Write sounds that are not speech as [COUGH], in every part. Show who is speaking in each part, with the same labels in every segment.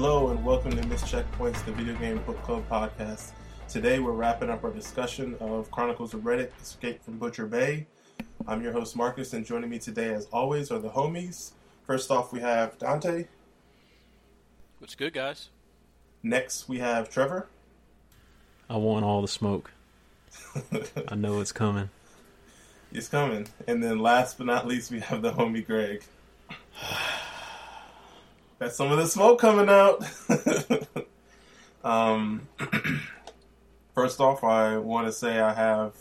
Speaker 1: Hello and welcome to Miss Checkpoints, the video game book club podcast. Today we're wrapping up our discussion of Chronicles of Riddick: Escape from Butcher Bay. I'm your host Marcus, and joining me today, as always, are the homies. First off, we have Dante.
Speaker 2: What's good, guys?
Speaker 1: Next, we have Trevor.
Speaker 3: I want all the smoke. I know it's coming. [LAUGHS]
Speaker 1: It's coming. And then last but not least, we have the homie Greg. [SIGHS] Got some of the smoke coming out. [LAUGHS] um, [CLEARS THROAT] first off, I want to say I have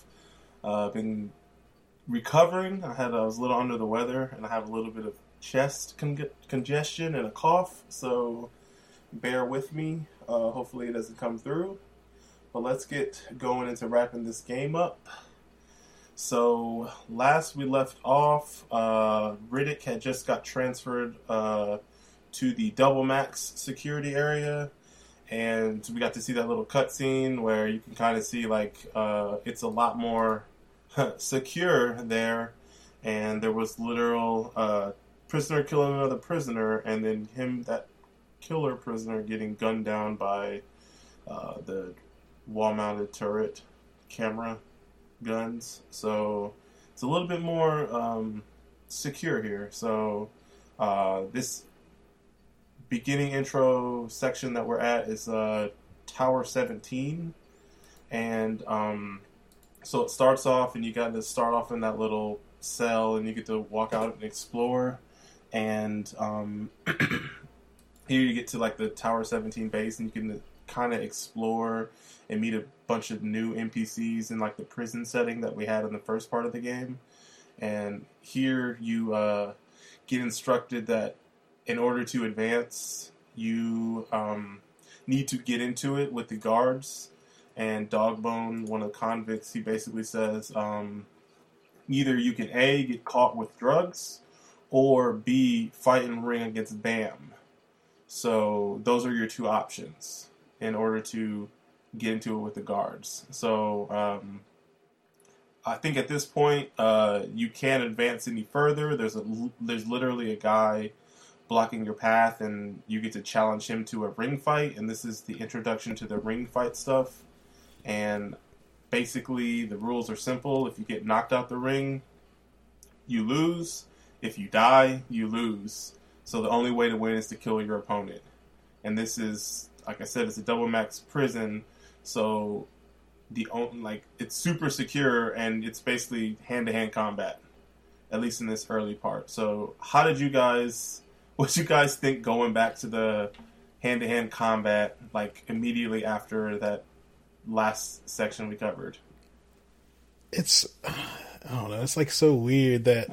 Speaker 1: uh, been recovering. I had I was a little under the weather, and I have a little bit of chest con- congestion and a cough. So bear with me. Uh, hopefully, it doesn't come through. But let's get going into wrapping this game up. So last we left off, uh, Riddick had just got transferred uh, to the double max security area, and we got to see that little cutscene where you can kind of see like uh, it's a lot more [LAUGHS] secure there, and there was literal uh, prisoner killing another prisoner, and then him that killer prisoner getting gunned down by uh, the wall-mounted turret camera guns. So it's a little bit more um, secure here. So uh, this beginning intro section that we're at is uh, Tower 17, and um, so it starts off, and you got to start off in that little cell, and you get to walk out and explore, and um, [CLEARS THROAT] here you get to like the Tower 17 base, and you can kind of explore and meet a bunch of new NPCs in like the prison setting that we had in the first part of the game. And here you uh, get instructed that in order to advance, you um, need to get into it with the guards. And Dogbone, one of the convicts, he basically says um, either you can A, get caught with drugs, or B, fight and ring against BAM. So those are your two options in order to get into it with the guards. So um, I think at this point uh, you can't advance any further. There's a there's literally a guy blocking your path, and you get to challenge him to a ring fight. And this is the introduction to the ring fight stuff. And basically, the rules are simple. If you get knocked out the ring, you lose. If you die, you lose. So the only way to win is to kill your opponent. And this is, like I said, it's a double max prison so the only, like it's super secure and it's basically hand to hand combat, at least in this early part. So how did you guys? What you guys think going back to the hand to hand combat like immediately after that last section we covered?
Speaker 4: It's I don't know. It's like so weird that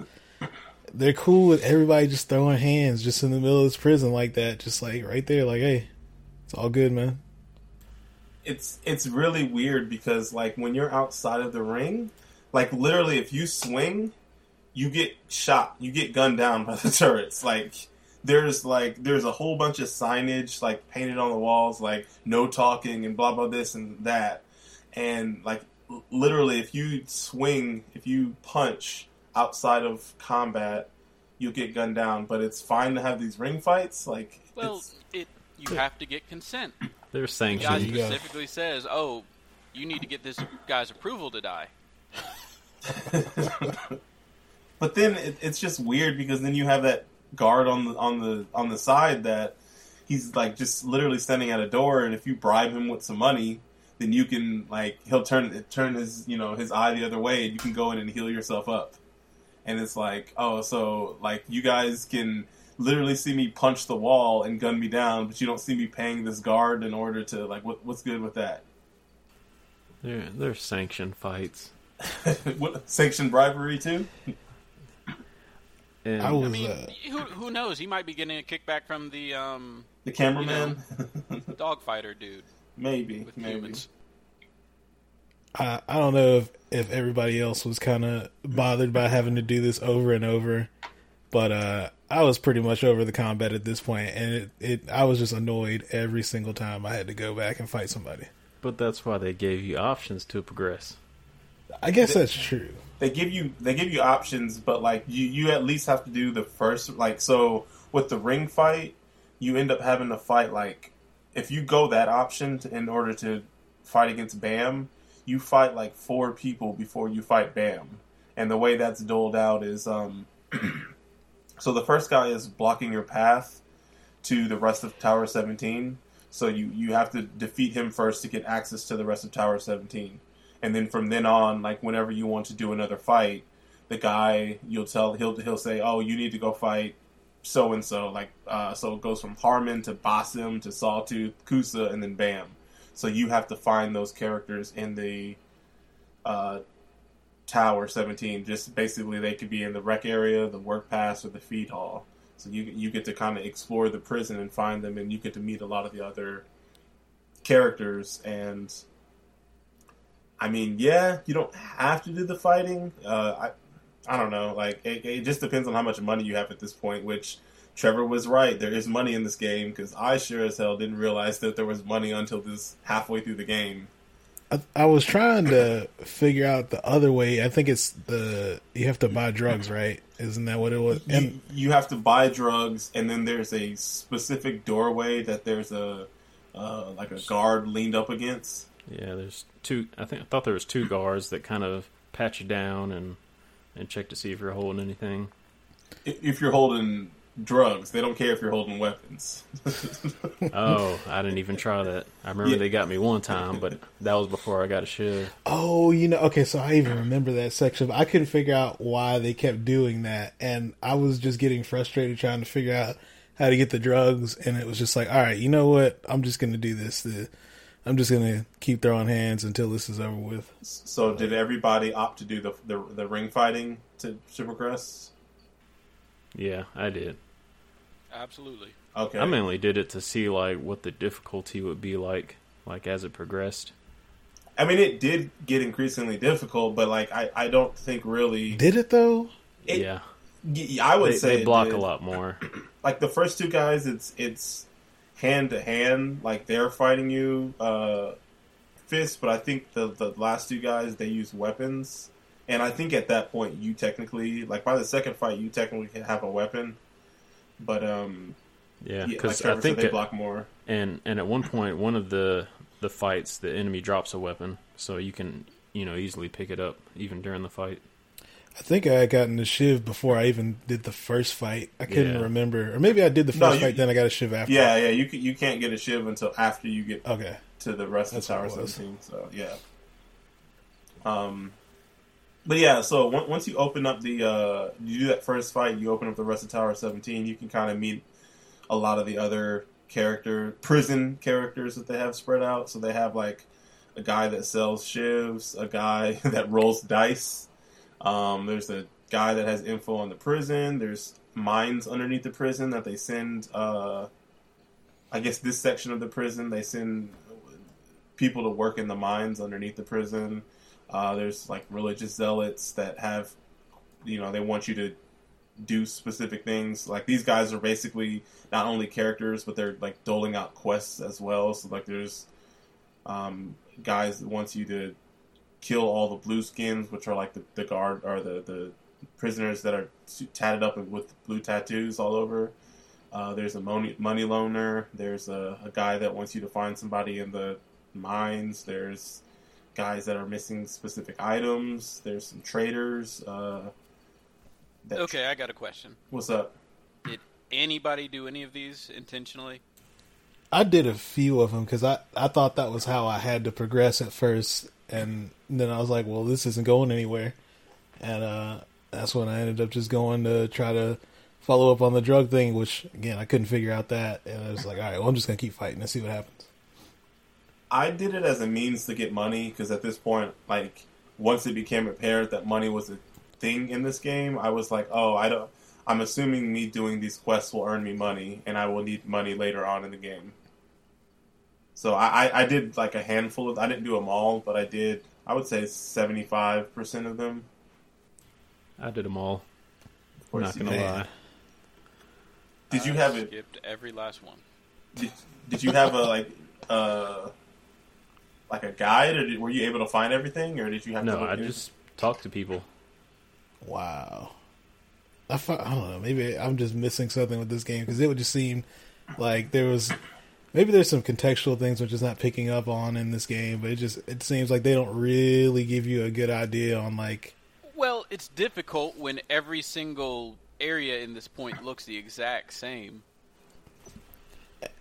Speaker 4: they're cool with everybody just throwing hands just in the middle of this prison like that, just like right there, like hey, it's all good, man
Speaker 1: it's it's really weird because like when you're outside of the ring, like literally if you swing, you get shot, you get gunned down by the [LAUGHS] turrets. Like there's like there's a whole bunch of signage like painted on the walls like no talking and blah blah this and that. And like literally if you swing, if you punch outside of combat, you'll get gunned down, but it's fine to have these ring fights like
Speaker 2: well, it you have to get consent.
Speaker 3: There's sanctions.
Speaker 2: God specifically says, "Oh, you need to get this guy's approval to die." [LAUGHS]
Speaker 1: but then it, it's just weird because then you have that guard on the on the on the side that he's like just literally standing at a door, and if you bribe him with some money, then you can like he'll turn turn his you know his eye the other way, and you can go in and heal yourself up. And it's like, oh, so like you guys can literally see me punch the wall and gun me down, but you don't see me paying this guard in order to like what, what's good with that?
Speaker 3: They're they're sanctioned fights. [LAUGHS]
Speaker 1: what sanctioned bribery too?
Speaker 2: And, I, was, I mean, uh, who who knows? He might be getting a kickback from the um
Speaker 1: the cameraman,
Speaker 2: you know, dogfighter dude.
Speaker 1: Maybe, maybe. Humans.
Speaker 4: I I don't know if if everybody else was kind of bothered by having to do this over and over, but uh, I was pretty much over the combat at this point, and it, it I was just annoyed every single time I had to go back and fight somebody.
Speaker 3: But that's why they gave you options to progress.
Speaker 4: I guess that's true.
Speaker 1: They give you they give you options, but like you you at least have to do the first like so with the ring fight, you end up having to fight like if you go that option to, in order to fight against Bam, you fight like four people before you fight Bam, and the way that's doled out is um. [CLEARS THROAT] so the first guy is blocking your path to the rest of Tower 17. So you you have to defeat him first to get access to the rest of Tower 17, and then from then on, like whenever you want to do another fight, the guy you'll tell he'll he'll say, oh, you need to go fight so and so. Like uh, so, it goes from Harmon to Basim to Sawtooth, Kusa, and then Bam. So you have to find those characters in the uh, Tower 17. Just basically, they could be in the rec area, the work pass, or the feed hall. So you you get to kind of explore the prison and find them, and you get to meet a lot of the other characters. And I mean, yeah, you don't have to do the fighting. Uh, I I don't know. Like it, it just depends on how much money you have at this point. Which Trevor was right. There is money in this game because I sure as hell didn't realize that there was money until this halfway through the game.
Speaker 4: I, I was trying to figure out the other way. I think it's the you have to buy drugs, right? Isn't that what it was?
Speaker 1: you,
Speaker 4: And
Speaker 1: you have to buy drugs, and then there's a specific doorway that there's a uh, like a guard leaned up against.
Speaker 3: Yeah, there's two. I think I thought there was two guards that kind of pat you down and and check to see if you're holding anything.
Speaker 1: If you're holding drugs, they don't care if you're holding weapons. [LAUGHS]
Speaker 3: Oh, I didn't even try that. I remember
Speaker 1: Yeah.
Speaker 3: they got me one time, but that was before I got a shiv.
Speaker 4: oh, you know, okay, so I even remember that section. I couldn't figure out why they kept doing that, and I was just getting frustrated trying to figure out how to get the drugs. And it was just like, all right, you know what? I'm just gonna do this. The, I'm just gonna keep throwing hands until this is over with.
Speaker 1: so, did everybody opt to do the the, the ring fighting to, to progress?
Speaker 3: Yeah, I did.
Speaker 2: Absolutely.
Speaker 1: Okay,
Speaker 3: I mainly did it to see like what the difficulty would be like, like as it progressed.
Speaker 1: I mean, it did get increasingly difficult, but like I, I don't think really.
Speaker 4: Did it though?
Speaker 1: It-
Speaker 3: yeah,
Speaker 1: y- I would
Speaker 3: they,
Speaker 1: say
Speaker 3: they
Speaker 1: it
Speaker 3: block
Speaker 1: did.
Speaker 3: a lot more. [CLEARS THROAT]
Speaker 1: like the first two guys it's it's hand to hand like they're fighting you uh fist but i think the the last two guys they use weapons. And i think at that point you technically like by the second fight you technically can have a weapon. But um
Speaker 3: Yeah,
Speaker 1: yeah, like
Speaker 3: because I think
Speaker 1: they block more.
Speaker 3: And and at one point one of the the fights the enemy drops a weapon, so you can you know easily pick it up even during the fight.
Speaker 4: I think I had gotten the shiv before I even did the first fight. I couldn't
Speaker 3: Yeah.
Speaker 4: remember, or maybe I did the first
Speaker 1: No, you-
Speaker 4: fight, then I got a shiv after.
Speaker 1: yeah yeah you can, you can't get a shiv until after you get
Speaker 4: Okay.
Speaker 1: to the rest
Speaker 4: That's
Speaker 1: of Tower 17. So yeah. Um, but yeah, so on- once you open up the uh, you do that first fight, you open up the rest of Tower 17. You can kind of meet a lot of the other character prison characters that they have spread out. So they have like a guy that sells shivs, a guy [LAUGHS] that rolls dice. Um, there's a guy that has info on the prison. There's mines underneath the prison that they send. Uh, I guess this section of the prison they send people to work in the mines underneath the prison. Uh, there's like religious zealots that have, you know, they want you to do specific things. Like these guys are basically not only characters, but they're like doling out quests as well. So like there's um, guys that wants you to kill all the blue skins, which are like the, the guard or the the prisoners that are tatted up with blue tattoos all over. Uh, there's a money, money loaner. There's a, a guy that wants you to find somebody in the mines. There's guys that are missing specific items. There's some traders. Uh, that-
Speaker 2: Okay, I got a question.
Speaker 1: What's up?
Speaker 2: Did anybody do any of these intentionally?
Speaker 4: I did a few of them because I, I thought that was how I had to progress at first, and then I was like, well, this isn't going anywhere, and uh, that's when I ended up just going to try to follow up on the drug thing, which again I couldn't figure out that, and I was like, all right, well, I'm just gonna keep fighting and see what happens.
Speaker 1: I did it as a means to get money because at this point, like once it became apparent that money was a thing in this game, I was like, oh, I don't. I'm assuming me doing these quests will earn me money, and I will need money later on in the game. So I, I, I did like a handful of. I didn't do them all, but I did. I would say seventy five percent of them.
Speaker 3: I did them all.
Speaker 1: Of course
Speaker 3: Not gonna
Speaker 1: did.
Speaker 3: lie.
Speaker 1: Did you
Speaker 2: I
Speaker 1: have it?
Speaker 2: Skipped every last one.
Speaker 1: Did, did you have a like uh like a guide, or did, were you able to find everything, or did you have to?
Speaker 3: No,
Speaker 1: look
Speaker 3: I
Speaker 1: in-
Speaker 3: just talked to people.
Speaker 4: Wow. I, fi- I don't know. Maybe I'm just missing something with this game because it would just seem Like there was maybe there's some contextual things which is not picking up on in this game, but it just it seems like they don't really give you a good idea on like
Speaker 2: Well, it's difficult when every single area in this point looks the exact same.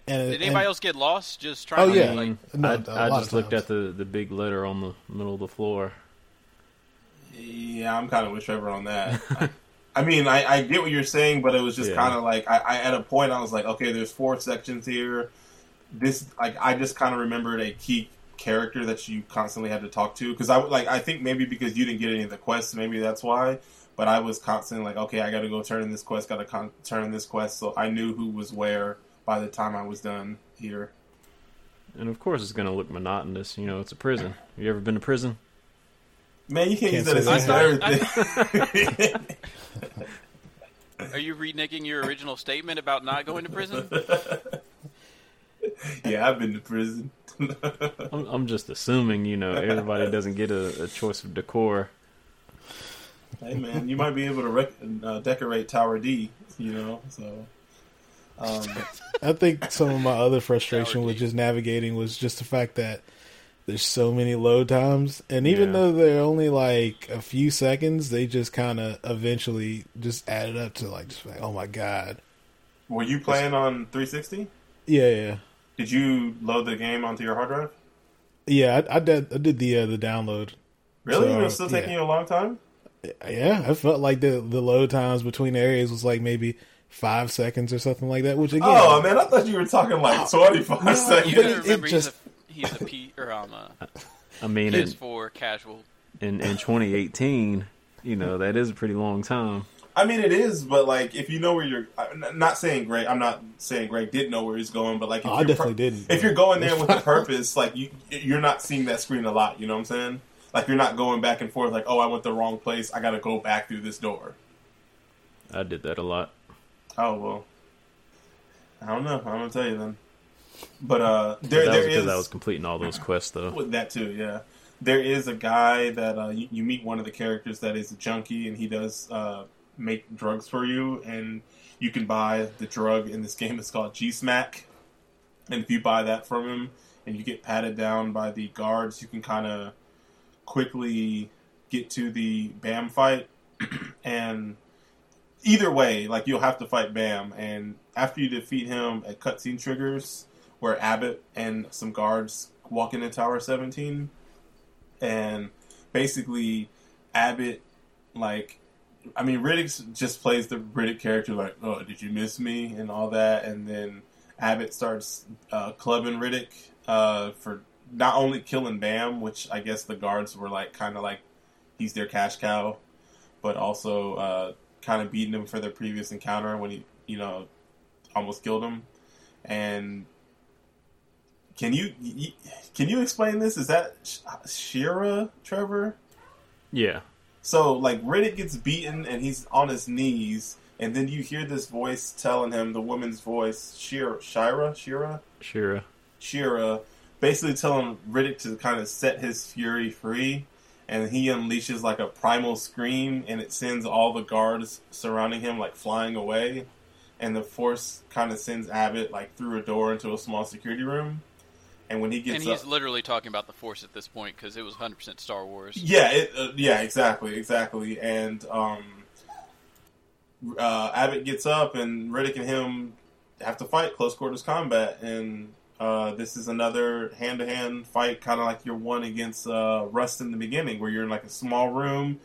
Speaker 4: and
Speaker 2: Did anybody
Speaker 4: and-
Speaker 2: else get lost just
Speaker 4: Oh,
Speaker 2: trying to
Speaker 4: yeah.
Speaker 2: like
Speaker 4: No,
Speaker 3: I,
Speaker 4: a
Speaker 3: I
Speaker 4: lot
Speaker 3: just looked
Speaker 4: times.
Speaker 3: at the, the big letter on the middle of the floor.
Speaker 1: Yeah, I'm kind of with Trevor on that. I, I mean, I, I get what you're saying, but it was just
Speaker 3: Yeah.
Speaker 1: kind of like I, I at a point I was like, okay, there's four sections here. This like I just kind of remembered a key character that you constantly had to talk to because I like I think maybe because you didn't get any of the quests, maybe that's why. But I was constantly like, okay, I got to go turn in this quest, got to con- turn in this quest, so I knew who was where by the time I was done here.
Speaker 3: And of course, it's going to look monotonous. You know, it's a prison. Have You ever been to prison?
Speaker 1: Man, you can't,
Speaker 4: Can't
Speaker 1: use that as
Speaker 4: say
Speaker 1: an
Speaker 2: that.
Speaker 1: everything. [LAUGHS]
Speaker 2: Are you reneging your original statement about not going to prison? [LAUGHS] [LAUGHS]
Speaker 1: yeah, I've been to prison. [LAUGHS]
Speaker 3: I'm, I'm just assuming, you know, everybody doesn't get a, a choice of decor.
Speaker 1: Hey man, you might be able to rec- uh, decorate Tower D, you know. So, um,
Speaker 4: I think some of my other frustration
Speaker 2: Sour
Speaker 4: with
Speaker 2: deep.
Speaker 4: just navigating was just the fact that there's so many load times, and even
Speaker 3: Yeah.
Speaker 4: though they're only like a few seconds, they just kind of eventually just added up to like, just like, oh my god,
Speaker 1: were you playing on 360?
Speaker 4: yeah, yeah,
Speaker 1: Did you load the game onto your hard drive?
Speaker 4: yeah. I, I did, I did the uh, the download.
Speaker 1: Really?
Speaker 4: So,
Speaker 1: it was still taking
Speaker 4: yeah.
Speaker 1: you a long time.
Speaker 4: Yeah, I felt like the the load times between areas was like maybe five seconds or something like that. Which again,
Speaker 1: Oh man, I thought you were talking like 25
Speaker 4: no,
Speaker 1: seconds.
Speaker 2: You
Speaker 4: But
Speaker 2: gotta
Speaker 4: it- it
Speaker 2: remember
Speaker 4: just-
Speaker 2: he's a he's a P or um a
Speaker 3: I mean, in,
Speaker 2: PS4 casual.
Speaker 3: in, in 2018, you know, that is a pretty long time.
Speaker 1: I mean, it is, but like if you know where you're, I'm not saying Greg. I'm not saying Greg did know where he's going, but like if
Speaker 4: Oh, I
Speaker 1: you're
Speaker 4: definitely didn't.
Speaker 1: If you're going there with a [LAUGHS] purpose, like you, you're not seeing that screen a lot. You know what I'm saying? Like you're not going back and forth. Like, oh, I went the wrong place. I got to go back through this door.
Speaker 3: I did that a lot.
Speaker 1: Oh well, I don't know. I'm gonna tell you then. But uh,
Speaker 3: But
Speaker 1: there
Speaker 3: that was
Speaker 1: there
Speaker 3: because I was completing all those quests, though.
Speaker 1: with that too. Yeah, there is a guy that uh, you, you meet one of the characters that is a junkie, and he does uh, make drugs for you, and you can buy the drug in this [LAUGHS] game. It's called G Smack, and if you buy that from him, and you get patted down by the guards, you can kind of quickly get to the Bam fight, [CLEARS THROAT] and either way, like you'll have to fight Bam, and after you defeat him, a cutscene triggers where Abbott and some guards walk into Tower 17, and basically Abbott, like, I mean, Riddick just plays the Riddick character, like, oh, did you miss me, and all that, and then Abbott starts uh, clubbing Riddick uh, for not only killing Bam, which I guess the guards were like, kind of like, he's their cash cow, but also uh, kind of beating him for their previous encounter when he, you know, almost killed him. And can you, you can you explain this? Is that Sh- Shira, Trevor?
Speaker 3: Yeah.
Speaker 1: So like Riddick gets beaten and he's on his knees, and then you hear this voice telling him, the woman's voice, Shira, Shira, Shira,
Speaker 3: Shira.
Speaker 1: Shira, basically telling Riddick to kind of set his fury free, and he unleashes like a primal scream, and it sends all the guards surrounding him like flying away, and the Force kind of sends Abbott like through a door into a small security room, and when he gets And
Speaker 2: he's
Speaker 1: up,
Speaker 2: literally talking about the Force at this point because it was 100% Star Wars.
Speaker 1: yeah, it, uh, yeah, exactly, exactly, and um, uh, Abbott gets up, and Riddick and him have to fight close quarters combat, and uh, this is another hand to hand fight, kind of like your one against uh, Rust in the beginning, where you're in like a small room,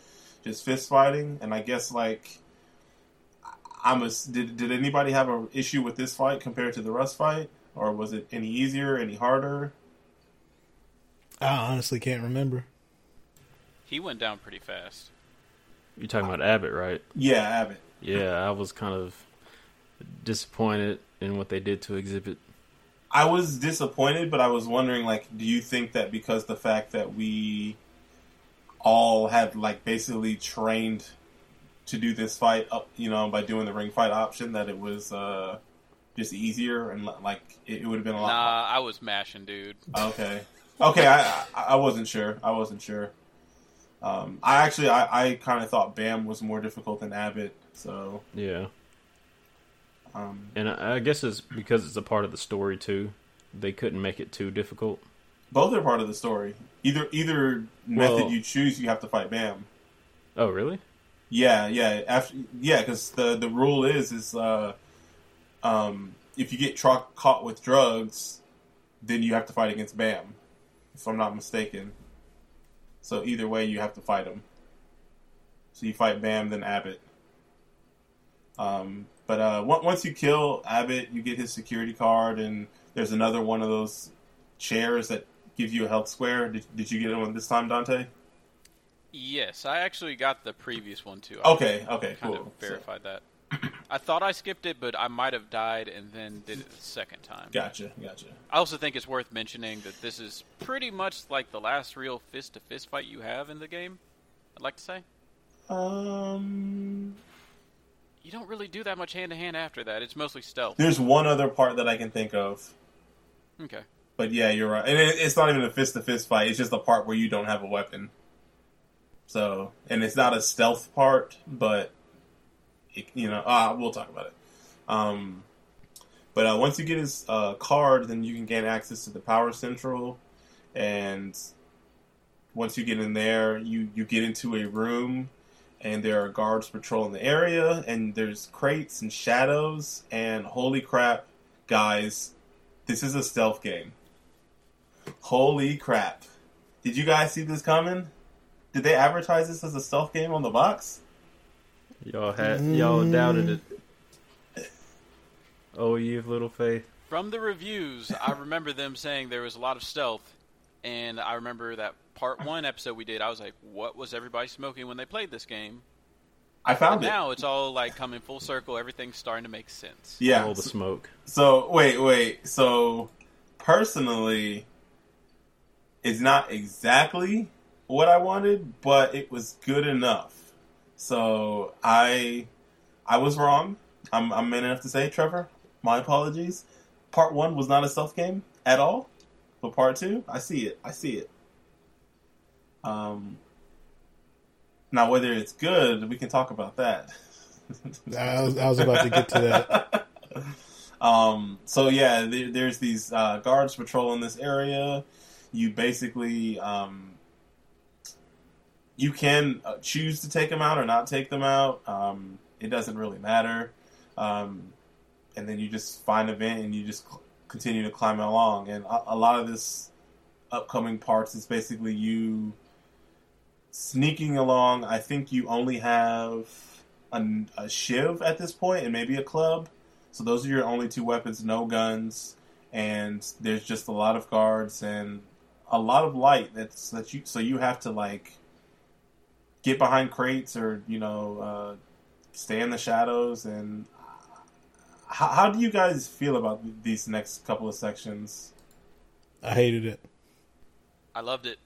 Speaker 1: just fist fighting, and I guess like. I'm a, did, did anybody have an issue with this fight compared to the Rust fight? Or was it any easier, any harder?
Speaker 4: I honestly can't remember.
Speaker 2: He went down pretty fast.
Speaker 3: You're talking about Abbott, right?
Speaker 1: Yeah, Abbott.
Speaker 3: Yeah, I was kind of disappointed in what they did to Exhibit.
Speaker 1: I was disappointed, but I was wondering, like, do you think that because the fact that we all had like basically trained to do this fight up, you know, by doing the ring fight option, that it was uh, just easier and like it, it would have been a lot.
Speaker 2: Nah, I was mashing, dude.
Speaker 1: Okay, okay, I, I I wasn't sure. I wasn't sure. Um, I actually I, I kind of thought Bam was more difficult than Abbott, so
Speaker 3: Yeah.
Speaker 1: Um,
Speaker 3: And I I guess it's because it's a part of the story too. They couldn't make it too difficult.
Speaker 1: both are part of the story. Either either method
Speaker 3: Well-
Speaker 1: you choose, you have to fight Bam.
Speaker 3: Oh, really?
Speaker 1: Yeah, yeah, after yeah, because the the rule is is uh, um, if you get tra- caught with drugs, then you have to fight against Bam. If I'm not mistaken. So either way, you have to fight him. So you fight Bam, then Abbott. Um, but uh, on- once you kill Abbott, you get his security card, and there's another one of those chairs that gives you a health square. Did, did you get one this time, Dante?
Speaker 2: Yes, I actually got the previous one too. I
Speaker 1: Okay, okay,
Speaker 2: kind
Speaker 1: cool.
Speaker 2: of
Speaker 1: So-
Speaker 2: verified that. I thought I skipped it, but I might have died and then did it the second time.
Speaker 1: Gotcha, gotcha.
Speaker 2: I also think it's worth mentioning that this is pretty much like the last real fist to fist fight you have in the game. I'd like to say
Speaker 1: Um,
Speaker 2: you don't really do that much hand to hand after that. It's mostly stealth.
Speaker 1: there's one other part that I can think of,
Speaker 2: Okay.
Speaker 1: but yeah, you're right. And it's not even a fist to fist fight. It's just the part where you don't have a weapon. So, and it's not a stealth part, but you know, ah, we'll talk about it. Um, but uh, once you get his uh, card, then you can gain access to the power central, and once you get in there, you you get into a room, and there are guards patrolling the area, and there's crates and shadows, and holy crap, guys, this is a stealth game. Holy crap! Did you guys see this coming? Did they advertise this as a stealth game on the box?
Speaker 3: Y'all had y'all doubted it. Oh, you have little faith.
Speaker 2: From the reviews, I remember them saying there was a lot of stealth, and I remember that part one episode we did. I was like, "What was everybody smoking when they played this game?"
Speaker 1: I
Speaker 2: But
Speaker 1: found it.
Speaker 2: now it's all like coming full circle. Everything's starting to make sense.
Speaker 1: Yeah.
Speaker 3: All the smoke.
Speaker 1: So wait, wait. So personally, it's not exactly what I wanted, but it was good enough. So I, I was wrong. I'm, I'm man enough to say, Trevor. My apologies. Part one was not a stealth game at all, but part two, I see it. I see it. Um. Now, whether it's good, we can talk about that. [LAUGHS]
Speaker 4: I was, I was about to get to that. [LAUGHS]
Speaker 1: um, so yeah, there, there's these uh, guards patrolling this area. You basically um, you can uh, choose to take them out or not take them out. Um, it doesn't really matter. Um, and then you just find a vent and you just cl- continue to climb along. And a, a lot of this upcoming parts is basically you sneaking along. I think you only have a, a shiv at this point and maybe a club. So those are your only two weapons, no guns, and there's just a lot of guards and a lot of light. That's that you. So you have to like get behind crates or you know uh, stay in the shadows. And how, how do you guys feel about these next couple of sections?
Speaker 4: I hated it.
Speaker 2: I loved it.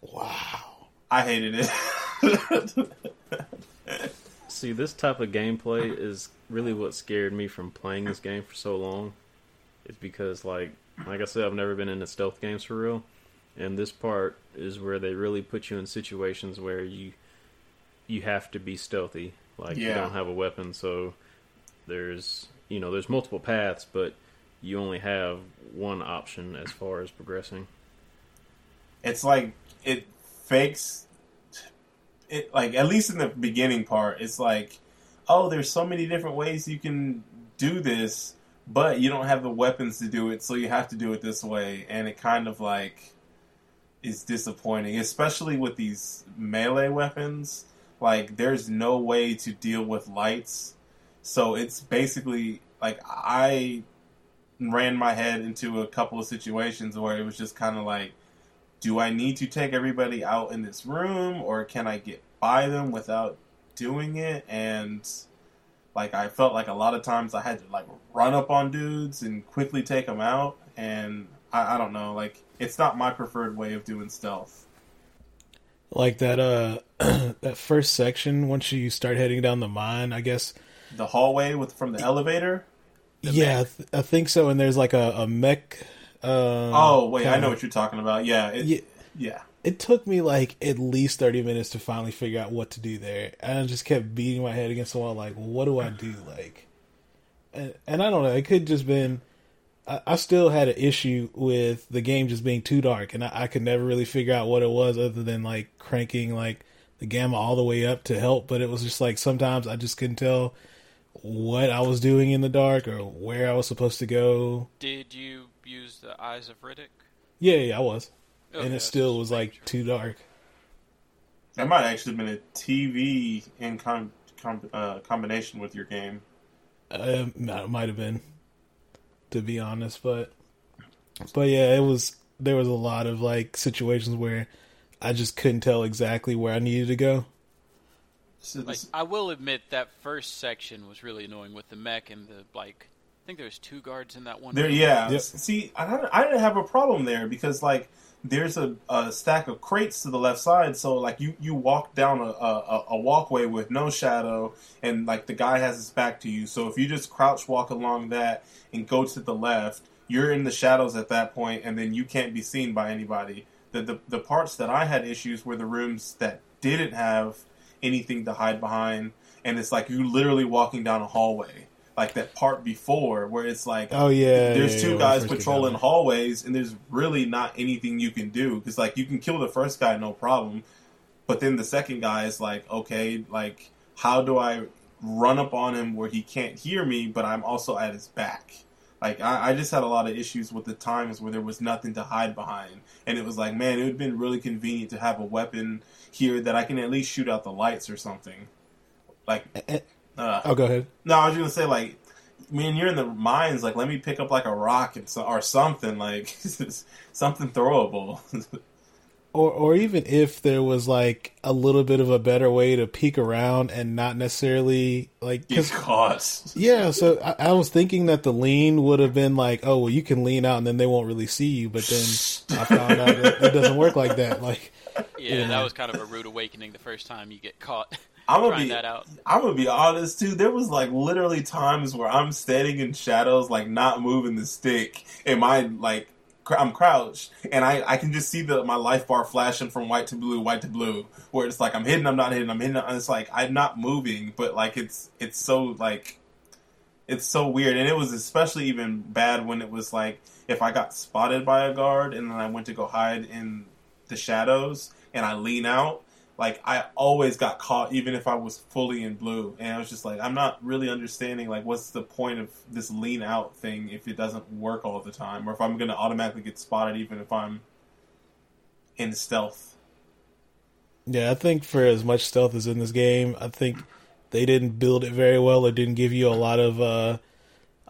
Speaker 4: Wow.
Speaker 1: I hated it. [LAUGHS]
Speaker 3: See, this type of gameplay is really what scared me from playing this game for so long. Is because, like, like I said, I've never been into stealth games for real, and this part is where they really put you in situations where you you have to be stealthy. Like, you don't have a weapon, so there's you know there's multiple paths, but you only have one option as far as progressing.
Speaker 1: it's like it fakes it like at least in the beginning part it's like oh there's so many different ways you can do this but you don't have the weapons to do it so you have to do it this way and it kind of like is disappointing especially with these melee weapons like there's no way to deal with lights so it's basically like i ran my head into a couple of situations where it was just kind of like do I need to take everybody out in this room or can I get by them without doing it? And like I felt like a lot of times I had to like run up on dudes and quickly take them out. And I, I don't know, like it's not my preferred way of doing stealth.
Speaker 4: Like that uh [CLEARS THROAT] that first section once you start heading down the mine, I guess
Speaker 1: The hallway with from the elevator.
Speaker 4: yeah, I, th- I think so and there's like a, a mech uh
Speaker 1: Oh wait, I know what you're talking about. Yeah, it,
Speaker 4: Yeah.
Speaker 1: yeah.
Speaker 4: It took me like at least 30 minutes to finally figure out what to do there. And I just kept beating my head against the wall like what do I do like and, and I don't know. It could just been. I, I still had an issue with the game just being too dark, and I, I could never really figure out what it was, other than like cranking like the gamma all the way up to help. But it was just like sometimes I just couldn't tell what I was doing in the dark or where I was supposed to go.
Speaker 2: Did you use the Eyes of Riddick?
Speaker 4: Yeah, yeah, I was,
Speaker 2: Okay,
Speaker 4: and it still was like
Speaker 2: sure.
Speaker 4: too dark.
Speaker 1: That might actually have been a TV in com- com- uh, combination with your game.
Speaker 4: Um, no, it might have been, to be honest, but but yeah, it was. There was a lot of like situations where I just couldn't tell exactly where I needed to go.
Speaker 1: So
Speaker 2: Like I will admit that first section was really annoying with the mech and the like. I think there was two guards in that one.
Speaker 1: There,
Speaker 2: room.
Speaker 1: yeah.
Speaker 4: Yep.
Speaker 1: See, I don't, I didn't have a problem there because like there's a, a stack of crates to the left side, so like you you walk down a, a a walkway with no shadow, and like the guy has his back to you. So if you just crouch walk along that and go to the left, you're in the shadows at that point, and then you can't be seen by anybody. The the, the parts that I had issues were the rooms that didn't have anything to hide behind, and it's like you literally walking down a hallway. Like that part before, where it's like
Speaker 4: Oh yeah,
Speaker 1: there's
Speaker 4: yeah,
Speaker 1: two
Speaker 4: yeah,
Speaker 1: guys patrolling hallways, and there's really not anything you can do because like you can kill the first guy no problem, but then the second guy is like, okay, like how do I run up on him where he can't hear me, but I'm also at his back? Like I, I just had a lot of issues with the times where there was nothing to hide behind, and it was like, man, it would have been really convenient to have a weapon here that I can at least shoot out the lights or something. Like, uh,
Speaker 4: Oh, go ahead.
Speaker 1: no, I was gonna say like, I mean, you're in the mines, like let me pick up like a rock and so, or something like [LAUGHS] something throwable.
Speaker 4: Or or even if there was like a little bit of a better way to peek around and not necessarily like
Speaker 1: get caught.
Speaker 4: yeah. So I, I was thinking that the lean would have been like, oh well, you can lean out and then they won't really see you. But then [LAUGHS] I found out that it doesn't work like that. Like
Speaker 2: Yeah,
Speaker 4: Yeah.
Speaker 2: that was kind of a rude awakening the first time you get caught
Speaker 1: I'm gonna be.
Speaker 2: that out.
Speaker 1: I'm gonna be honest too. There was like literally times where I'm standing in shadows, like not moving the stick, and my like cr- I'm crouched, and I I can just see the my life bar flashing from white to blue, white to blue, where it's like I'm hidden, I'm not hidden, I'm hidden. And it's like I'm not moving, but like it's it's so like it's so weird, and it was especially even bad when it was like if I got spotted by a guard and then I went to go hide in the shadows and I lean out like I always got caught even if I was fully in blue and I was just like I'm not really understanding like what's the point of this lean out thing if it doesn't work all the time or if I'm going to automatically get spotted even if I'm in stealth.
Speaker 4: yeah, I think for as much stealth as in this game, I think they didn't build it very well or didn't give you a lot of uh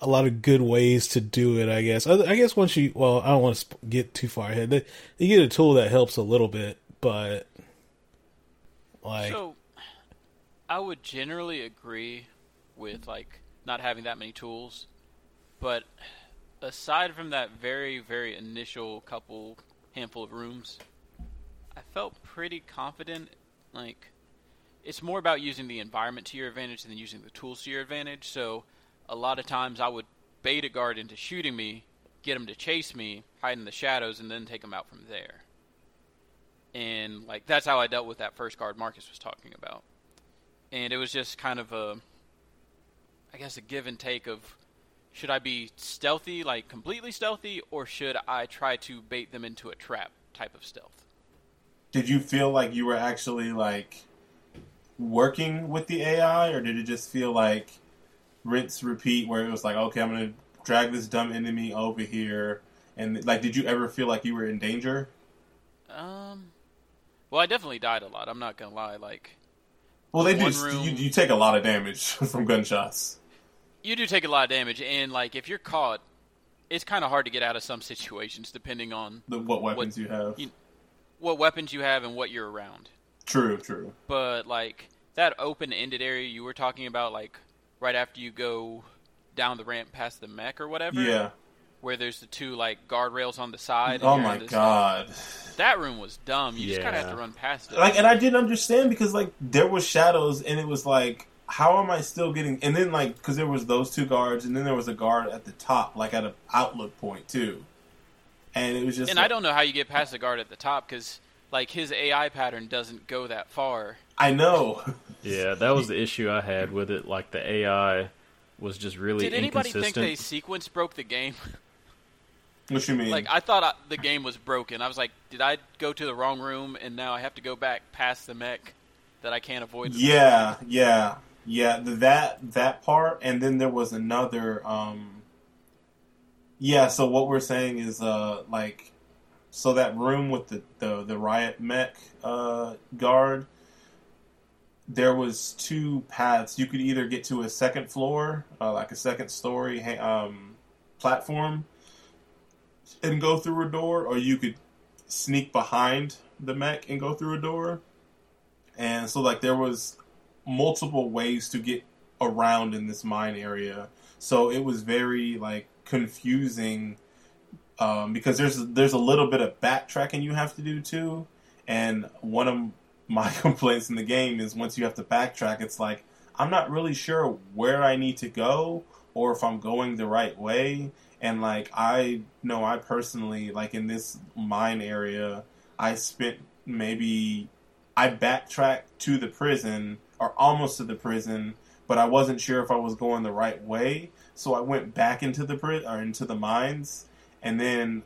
Speaker 4: a lot of good ways to do it. I guess. I, I guess once you well, I don't want to get too far ahead. They, you get a tool that helps a little bit, but like
Speaker 2: So, I would generally agree with like not having that many tools, but aside from that very very initial couple handful of rooms, I felt pretty confident. Like, it's more about using the environment to your advantage than using the tools to your advantage. So, a lot of times I would bait a guard into shooting me, get him to chase me, hide in the shadows, and then take him out from there and like that's how I dealt with that first guard Marcus was talking about. And it was just kind of a, I guess, a give and take of, should I be stealthy, like completely stealthy, or should I try to bait them into a trap type of stealth?
Speaker 1: Did you feel like you were actually like working with the AI or did it just feel like rinse repeat where it was like okay I'm going to drag this dumb enemy over here and like did you ever feel like you were in danger?
Speaker 2: Um, well, I definitely died a lot. I'm not gonna lie. Like,
Speaker 1: Well, they do.
Speaker 2: room-
Speaker 1: You, you take a lot of damage [LAUGHS] from gunshots.
Speaker 2: you do take a lot of damage, and like if you're caught, it's kind of hard to get out of some situations depending on
Speaker 1: The, what weapons you have.
Speaker 2: you- what weapons you have and what you're around.
Speaker 1: True, true.
Speaker 2: but like that open-ended area you were talking about, like right after you go down the ramp past the mech or whatever,
Speaker 1: Yeah.
Speaker 2: Where there's the two like guardrails on the side. and
Speaker 1: Oh my
Speaker 2: in this-
Speaker 1: god.
Speaker 2: that room was dumb. You just kind of have to run past it.
Speaker 1: Like, and I didn't understand because like there was shadows, and it was like, how am I still getting? And then like, because there was those two guards, and then there was a guard at the top, like at an outlook point too. And it was just.
Speaker 2: and
Speaker 1: like-
Speaker 2: I don't know how you get past the guard at the top because like his AI pattern doesn't go that far.
Speaker 1: I know. [LAUGHS]
Speaker 3: Yeah, that was the issue I had with it. Like the AI was just really
Speaker 2: Did anybody think they sequence broke the game? [LAUGHS]
Speaker 1: What you mean?
Speaker 2: like I thought I, the game was broken. I was like, did I go to the wrong room and now I have to go back past the mech that I can't avoid? the-
Speaker 1: Yeah, yeah, yeah. That that part, and then there was another. um Yeah. So what we're saying is, uh, like, so that room with the the, the riot mech uh, guard. There was two paths. You could either get to a second floor, uh, like a second story um, platform, and go through a door, or you could sneak behind the mech and go through a door. And so like there was multiple ways to get around in this mine area. So it was very like confusing um, because there's there's a little bit of backtracking you have to do too. And one of my [LAUGHS] complaints in the game is once you have to backtrack it's like i'm not really sure where i need to go or if i'm going the right way and like i know i personally like in this mine area i spent maybe I backtracked to the prison or almost to the prison, but I wasn't sure if I was going the right way. So I went back into the pri- or into the mines, and then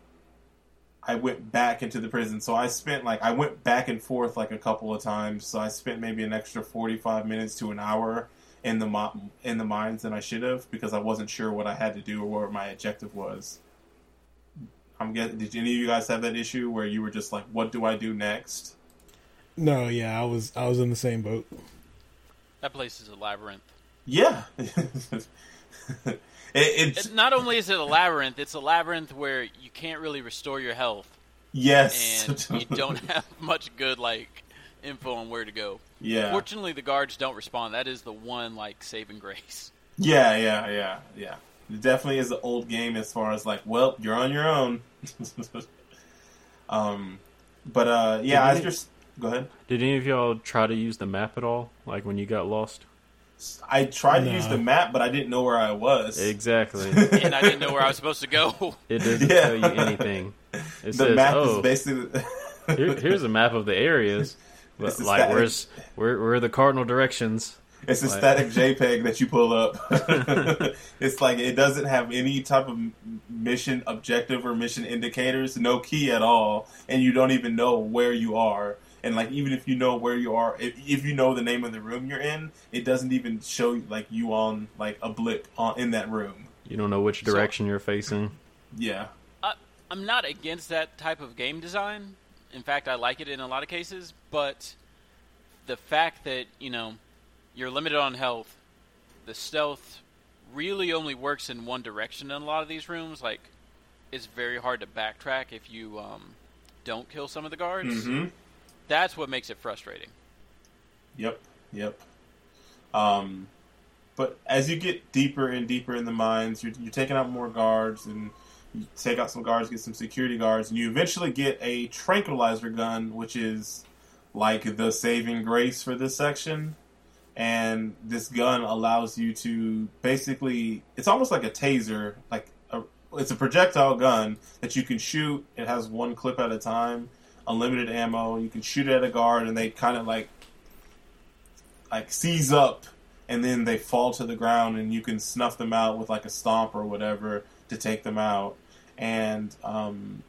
Speaker 1: I went back into the prison. So I spent like I went back and forth like a couple of times. So I spent maybe an extra forty five minutes to an hour in the mo- in the mines than I should have because I wasn't sure what I had to do or what my objective was. I'm guessing. Did any of you guys have that issue where you were just like, "What do I do next?"
Speaker 4: No, yeah, I was I was in the same boat.
Speaker 2: That place is a labyrinth.
Speaker 1: Yeah. [LAUGHS] it, it's
Speaker 2: It, not only is it a labyrinth, it's a labyrinth where you can't really restore your health,
Speaker 1: yes.
Speaker 2: and you don't have [LAUGHS] much good like info on where to go.
Speaker 1: Yeah.
Speaker 2: Fortunately, the guards don't respond. That is the one like saving grace.
Speaker 1: Yeah, yeah, yeah, yeah. It definitely is an old game as far as like, well, you're on your own. [LAUGHS] um, but uh, yeah, I
Speaker 3: Did
Speaker 1: just go ahead.
Speaker 3: Did any of y'all try to use the map at all? Like when you got lost?
Speaker 1: I tried to use the map, but I didn't know where I was.
Speaker 3: Exactly. [LAUGHS]
Speaker 2: and I didn't know where I was supposed to go.
Speaker 3: It doesn't [LAUGHS]
Speaker 1: Yeah.
Speaker 3: tell you anything. It
Speaker 1: the
Speaker 3: says,
Speaker 1: map
Speaker 3: "Oh,
Speaker 1: is basically.
Speaker 3: here, here's a map of the areas." But
Speaker 1: It's
Speaker 3: like,
Speaker 1: static-
Speaker 3: where's where, where are the cardinal directions?
Speaker 1: It's a
Speaker 3: Like-
Speaker 1: static [LAUGHS] JPEG that you pull up. [LAUGHS] [LAUGHS] it's like it doesn't have any type of mission objective or mission indicators, no key at all, and you don't even know where you are. And like even if you know where you are, if, if you know the name of the room you're in, it doesn't even show like you on like a blip on in that room.
Speaker 3: You don't know which
Speaker 2: So-
Speaker 3: direction you're facing.
Speaker 1: Yeah,
Speaker 2: I, I'm not against that type of game design. In fact, I like it in a lot of cases. But the fact that you know you're limited on health, the stealth really only works in one direction in a lot of these rooms. Like, it's very hard to backtrack if you um, don't kill some of the guards.
Speaker 1: hmm
Speaker 2: That's what makes it frustrating.
Speaker 1: Yep, yep. Um, but as you get deeper and deeper in the mines, you're, you're taking out more guards, and you take out some guards, get some security guards, and you eventually get a tranquilizer gun, which is like the saving grace for this section. And this gun allows you to basically, it's almost like a taser, like a, it's a projectile gun that you can shoot. It has one clip at a time, unlimited ammo. You can shoot it at a guard, and they kind of like like seize up and then they fall to the ground and you can snuff them out with like a stomp or whatever to take them out and um,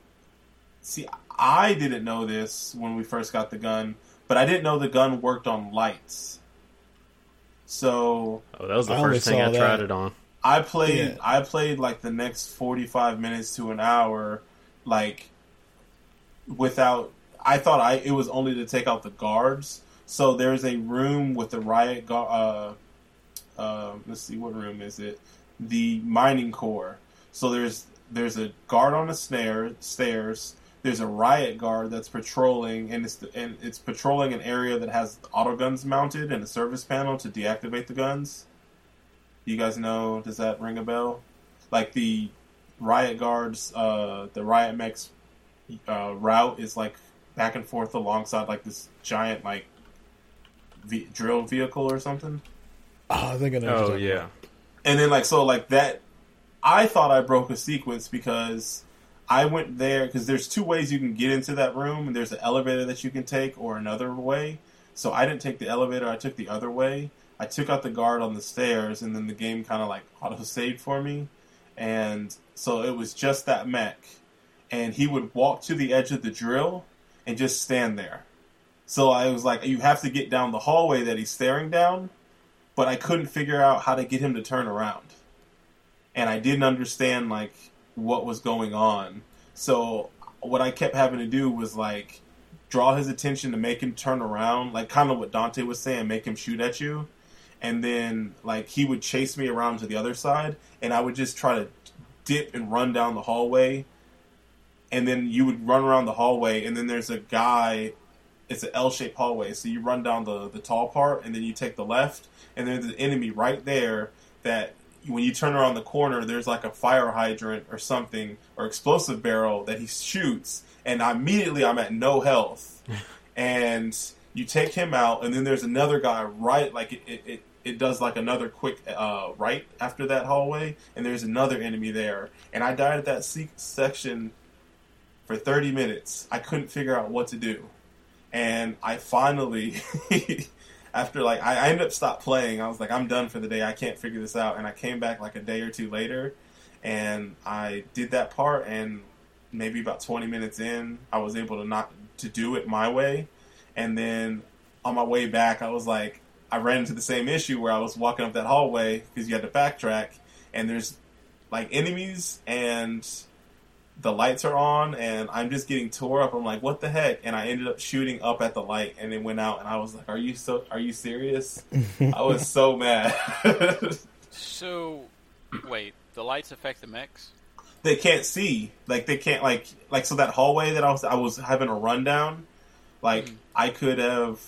Speaker 1: see i didn't know this when we first got the gun but i didn't know the gun worked on lights so
Speaker 3: Oh, that was the
Speaker 4: I
Speaker 3: first thing
Speaker 4: saw
Speaker 3: I tried it on.
Speaker 1: I played
Speaker 4: Yeah.
Speaker 1: I played like the next 45 minutes to an hour like without I thought I it was only to take out the guards. So there's a room with the riot gu- uh uh let's see what room is it? The mining core. So there's there's a guard on the snare stairs. There's a riot guard that's patrolling, and it's and it's patrolling an area that has auto guns mounted and a service panel to deactivate the guns. You guys know? Does that ring a bell? Like the riot guards, uh, the riot mech's uh, route is like back and forth alongside like this giant like ve- drill vehicle or something.
Speaker 4: Oh, I think I know.
Speaker 3: Oh yeah.
Speaker 1: And then like so like that, I thought I broke a sequence because I went there because there's two ways you can get into that room, and there's an elevator that you can take or another way. So I didn't take the elevator; I took the other way. I took out the guard on the stairs, and then the game kind of like auto saved for me, and so it was just that mech, and he would walk to the edge of the drill and just stand there. So I was like, you have to get down the hallway that he's staring down, but I couldn't figure out how to get him to turn around, and I didn't understand like what was going on. So what I kept having to do was like draw his attention to make him turn around, like kind of what Dante was saying, make him shoot at you. And then like he would chase me around to the other side and I would just try to dip and run down the hallway. And then you would run around the hallway and then there's a guy it's an L-shaped hallway. So you run down the the tall part and then you take the left and there's an enemy right there that when you turn around the corner, there's like a fire hydrant or something or explosive barrel that he shoots, and immediately I'm at no health. [LAUGHS] and you take him out, and then there's another guy right, like it, it, it, it does like another quick uh, right after that hallway, and there's another enemy there. And I died at that se- section for 30 minutes. I couldn't figure out what to do. And I finally [LAUGHS] after like I, I ended up stopped playing. I was like, I'm done for the day. I can't figure this out. And I came back like a day or two later, and I did that part. And maybe about 20 minutes in, I was able to not to do it my way. And then on my way back, I was like, I ran into the same issue where I was walking up that hallway because you had to backtrack, and there's like enemies and the lights are on and I'm just getting tore up. I'm like, what the heck? And I ended up shooting up at the light and it went out and I was like, Are you so are you serious? I was [LAUGHS] so mad.
Speaker 2: so wait, the lights affect the mechs?
Speaker 1: They can't see. Like they can't like like so that hallway that I was I was having a rundown, like mm. I could have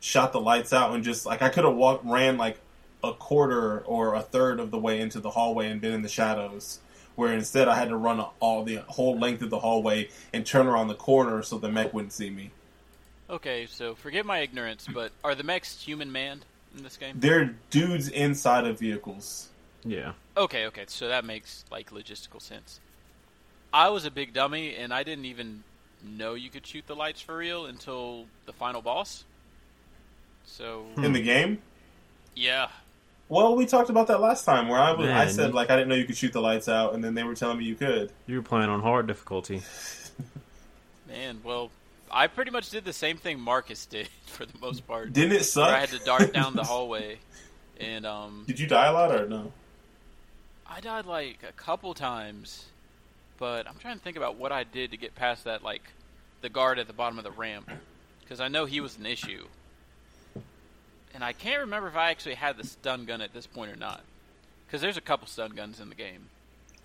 Speaker 1: shot the lights out and just like I could have walked ran like a quarter or a third of the way into the hallway and been in the shadows where instead I had to run all the whole length of the hallway and turn around the corner so the mech wouldn't see me.
Speaker 2: Okay, so forget my ignorance, but are the mechs human manned in this game?
Speaker 1: They're dudes inside of vehicles.
Speaker 3: Yeah.
Speaker 2: Okay, okay, so that makes like logistical sense. I was a big dummy and I didn't even know you could shoot the lights for real until the final boss. So
Speaker 1: in the hmm. game?
Speaker 2: Yeah,
Speaker 1: well, we talked about that last time where I was, Man, I said like I didn't know you could shoot the lights out, and then they were telling me you could.
Speaker 3: You were playing on hard difficulty. [LAUGHS]
Speaker 2: Man, well, I pretty much did the same thing Marcus did [LAUGHS] for the most part.
Speaker 1: Didn't it suck?
Speaker 2: I had to dart down the [LAUGHS] hallway, and um.
Speaker 1: Did you die a lot or no?
Speaker 2: I died like a couple times, but I'm trying to think about what I did to get past that like the guard at the bottom of the ramp because I know he was an issue and I can't remember if I actually had the stun gun at this point or not, because there's a couple stun guns in the game.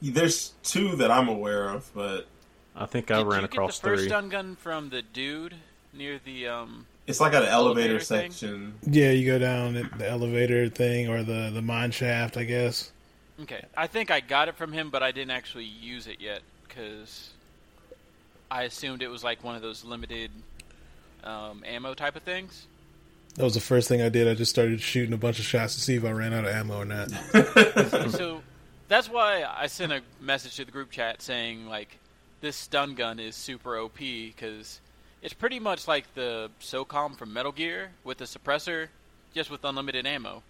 Speaker 1: There's two that I'm aware of, but
Speaker 3: I think I
Speaker 2: Did
Speaker 3: ran
Speaker 2: you
Speaker 3: across
Speaker 2: get the first
Speaker 3: three.
Speaker 2: stun gun from the dude near the um.
Speaker 1: It's like an elevator,
Speaker 2: elevator
Speaker 1: section.
Speaker 4: Yeah, you go down the elevator thing or the the mine shaft, I guess.
Speaker 2: Okay, I think I got it from him, but I didn't actually use it yet because I assumed it was like one of those limited um, ammo type of things.
Speaker 4: That was the first thing I did. I just started shooting a bunch of shots to see if I ran out of ammo or not. [LAUGHS]
Speaker 2: so that's why I sent a message to the group chat saying like this stun gun is super OP because it's pretty much like the SOCOM from Metal Gear with the suppressor, just with unlimited ammo.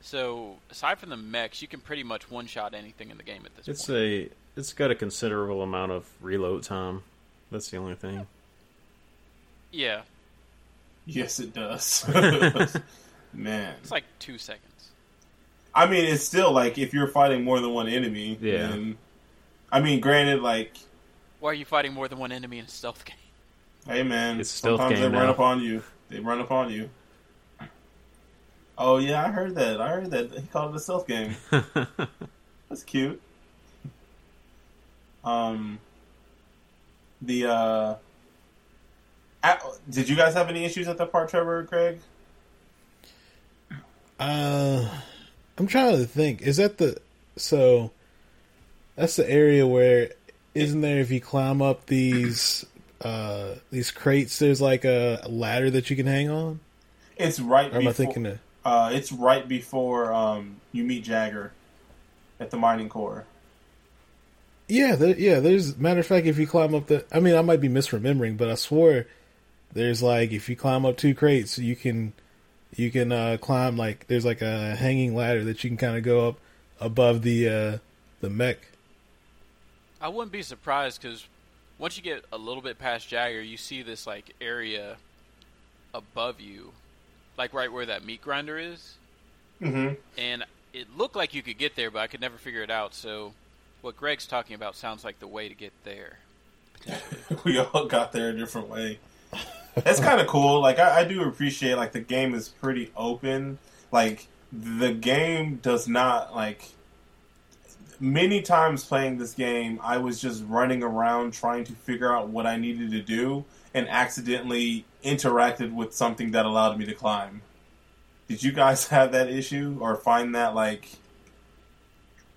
Speaker 2: So aside from the mechs, you can pretty much one shot anything in the game at this
Speaker 3: it's
Speaker 2: point.
Speaker 3: a it's got a considerable amount of reload time. That's the only thing.
Speaker 2: Yeah,
Speaker 1: Yes, it does. [LAUGHS] Man,
Speaker 2: it's like two seconds.
Speaker 1: I mean, it's still like if you're fighting more than one enemy.
Speaker 3: Yeah.
Speaker 1: Then, I mean, granted, like,
Speaker 2: Why are you fighting more than one enemy in a stealth game?
Speaker 1: hey, man,
Speaker 3: It's stealth
Speaker 1: sometimes
Speaker 3: game
Speaker 1: they run upon you. They run upon you. Oh yeah, I heard that. I heard that he called it a stealth game. [LAUGHS] That's cute. Um, the uh, at, did you guys have any issues at the part, Trevor or Craig?
Speaker 4: Uh, I'm trying to think. Is that the so? That's the area where isn't there? If you climb up these uh these crates, there's like a ladder that you can hang on.
Speaker 1: It's right.
Speaker 4: Or am
Speaker 1: before,
Speaker 4: I thinking of?
Speaker 1: Uh, it's right before um, you meet Jagger at the mining core.
Speaker 4: Yeah, there, yeah. There's matter of fact, if you climb up the, I mean, I might be misremembering, but I swore there's like if you climb up two crates, you can You can uh, climb like there's like a hanging ladder that you can kind of go up above the uh, the mech.
Speaker 2: I wouldn't be surprised because once you get a little bit past Jagger, you see this like area above you, like right where that meat grinder is,
Speaker 1: Mm-hmm.
Speaker 2: and it looked like you could get there, but I could never figure it out. So, what Greg's talking about sounds like the way to get there. [LAUGHS]
Speaker 1: We all got there a different way. That's kind of cool. Like I, I do appreciate like the game is pretty open. Like the game does not like many times playing this game I was just running around trying to figure out what I needed to do and accidentally interacted with something that allowed me to climb. Did you guys [LAUGHS] have that issue or find that like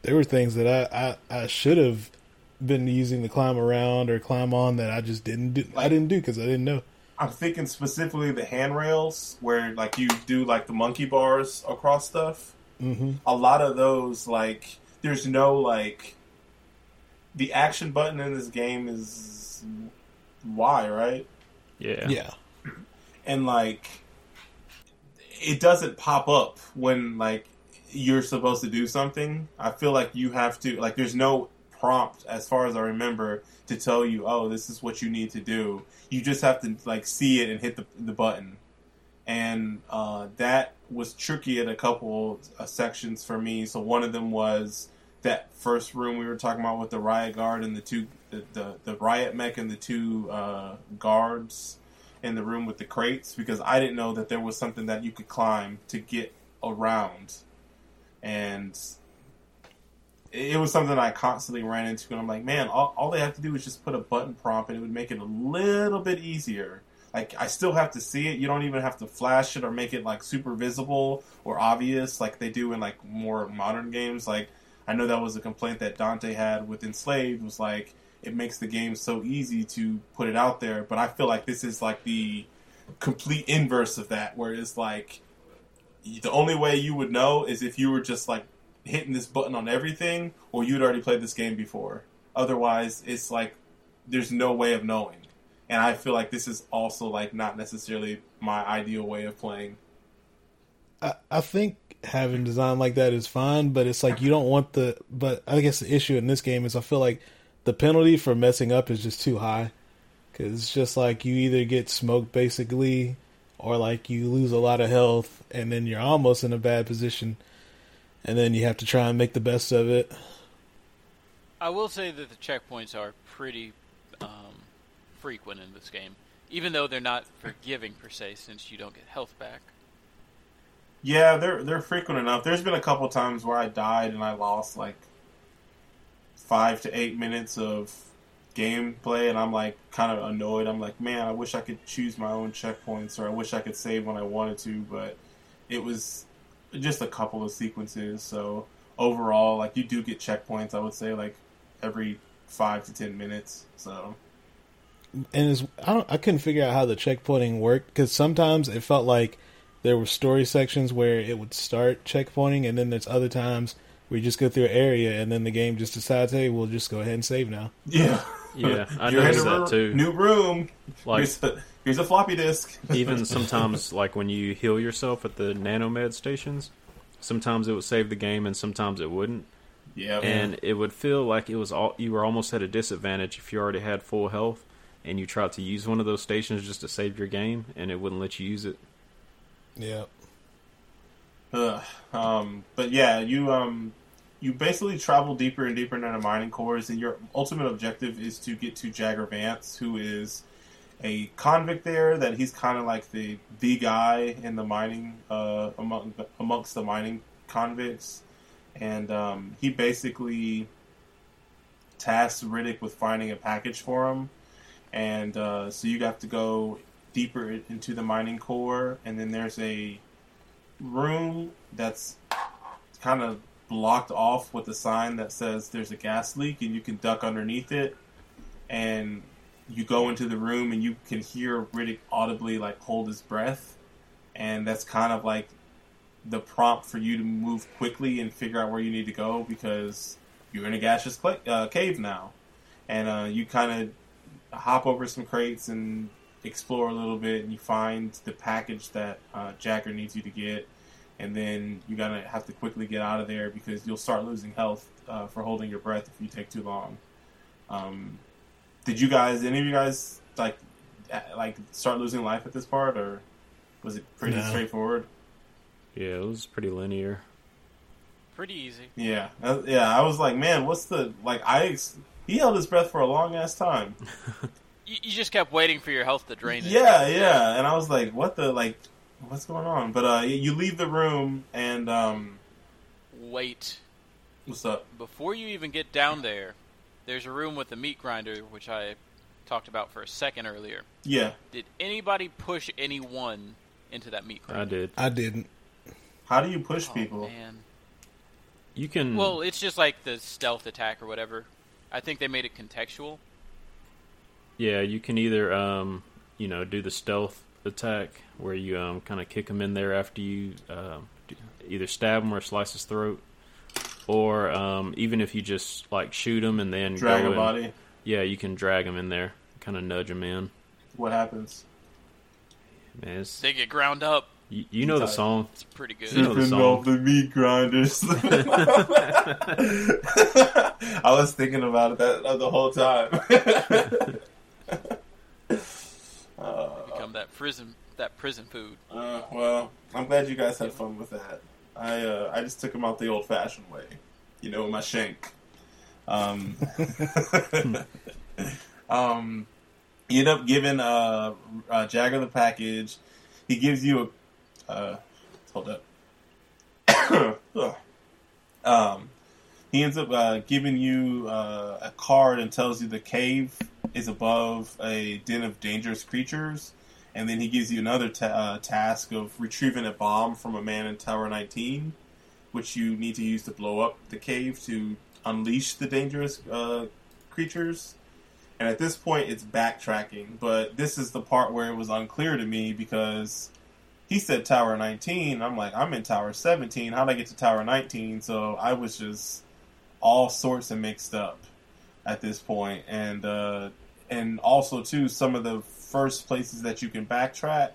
Speaker 4: There were things that I I, I should have been using to climb around or climb on that I just didn't do. I didn't do because I didn't know.
Speaker 1: I'm thinking specifically the handrails where like you do like the monkey bars across stuff.
Speaker 4: hmm
Speaker 1: a lot of those like there's no like the action button in this game is Y, right?
Speaker 3: Yeah.
Speaker 4: Yeah.
Speaker 1: And like it doesn't pop up when like you're supposed to do something. I feel like you have to like there's no prompt as far as I remember to tell you, "Oh, this is what you need to do." You just have to like see it and hit the the button. And uh, that was tricky at a couple uh, sections for me. So one of them was that first room we were talking about with the riot guard and the two the, the, the riot mech and the two uh, guards in the room with the crates because I didn't know that there was something that you could climb to get around, and it was something I constantly ran into. And I'm like, man, all, all they have to do is just put a button prompt, and it would make it a little bit easier. Like I still have to see it. You don't even have to flash it or make it like super visible or obvious like they do in like more modern games. Like I know that was a complaint that Dante had with Enslaved was like it makes the game so easy to put it out there, but I feel like this is like the complete inverse of that where it's like the only way you would know is if you were just like hitting this button on everything or you'd already played this game before. Otherwise, it's like there's no way of knowing. And I feel like this is also like not necessarily my ideal way of playing.
Speaker 4: I, I think having design like that is fine, but it's like you don't want the. But I guess the issue in this game is I feel like the penalty for messing up is just too high. Because it's just like you either get smoked basically, or like you lose a lot of health, and then you're almost in a bad position, and then you have to try and make the best of it.
Speaker 2: I will say that the checkpoints are pretty um, frequent in this game, even though they're not forgiving per se, since you don't get health back.
Speaker 1: Yeah, they're they're frequent enough. There's been a couple times where I died and I lost like five to eight minutes of gameplay, and I'm like kind of annoyed. I'm like, man, I wish I could choose my own checkpoints, or I wish I could save when I wanted to, but it was just a couple of sequences. So overall, like you do get checkpoints. I would say like every five to ten minutes. So
Speaker 4: and it's, I don't I couldn't figure out how the checkpointing worked because sometimes it felt like there were story sections where it would start checkpointing, and then there's other times where you just go through an area and then the game just decides, hey, we'll just go ahead and save now.
Speaker 1: yeah,
Speaker 3: Yeah, I
Speaker 1: You're
Speaker 3: noticed that
Speaker 1: room-
Speaker 3: too.
Speaker 1: New room.
Speaker 3: Like
Speaker 1: here's, a, floppy disk. [LAUGHS]
Speaker 3: even sometimes, like when you heal yourself at the nanomed stations, sometimes it would save the game and sometimes it wouldn't,
Speaker 1: yeah,
Speaker 3: and it would feel like it was all you were almost at a disadvantage if you already had full health and you tried to use one of those stations just to save your game and it wouldn't let you use it.
Speaker 4: Yeah.
Speaker 1: Ugh. Um, but yeah, you um, you basically travel deeper and deeper into mining cores, and your ultimate objective is to get to Jagger Vance, who is a convict there. That he's kind of like the the guy in the mining uh, among amongst the mining convicts, and um, he basically tasks Riddick with finding a package for him, and uh, so you have to go deeper into the mining core, and then there's a room that's kind of blocked off with a sign that says there's a gas leak and you can duck underneath it. And you go into the room and you can hear Riddick audibly like hold his breath. And that's kind of like the prompt for you to move quickly and figure out where you need to go because you're in a gaseous cla uh, cave now. And uh, you kind of hop over some crates and explore a little bit and you find the package that uh, Jagger needs you to get, and then you're gonna have to quickly get out of there because you'll start losing health uh, for holding your breath if you take too long. Um, did you guys, any of you guys, like, like start losing life at this part, or was it pretty
Speaker 4: No.
Speaker 1: straightforward?
Speaker 3: Yeah, it was pretty linear.
Speaker 2: Pretty easy.
Speaker 1: Yeah, Uh, yeah. I was like, man, what's the like? I ex- he held his breath for a long ass time. [LAUGHS]
Speaker 2: You, you just kept waiting for your health to drain. and-
Speaker 1: Yeah, yeah. And I was like, what the like? What's going on? But uh, you leave the room and um,
Speaker 2: Wait.
Speaker 1: what's up?
Speaker 2: Before you even get down there, there's a room with a meat grinder, which I talked about for a second earlier.
Speaker 1: Yeah.
Speaker 2: Did anybody push anyone into that meat grinder?
Speaker 3: I did.
Speaker 4: I didn't.
Speaker 1: How do you push
Speaker 2: Oh,
Speaker 1: people?
Speaker 2: man.
Speaker 3: You can.
Speaker 2: Well, it's just like the stealth attack or whatever. I think they made it contextual.
Speaker 3: Yeah, you can either um, you know do the stealth attack where you um, kind of kick him in there after you um, d- either stab him or slice his throat, or um, even if you just like shoot them and then
Speaker 1: Drag
Speaker 3: go
Speaker 1: a
Speaker 3: and-
Speaker 1: body.
Speaker 3: Yeah, you can drag them in there, kind of nudge them in.
Speaker 1: What happens?
Speaker 3: Man, it's,
Speaker 2: They get ground up.
Speaker 3: you, you know the song.
Speaker 2: It's pretty good.
Speaker 3: You know the song.
Speaker 1: off the meat grinders. [LAUGHS] I was thinking about it that uh, the whole time. [LAUGHS] uh,
Speaker 2: Become that prison that prison food.
Speaker 1: uh, well, I'm glad you guys had fun with that. I uh, I just took them out the old fashioned way, you know, my shank. Um, [LAUGHS] um, you end up giving uh, uh, Jagger the package. He gives you a uh, hold up. [COUGHS] Um, he ends up uh, giving you uh, a card and tells you the cave is above a den of dangerous creatures, and then he gives you another ta- uh, task of retrieving a bomb from a man in Tower 19, which you need to use to blow up the cave to unleash the dangerous uh, creatures. And at this point, it's backtracking, but this is the part where it was unclear to me because he said Tower 19. I'm like, I'm in Tower 17. How'd I get to Tower 19? So I was just all sorts of mixed up at this point, and uh, and also too, some of the first places that you can backtrack,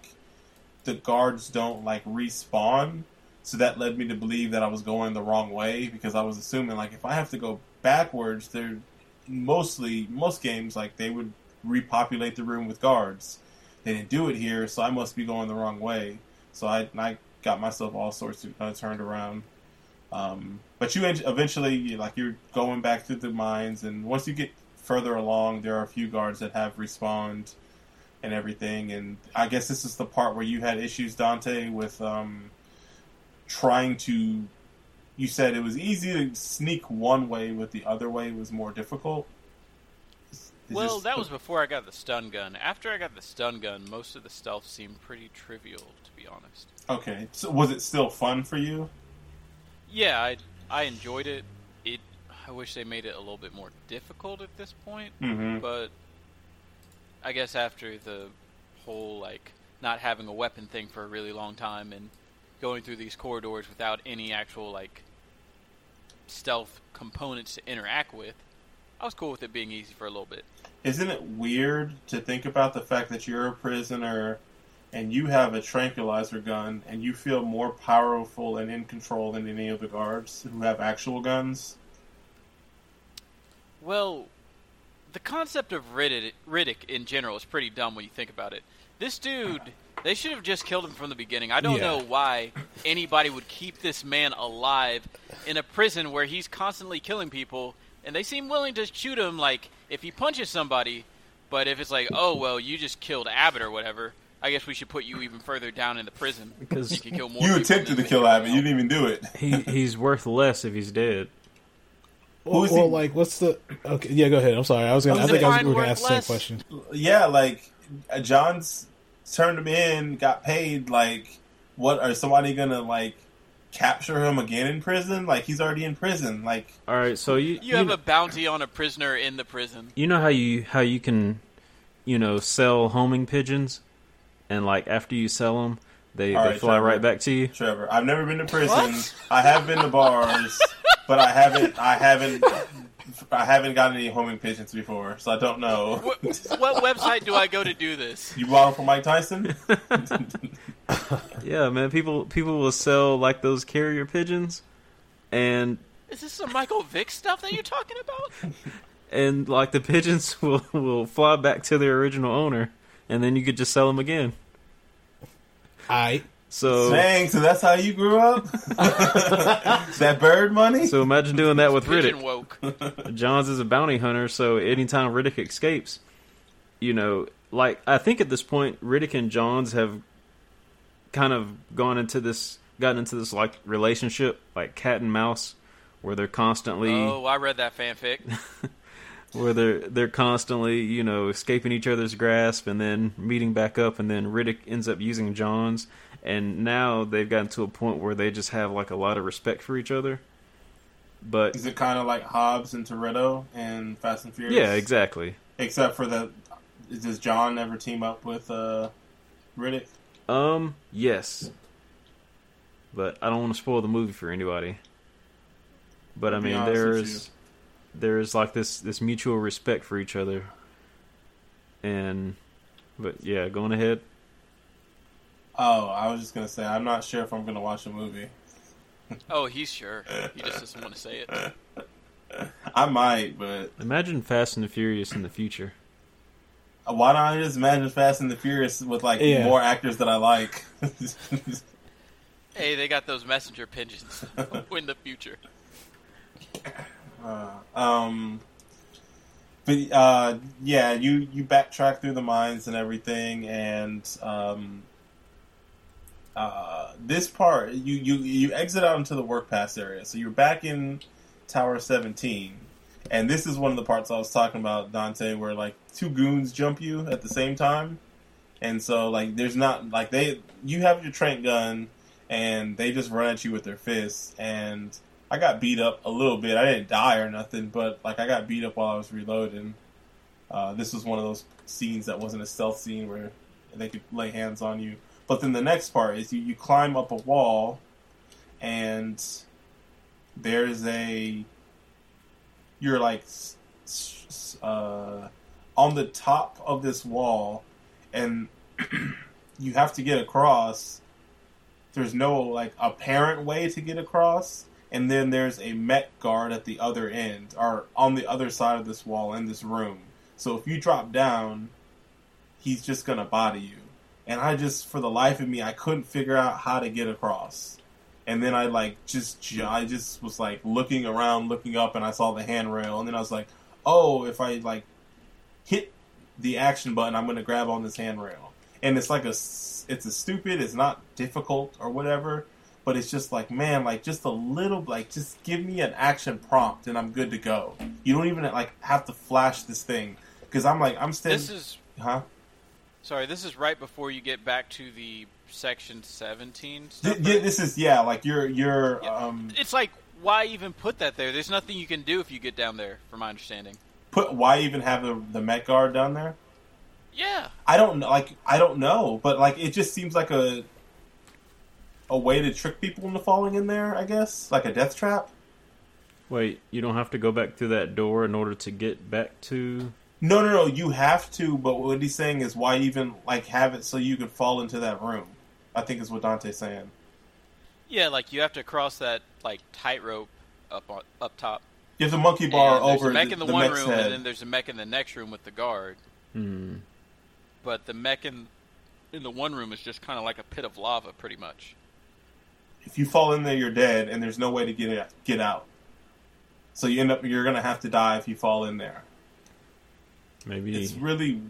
Speaker 1: the guards don't like respawn. So that led me to believe that I was going the wrong way because I was assuming like if I have to go backwards, they're mostly most games like they would repopulate the room with guards. They didn't do it here, so I must be going the wrong way. So I, I got myself all sorts of uh, turned around. Um, but you eventually, like you're going back through the mines, and once you get further along, there are a few guards that have respawned and everything. And I guess this is the part where you had issues, Dante, with um, trying to. You said it was easy to sneak one way, but the other way was more difficult.
Speaker 2: Well, that was before I got the stun gun. After I got the stun gun, most of the stealth seemed pretty trivial, to be honest.
Speaker 1: okay. So was it still fun for you?
Speaker 2: Yeah, I I enjoyed it. It I wish they made it a little bit more difficult at this point,
Speaker 1: Mm-hmm.
Speaker 2: but I guess after the whole like not having a weapon thing for a really long time and going through these corridors without any actual like stealth components to interact with, I was cool with it being easy for a little bit.
Speaker 1: Isn't it weird to think about the fact that you're a prisoner and you have a tranquilizer gun and you feel more powerful and in control than any of the guards who have actual guns?
Speaker 2: Well, the concept of Riddick, Riddick in general is pretty dumb when you think about it. This dude, they should have just killed him from the beginning. I don't
Speaker 4: Yeah.
Speaker 2: know why anybody would keep this man alive in a prison where he's constantly killing people, and they seem willing to shoot him like if he punches somebody. But if it's like, oh well, you just killed Abbott or whatever, I guess we should put you even further down in the prison
Speaker 3: Because
Speaker 2: you can kill more.
Speaker 1: You attempted to kill
Speaker 2: anyone
Speaker 1: Abbott, you didn't even do it.
Speaker 3: he he's worth less if he's dead.
Speaker 4: Well,
Speaker 1: Who's
Speaker 4: well, like, what's the? Okay, yeah, go ahead. I'm sorry. I was gonna. I
Speaker 1: Who's
Speaker 4: think I was we were gonna ask the same question.
Speaker 1: Yeah, like uh, Johns turned him in, got paid. Like, what are somebody gonna like capture him again in prison? Like he's already in prison. Like,
Speaker 3: All right, so you
Speaker 2: You have a bounty on a prisoner in the prison.
Speaker 3: you know how you how you can you know sell homing pigeons and like after you sell them they,
Speaker 1: All
Speaker 3: they
Speaker 1: right,
Speaker 3: fly
Speaker 1: Trevor.
Speaker 3: right back to you
Speaker 1: Trevor, I've never been to prison.
Speaker 2: What?
Speaker 1: I have been to bars, [LAUGHS] but I haven't. I haven't I haven't gotten any homing pigeons before, so I don't know.
Speaker 2: What, what website do I go to do this?
Speaker 1: You bought them from Mike Tyson? [LAUGHS] [LAUGHS]
Speaker 3: Yeah, man. People people will sell like those carrier pigeons, and
Speaker 2: Is this some Michael Vick stuff that you're talking about?
Speaker 3: and like the pigeons will will fly back to their original owner, and then you could just sell them again.
Speaker 4: I
Speaker 3: So
Speaker 1: Dang, so that's how you grew up? [LAUGHS] that bird money?
Speaker 3: so imagine doing that with Riddick.
Speaker 2: woke.
Speaker 3: Johns is a bounty hunter, so anytime Riddick escapes, you know, like I think at this point Riddick and Johns have kind of gone into this gotten into this like relationship, like cat and mouse, where they're constantly
Speaker 2: Oh, I read that fanfic. [LAUGHS]
Speaker 3: where they're they're constantly, you know, escaping each other's grasp and then meeting back up and then Riddick ends up using Johns and now they've gotten to a point where they just have like a lot of respect for each other. But
Speaker 1: Is it kind of like Hobbs and Toretto and Fast and Furious?
Speaker 3: yeah, exactly.
Speaker 1: Except for the. Does John ever team up with uh, Riddick?
Speaker 3: Um, yes. But I don't want to spoil the movie for anybody. But I mean, there's there's like this this mutual respect for each other. And but yeah, going ahead.
Speaker 1: Oh, I was just gonna say I'm not sure if I'm gonna watch a movie. [LAUGHS]
Speaker 2: Oh, he's sure. He just doesn't want to say it.
Speaker 1: I might, but
Speaker 3: Imagine Fast and the Furious in the future.
Speaker 1: Uh, why don't I just imagine Fast and the Furious with like
Speaker 4: Yeah.
Speaker 1: more actors that I like? [LAUGHS]
Speaker 2: Hey, they got those messenger pigeons [LAUGHS] in the future.
Speaker 1: Uh, um, but uh, yeah, you you backtrack through the mines and everything, and um, uh, this part you you you exit out into the work pass area, so you're back in Tower Seventeen, and this is one of the parts I was talking about, Dante, where like two goons jump you at the same time, and so like there's not like they you have your trank gun, and they just run at you with their fists and. I got beat up a little bit. I didn't die or nothing, but like I got beat up while I was reloading. Uh, this was one of those scenes that wasn't a stealth scene where they could lay hands on you. But then the next part is you, you climb up a wall, and there's a you're like uh, on the top of this wall, and [CLEARS THROAT] you have to get across. There's no like apparent way to get across and then there's a Met guard at the other end or on the other side of this wall in this room. So if you drop down, he's just gonna body you. And I just, for the life of me, I couldn't figure out how to get across. And then I like just, I just was like looking around, looking up, and I saw the handrail, and then I was like, oh, if I like hit the action button, I'm gonna grab on this handrail. And it's like a, it's a stupid, it's not difficult or whatever but it's just like man like just a little like just give me an action prompt and i'm good to go you don't even like have to flash this thing because i'm like i'm standing
Speaker 2: This is
Speaker 1: huh
Speaker 2: sorry. This is right before you get back to the section 17 stuff.
Speaker 1: yeah, this is yeah like you're you're
Speaker 2: Yeah.
Speaker 1: um
Speaker 2: It's like why even put that there? There's nothing you can do if you get down there, from my understanding.
Speaker 1: put why even have the, the met guard down there
Speaker 2: Yeah,
Speaker 1: i don't know like i don't know but like it just seems like a a way to trick people into falling in there i guess like a death trap
Speaker 3: Wait, you don't have to go back through that door in order to get back to.
Speaker 1: no no no you have to but what he's saying is why even like have it so you can fall into that room i think is what dante's saying
Speaker 2: yeah. Like you have to cross that like tightrope up on, up top.
Speaker 1: There's a monkey bar
Speaker 2: And there's
Speaker 1: over
Speaker 2: a mech in the,
Speaker 1: the
Speaker 2: one room,
Speaker 1: head.
Speaker 2: and then there's a mech in the next room with the guard.
Speaker 3: Hmm.
Speaker 2: But the mech in in the one room is just kind of like a pit of lava, pretty much.
Speaker 1: If you fall in there, you're dead, and there's no way to get it, get out. So you end up you're gonna have to die if you fall in there.
Speaker 3: Maybe
Speaker 1: It's really,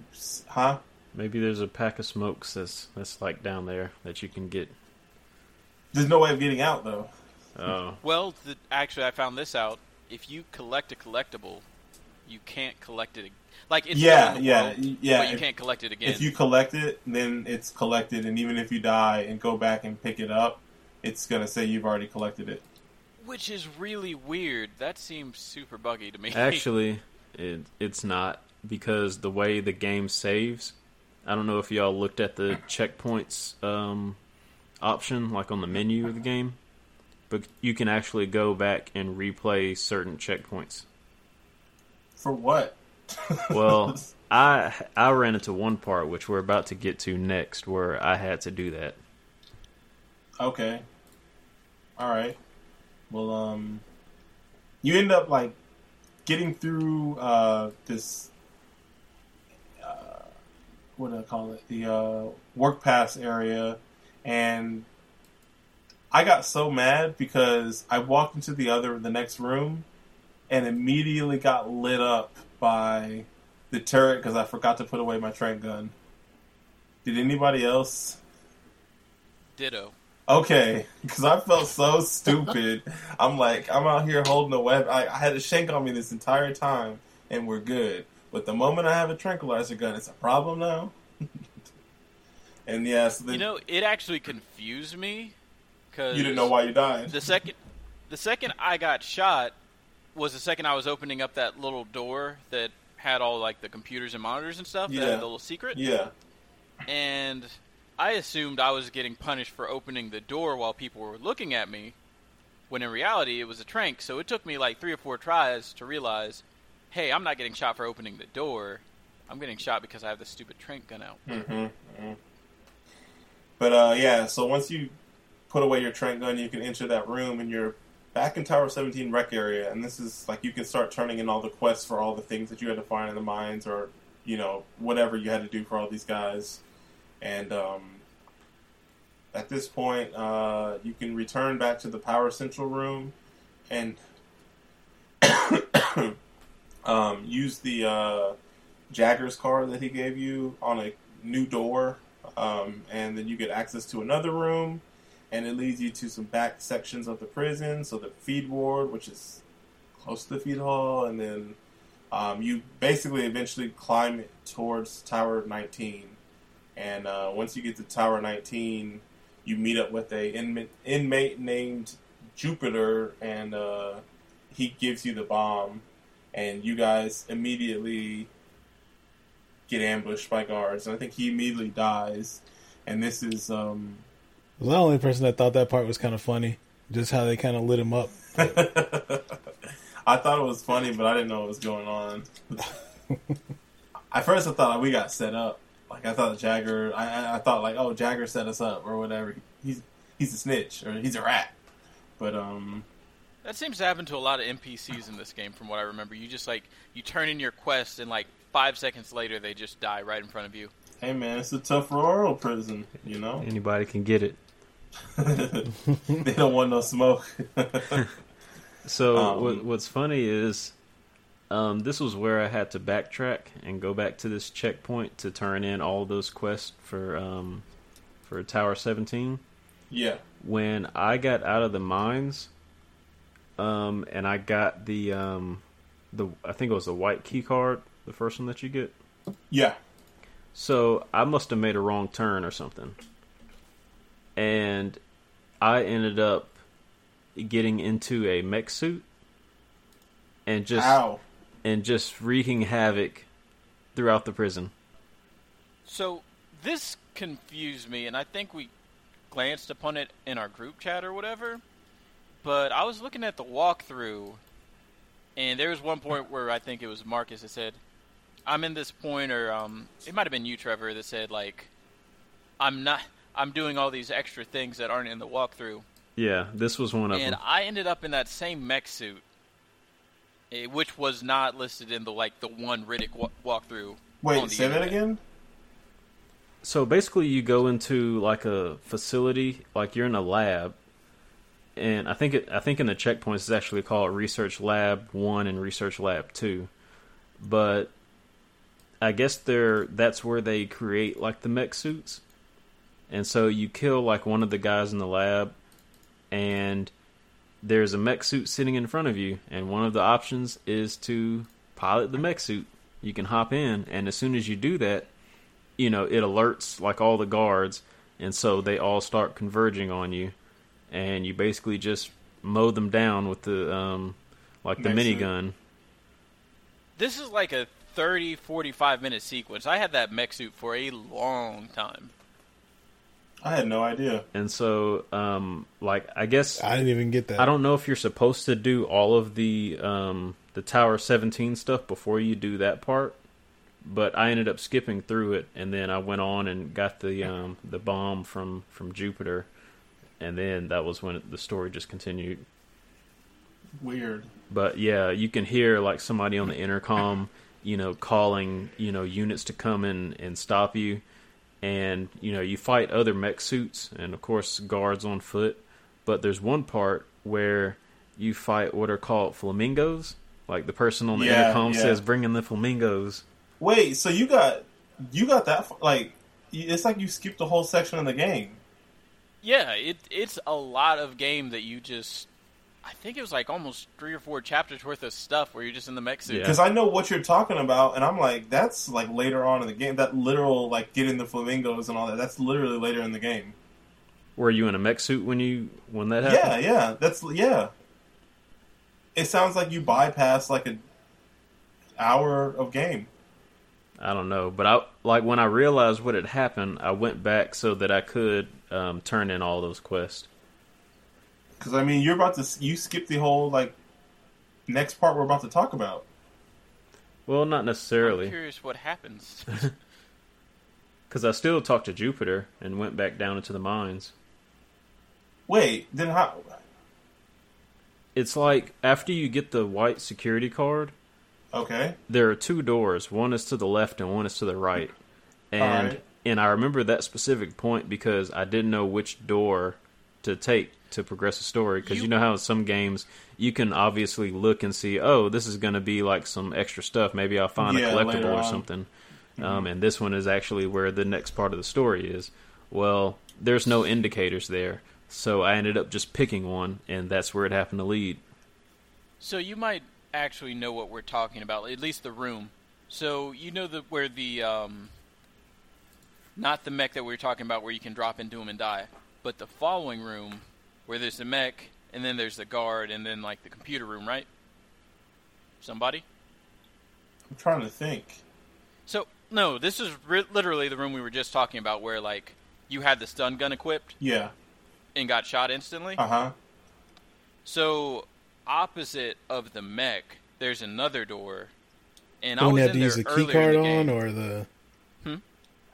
Speaker 1: huh?
Speaker 3: maybe there's a pack of smokes that's that's like down there that you can get.
Speaker 1: There's no way of getting out though.
Speaker 3: Oh,
Speaker 2: Well, the, actually, I found this out. If you collect a collectible, you can't collect it. Like it's
Speaker 1: Yeah,
Speaker 2: the
Speaker 1: yeah,
Speaker 2: world,
Speaker 1: yeah.
Speaker 2: but you
Speaker 1: If-
Speaker 2: can't collect it again.
Speaker 1: If you collect it, then it's collected, and even if you die and go back and pick it up, it's gonna say you've already collected it.
Speaker 2: Which is really weird. That seems super buggy to me.
Speaker 3: actually, [LAUGHS] it it's not because the way the game saves. I don't know if y'all looked at the checkpoints um, option, like on the menu of the game, but you can actually go back and replay certain checkpoints.
Speaker 1: For what?
Speaker 3: Well, [LAUGHS] I I ran into one part which we're about to get to next, where I had to do that.
Speaker 1: Okay. All right. Well, um, you end up like getting through uh this. Uh, what do I call it? The uh, work pass area, and I got so mad because I walked into the other the next room, and immediately got lit up by the turret because I forgot to put away my trank gun. Did anybody else?
Speaker 2: Ditto.
Speaker 1: Okay, because I felt so stupid. I'm like, I'm out here holding a weapon. I, I had a shank on me this entire time, and we're good. But the moment I have a tranquilizer gun, it's a problem now. [LAUGHS] and yeah, so then
Speaker 2: You know, it actually confused me because
Speaker 1: you didn't know why you died.
Speaker 2: the second the second I got shot was the second I was opening up that little door that had all like the computers and monitors and stuff. That
Speaker 1: Yeah.
Speaker 2: had the little secret.
Speaker 1: Yeah,
Speaker 2: And I assumed I was getting punished for opening the door while people were looking at me, when in reality it was a trank. So it took me like three or four tries to realize, hey, I'm not getting shot for opening the door. I'm getting shot because I have this stupid trank gun out.
Speaker 1: hmm But uh, yeah, so once you put away your trank gun, you can enter that room, and you're back in Tower 17 rec area. And this is like you can start turning in all the quests for all the things that you had to find in the mines, or you know whatever you had to do for all these guys. And um, at this point, uh, you can return back to the Power Central room and [COUGHS] um, use the uh, Jagger's card that he gave you on a new door, um, and then you get access to another room, and it leads you to some back sections of the prison. So the feed ward, which is close to the feed hall, and then um, you basically eventually climb towards Tower 19. And uh, once you get to Tower 19, you meet up with a inmate, inmate named Jupiter, and uh, he gives you the bomb, and you guys immediately get ambushed by guards. And I think he immediately dies. And this is um,
Speaker 4: Was the only person that thought that part was kind of funny? Just how they kind of lit him up. [LAUGHS]
Speaker 1: I thought it was funny, but I didn't know what was going on. [LAUGHS] At first, I thought we got set up. Like I thought Jagger, I, I- I thought like, oh, Jagger set us up or whatever. He's he's a snitch or he's a rat. But um,
Speaker 2: That seems to happen to a lot of NPCs in this game, from what I remember. You just like you turn in your quest, and like five seconds later, they just die right in front of you.
Speaker 1: hey man, it's a tough rural prison, you know.
Speaker 3: Anybody can get it. [LAUGHS]
Speaker 1: they don't want no smoke. [LAUGHS]
Speaker 3: So
Speaker 1: Um,
Speaker 3: what, what's funny is, um, this was where I had to backtrack and go back to this checkpoint to turn in all those quests for um, for Tower Seventeen.
Speaker 1: yeah,
Speaker 3: When I got out of the mines, um, and I got the um, the I think it was the white key card, the first one that you get.
Speaker 1: yeah.
Speaker 3: So I must have made a wrong turn or something. And I ended up getting into a mech suit and just
Speaker 1: Ow.
Speaker 3: And just wreaking havoc throughout the prison.
Speaker 2: So this confused me, and I think we glanced upon it in our group chat or whatever. But I was looking at the walkthrough, and there was one point where I think it was Marcus that said, "I'm in this point," or um, it might have been you, Trevor, that said like, "I'm not." I'm doing all these extra things that aren't in the walkthrough,
Speaker 3: Yeah, this was one of
Speaker 2: and
Speaker 3: them.
Speaker 2: And I ended up in that same mech suit, Eh, which was not listed in the like the one Riddick wa- walkthrough.
Speaker 1: Wait,
Speaker 2: the
Speaker 1: say that again.
Speaker 3: So basically, you go into like a facility, like you're in a lab, and I think it, I think in the checkpoints it's actually called Research Lab One and Research Lab Two, but I guess they're that's where they create like the mech suits, and so you kill like one of the guys in the lab, and there's a mech suit sitting in front of you, and one of the options is to pilot the mech suit. You can hop in, and as soon as you do that, you know, it alerts like all the guards, and so they all start converging on you, and you basically just mow them down with the um, like the minigun.
Speaker 2: This is like a 30, 45 minute sequence. I had that mech suit for a long time.
Speaker 1: I had no idea.
Speaker 3: And so, um, like, I guess
Speaker 4: I didn't even get that.
Speaker 3: I don't know if you're supposed to do all of the um, the Tower 17 stuff before you do that part, but I ended up skipping through it, and then I went on and got the um, the bomb from from Jupiter, and then that was when it, the story just continued.
Speaker 1: Weird.
Speaker 3: But yeah, you can hear like somebody on the intercom, you know, calling you know units to come in and stop you, and you know you fight other mech suits and of course guards on foot. But there's one part where you fight what are called flamingos. Like the person on the
Speaker 1: Yeah,
Speaker 3: intercom
Speaker 1: yeah.
Speaker 3: says, "Bring in the flamingos."
Speaker 1: Wait, so you got you got that like it's like you skipped the whole section of the game.
Speaker 2: Yeah, it it's a lot of game that you just. I think it was like almost three or four chapters worth of stuff where you're just in the mech suit.
Speaker 3: Yeah.
Speaker 1: Because I know what you're talking about, and I'm like, that's like later on in the game. That literal like getting the flamingos and all that. That's literally later in the game.
Speaker 3: Were you in a mech suit when you when that
Speaker 1: Yeah,
Speaker 3: happened?
Speaker 1: yeah, that's yeah. It sounds like you bypass like an hour of game.
Speaker 3: I don't know, but I like when I realized what had happened, I went back so that I could um, turn in all those quests.
Speaker 1: Because I mean, you're about to you skip the whole like next part we're about to talk about.
Speaker 3: Well, not
Speaker 2: I'm
Speaker 3: necessarily,
Speaker 2: curious what happens. [LAUGHS] [LAUGHS]
Speaker 3: because I still talked to Jupiter and went back down into the mines.
Speaker 1: Wait, then how?
Speaker 3: It's like after you get the white security card,
Speaker 1: Okay,
Speaker 3: there are two doors. One is to the left and one is to the right. And
Speaker 1: Alright.
Speaker 3: and I remember that specific point because I didn't know which door to take to progress the story. Because you,
Speaker 2: You-
Speaker 3: know how in some games you can obviously look and see, oh, this is going to be like some extra stuff. Maybe I'll find
Speaker 1: Yeah,
Speaker 3: a collectible or something. Um, and this one is actually where the next part of the story is. Well, there's no indicators there, so I ended up just picking one, and that's where it happened to lead.
Speaker 2: so you might actually know what we're talking about, at least the room. So you know the where the um, not the mech that we were talking about, where you can drop into them and die, but the following room where there's the mech, and then there's the guard, and then like the computer room, right? Somebody.
Speaker 1: I'm trying to think.
Speaker 2: So no, this is ri- literally the room we were just talking about, where like you had the stun gun equipped
Speaker 1: Yeah.
Speaker 2: and got shot instantly.
Speaker 1: Uh huh.
Speaker 2: So opposite of the mech, there's another door, and
Speaker 4: The
Speaker 2: I was
Speaker 4: have
Speaker 2: in
Speaker 4: to
Speaker 2: there
Speaker 4: use the
Speaker 2: earlier
Speaker 4: key card
Speaker 2: the
Speaker 4: on,
Speaker 2: game.
Speaker 4: or the?
Speaker 2: Hmm?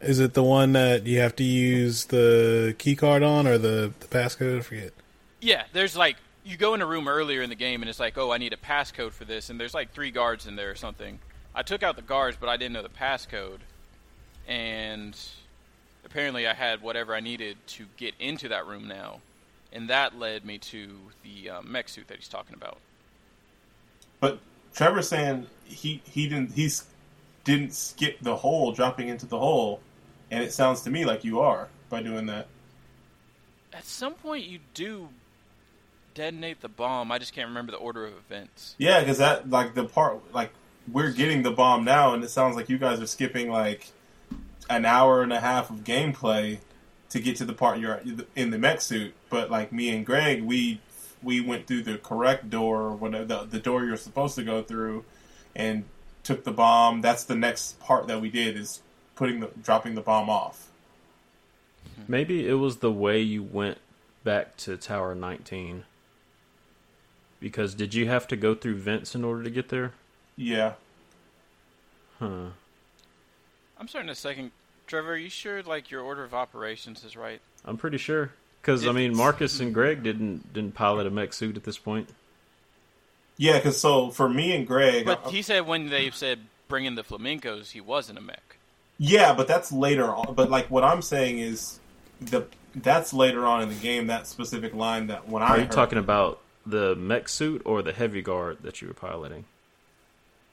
Speaker 4: Is it the one that you have to use the key card on, or the the passcode? I forget.
Speaker 2: Yeah, there's like you go in a room earlier in the game, and it's like, oh, I need a passcode for this, and there's like three guards in there or something. I took out the guards, but I didn't know the passcode, and apparently I had whatever I needed to get into that room now, and that led me to the uh, mech suit that he's talking about.
Speaker 1: But Trevor's saying he he didn't he's didn't skip the hole, dropping into the hole, and it sounds to me like you are by doing that.
Speaker 2: At some point, you do detonate the bomb. I just can't remember the order of events.
Speaker 1: Yeah, because that like the part like we're getting the bomb now, and it sounds like you guys are skipping like an hour and a half of gameplay to get to the part you're in the mech suit. But like me and Greg, we we went through the correct door, or whatever the, the door you're supposed to go through, and took the bomb. That's the next part that we did is putting the dropping the bomb off.
Speaker 3: Maybe it was the way you went back to Tower 19. Because did you have to go through vents in order to get there?
Speaker 1: Yeah,
Speaker 3: Huh.
Speaker 2: I'm starting to second. Trevor, are you sure like your order of operations is right?
Speaker 3: I'm pretty sure. Because I mean, Marcus and Greg didn't didn't pilot a mech suit at this point.
Speaker 1: yeah. Because so for me and Greg,
Speaker 2: But he said when they said bring in the flamencos, he wasn't a mech.
Speaker 1: Yeah, but that's later on. But like what I'm saying is the that's later on in the game. That specific line that when I
Speaker 3: Are you
Speaker 1: heard,
Speaker 3: talking about the mech suit or the heavy guard that you were piloting?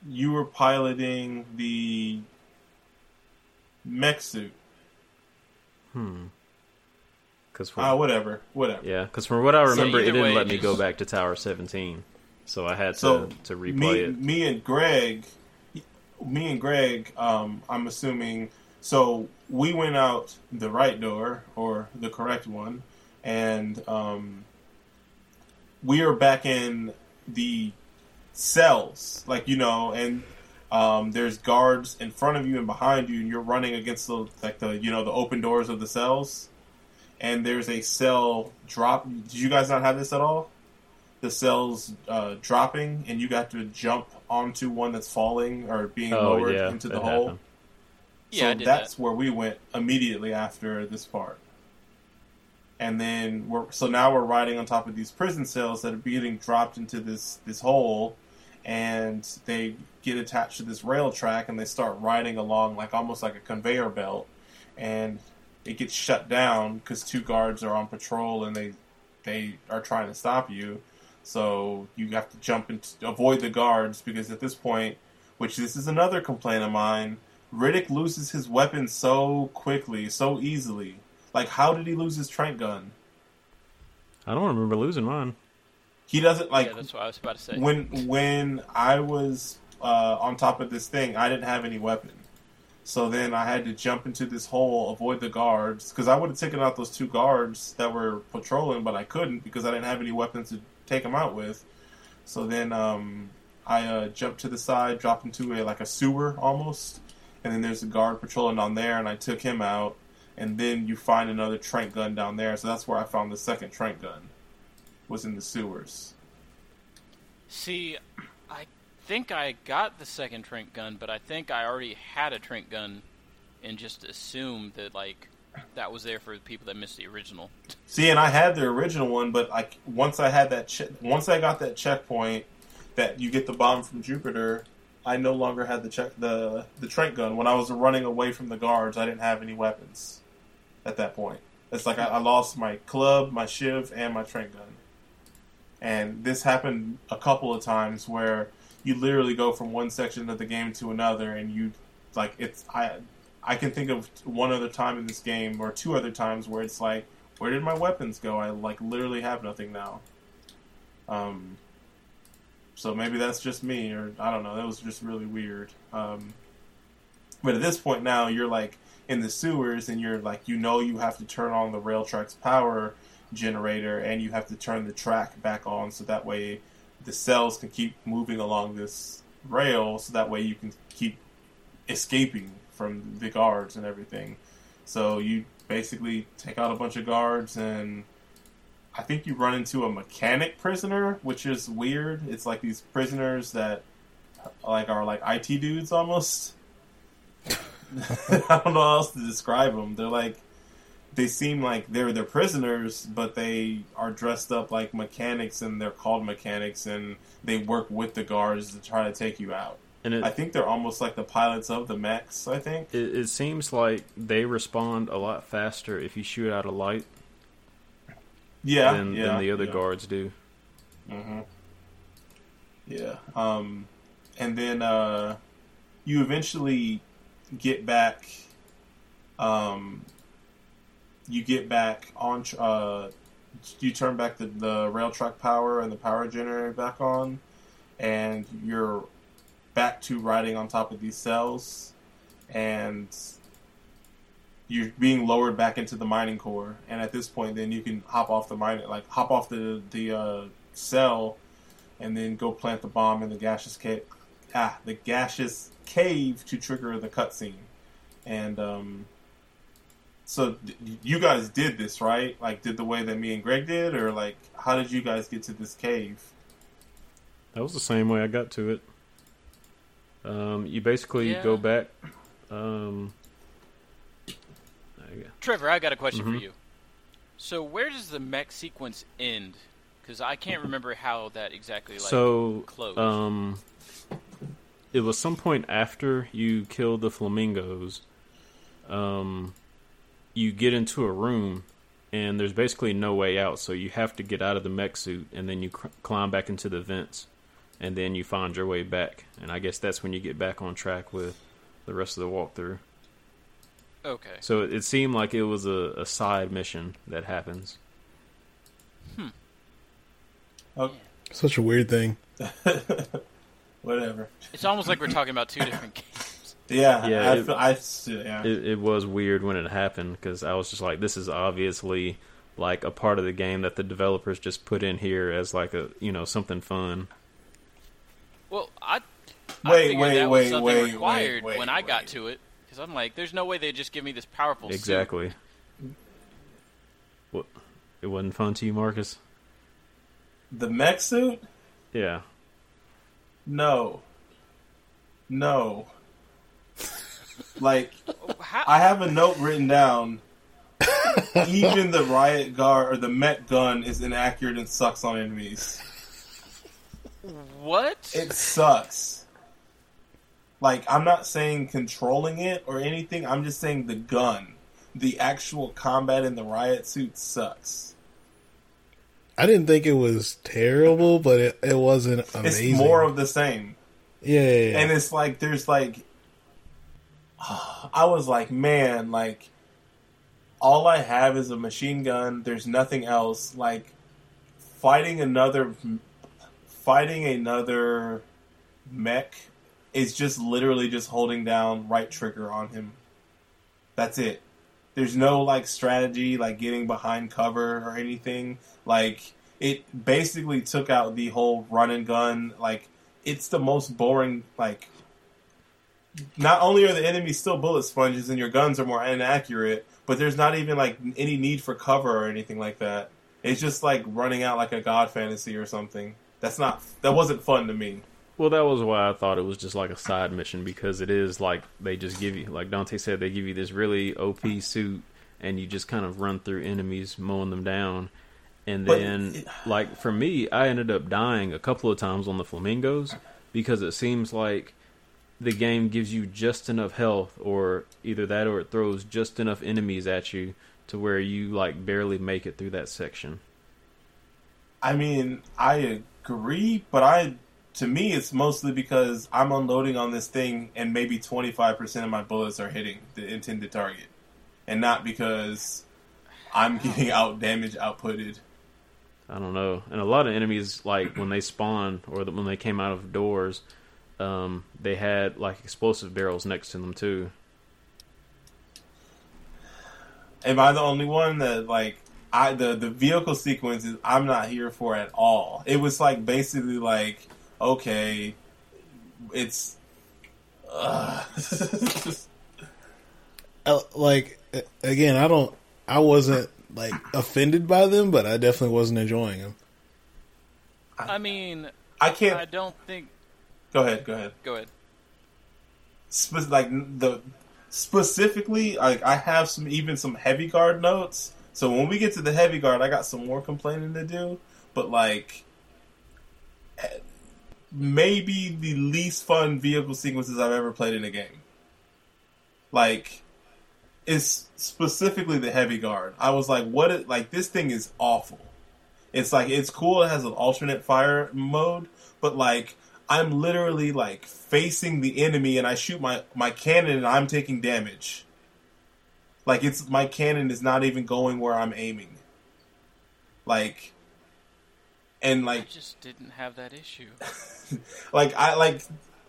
Speaker 1: you were piloting the mech suit.
Speaker 3: Hmm. Because
Speaker 1: Ah, whatever, whatever.
Speaker 3: yeah, because from what I
Speaker 2: So
Speaker 3: remember, it
Speaker 2: either
Speaker 3: didn't
Speaker 2: way,
Speaker 3: let me go back to Tower 17, so I had to
Speaker 1: So
Speaker 3: to replay
Speaker 1: me,
Speaker 3: it.
Speaker 1: me and Greg, me and Greg. Um, I'm assuming. So we went out the right door or the correct one, and um, we are back in the cells, like you know, and um, there's guards in front of you and behind you, and you're running against the like the you know the open doors of the cells, and there's a cell drop. Did you guys not have this at all? the cells uh, dropping, and you got to jump onto one that's falling or being
Speaker 3: Oh
Speaker 1: lowered
Speaker 3: yeah,
Speaker 1: into the
Speaker 3: that
Speaker 1: hole.
Speaker 3: happened.
Speaker 2: Yeah, I
Speaker 1: so
Speaker 2: did
Speaker 1: that's
Speaker 2: that.
Speaker 1: where we went immediately after this part. And then we're so now we're riding on top of these prison cells that are being dropped into this this hole, and they get attached to this rail track and they start riding along like almost like a conveyor belt, and it gets shut down because two guards are on patrol and they they are trying to stop you. So you have to jump and avoid the guards because at this point, which this is another complaint of mine, Riddick loses his weapon so quickly, so easily. Like, how did he lose his trank gun?
Speaker 3: I don't remember losing mine.
Speaker 1: He doesn't like
Speaker 2: yeah, that's what I was about to say.
Speaker 1: when when I was uh, on top of this thing. I didn't have any weapon, so then I had to jump into this hole, avoid the guards, because I would have taken out those two guards that were patrolling, but I couldn't because I didn't have any weapons to take them out with. So then um, I uh, jumped to the side, dropped into a like a sewer almost, and then there's a guard patrolling on there, and I took him out. And then you find another trank gun down there, so that's where I found the second trank gun. Was in the sewers.
Speaker 2: See, I think I got the second trank gun, but I think I already had a trank gun and just assumed that like that was there for the people that missed the original.
Speaker 1: See, and I had the original one, but like once I had that, che- once I got that checkpoint that you get the bomb from Jupiter, I no longer had the check the the trank gun. When I was running away from the guards, I didn't have any weapons at that point. It's like I, I lost my club, my shiv, and my trank gun. And this happened a couple of times where you literally go from one section of the game to another, and you like it's I I can think of one other time in this game or two other times where it's like, where did my weapons go? I like literally have nothing now. Um, so maybe that's just me, or I don't know. That was just really weird. Um, but at this point now, you're like in the sewers, and you're like, you know, you have to turn on the rail track's power generator, and you have to turn the track back on, so that way the cells can keep moving along this rail, so that way you can keep escaping from the guards and everything. So you basically take out a bunch of guards and I think you run into a mechanic prisoner, which is weird. It's like these prisoners that like are like IT dudes almost. [LAUGHS] I don't know how else to describe them. They're like they seem like they're they're prisoners, but they are dressed up like mechanics and they're called mechanics and they work with the guards to try to take you out.
Speaker 3: And it,
Speaker 1: I think they're almost like the pilots of the mechs. I think.
Speaker 3: it it seems like they respond a lot faster if you shoot out a light
Speaker 1: Yeah,
Speaker 3: than,
Speaker 1: yeah,
Speaker 3: than the other
Speaker 1: yeah.
Speaker 3: guards do.
Speaker 1: hmm Yeah. Um, and then uh, you eventually get back. Um, you get back on. Uh, you turn back the, the rail track power and the power generator back on, and you're back to riding on top of these cells, and you're being lowered back into the mining core. And at this point, then you can hop off the mine, like hop off the the uh, cell, and then go plant the bomb in the gaseous cave. Ah, the gaseous cave to trigger the cutscene. And um, so d- you guys did this, right? Like, did the way that me and Greg did, or like, how did you guys get to this cave?
Speaker 3: That was the same way I got to it. Um, you basically
Speaker 2: Yeah.
Speaker 3: go back. Um, I-
Speaker 2: Trevor, I got a question
Speaker 3: Mhm.
Speaker 2: for you. So where does the mech sequence end? Because I can't remember how that exactly like
Speaker 3: so,
Speaker 2: closed.
Speaker 3: um, it was some point after you kill the flamingos. Um, you get into a room, and there's basically no way out. So you have to get out of the mech suit, and then you cr- climb back into the vents, and then you find your way back. And I guess that's when you get back on track with the rest of the walkthrough.
Speaker 2: okay.
Speaker 3: So it, it seemed like it was a, a side mission that happens. Hmm.
Speaker 1: Oh,
Speaker 4: Such a weird thing. [LAUGHS]
Speaker 1: whatever.
Speaker 2: It's almost like we're talking about two different games.
Speaker 1: Yeah,
Speaker 3: Yeah,
Speaker 1: I,
Speaker 3: it-
Speaker 1: feel- I, yeah.
Speaker 3: It, it was weird when it happened because I was just like, this is obviously like a part of the game that the developers just put in here as like a you know something fun.
Speaker 2: Well, I, I
Speaker 1: Wait,
Speaker 2: figured
Speaker 1: wait,
Speaker 2: that was
Speaker 1: wait,
Speaker 2: something
Speaker 1: wait,
Speaker 2: required
Speaker 1: wait,
Speaker 2: when I got to it. Because I'm like, there's no way they just give me this powerful suit.
Speaker 3: Exactly. What? It wasn't fun to you, Marcus?
Speaker 1: The mech suit?
Speaker 3: Yeah.
Speaker 1: No. No. Like
Speaker 2: How,
Speaker 1: I have a note written down. Even the riot guard or the Met gun is inaccurate and sucks on enemies.
Speaker 2: what?
Speaker 1: It sucks. Like I'm not saying controlling it or anything. I'm just saying the gun, the actual combat in the riot suit sucks.
Speaker 4: I didn't think it was terrible, but it, it wasn't amazing.
Speaker 1: It's more of the same.
Speaker 4: yeah, yeah, yeah.
Speaker 1: and it's like there's like [SIGHS] I was like, man, like all I have is a machine gun. There's nothing else. Like fighting another fighting another mech is just literally just holding down right trigger on him. That's it. There's no like strategy like getting behind cover or anything. Like it basically took out the whole run and gun like it's the most boring like not only are the enemies still bullet sponges and your guns are more inaccurate, but there's not even like any need for cover or anything like that. It's just like running out like a god fantasy or something. That's not that wasn't fun to me.
Speaker 3: Well, that was why I thought it was just like a side mission because it is like they just give you, like Dante said, they give you this really OP suit and you just kind of run through enemies, mowing them down. And then,
Speaker 1: it-
Speaker 3: like for me, I ended up dying a couple of times on the flamingos because it seems like the game gives you just enough health, or either that or it throws just enough enemies at you to where you like barely make it through that section.
Speaker 1: I mean, I agree, but I to me it's mostly because I'm unloading on this thing and maybe 25% of my bullets are hitting the intended target. And not because I'm getting out damage outputted.
Speaker 3: I don't know. And a lot of enemies, like when they spawn or the, when they came out of doors, um, they had like explosive barrels next to them too.
Speaker 1: Am I the only one that like I the the vehicle sequences I'm not here for at all. It was like basically like okay, it's uh,
Speaker 4: like again, I don't, I wasn't like offended by them, but I definitely wasn't enjoying them.
Speaker 2: I mean,
Speaker 1: I
Speaker 2: I
Speaker 1: can't.
Speaker 2: I don't think.
Speaker 1: Go ahead. Go ahead.
Speaker 2: Go ahead.
Speaker 1: Spe- like the specifically, like I have some even some heavy guard notes. So when we get to the heavy guard, I got some more complaining to do. But like, maybe the least fun vehicle sequences I've ever played in a game. Like, it's specifically the heavy guard. I was like, what? It, like this thing is awful. It's like it's cool. It has an alternate fire mode, but like I'm literally like facing the enemy and I shoot my my cannon and I'm taking damage. Like it's my cannon is not even going where I'm aiming. Like and
Speaker 2: I
Speaker 1: like
Speaker 2: just didn't have that issue. [LAUGHS]
Speaker 1: like I like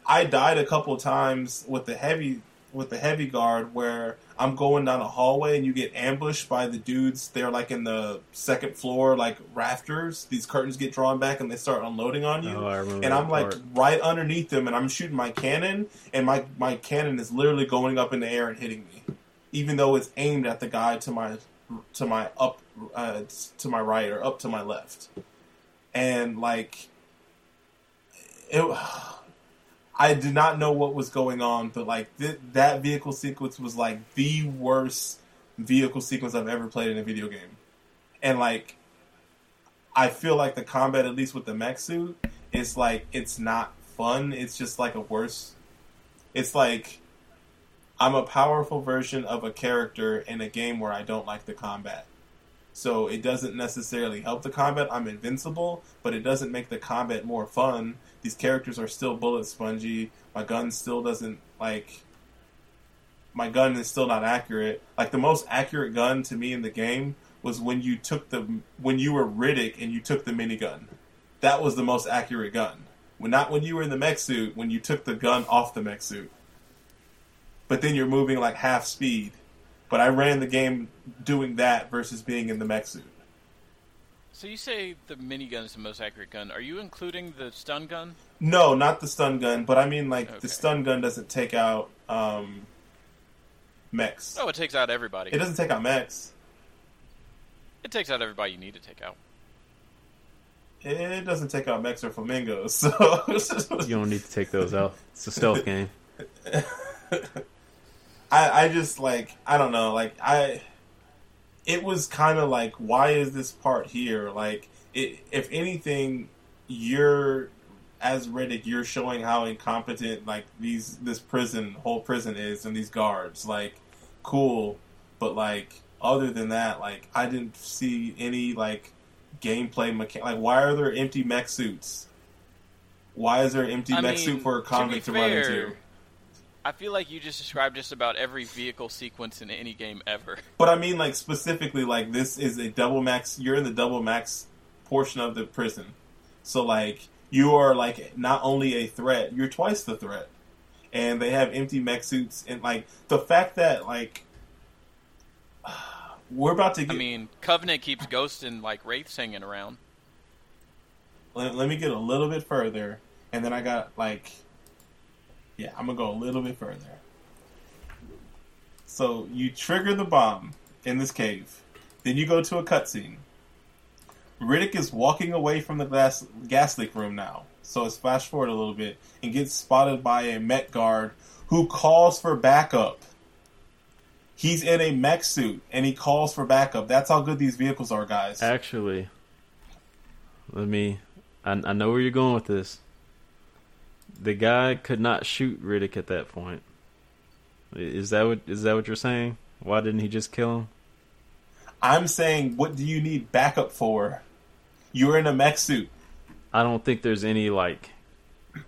Speaker 1: I died a couple times with the heavy with the heavy guard where I'm going down a hallway and you get ambushed by the dudes. They're like in the second floor, like rafters. These curtains get drawn back and they start unloading on you.
Speaker 3: Oh, I remember.
Speaker 1: and I'm like
Speaker 3: part.
Speaker 1: right underneath them, and I'm shooting my cannon, and my my cannon is literally going up in the air and hitting me, even though it's aimed at the guy to my to my up uh, to my right or up to my left, and like it. I did not know what was going on, but like th- that vehicle sequence was like the worst vehicle sequence I've ever played in a video game, and like I feel like the combat, at least with the mech suit, is like it's not fun. It's just like a worse. It's like I'm a powerful version of a character in a game where I don't like the combat. So it doesn't necessarily help the combat. I'm invincible, but it doesn't make the combat more fun. These characters are still bullet spongy. My gun still doesn't like. My gun is still not accurate. Like the most accurate gun to me in the game was when you took the when you were Riddick and you took the minigun. That was the most accurate gun. When not when you were in the mech suit, when you took the gun off the mech suit. But then you're moving like half speed. But I ran the game doing that versus being in the mech suit.
Speaker 2: So you say the minigun is the most accurate gun. Are you including the stun gun?
Speaker 1: No, not the stun gun, but I mean like
Speaker 2: Okay.
Speaker 1: the stun gun doesn't take out um mechs.
Speaker 2: Oh, it takes out everybody.
Speaker 1: It doesn't take out mechs.
Speaker 2: It takes out everybody you need to take out.
Speaker 1: it doesn't take out mechs or flamingos, so
Speaker 3: You don't need to take those out. It's a stealth [LAUGHS] game. [LAUGHS]
Speaker 1: I I just like I don't know like I it was kind of like why is this part here? Like it, if anything you're as Riddick you're showing how incompetent like these this prison whole prison is and these guards. Like cool. But like other than that like I didn't see any like gameplay mechanic like why are there empty mech suits? Why is there an empty
Speaker 2: I
Speaker 1: mech
Speaker 2: mean,
Speaker 1: suit for a
Speaker 2: to
Speaker 1: convict to, run
Speaker 2: fair,
Speaker 1: into
Speaker 2: I feel like you just described just about every vehicle sequence in any game ever. [LAUGHS]
Speaker 1: But I mean, like specifically, like this is a double max. You're in the double max portion of the prison, so like you are like not only a threat, you're twice the threat. And they have empty mech suits, and like the fact that like [SIGHS] we're about to Get...
Speaker 2: I mean, Covenant keeps ghosts and like wraiths hanging around.
Speaker 1: let, let me get a little bit further, and then I got like, yeah, I'm gonna go a little bit further. So you trigger the bomb in this cave, then you go to a cutscene. Riddick is walking away from the gas gas leak room now, so it's flash forward a little bit and gets spotted by a mech guard who calls for backup. He's in a mech suit and he calls for backup. That's how good these vehicles are, guys.
Speaker 3: Actually, let me. I, I know where you're going with this. The guy could not shoot Riddick at that point. Is that what is that what you're saying? Why didn't he just kill him?
Speaker 1: I'm saying, what do you need backup for? You're in a mech suit.
Speaker 3: I don't think there's any like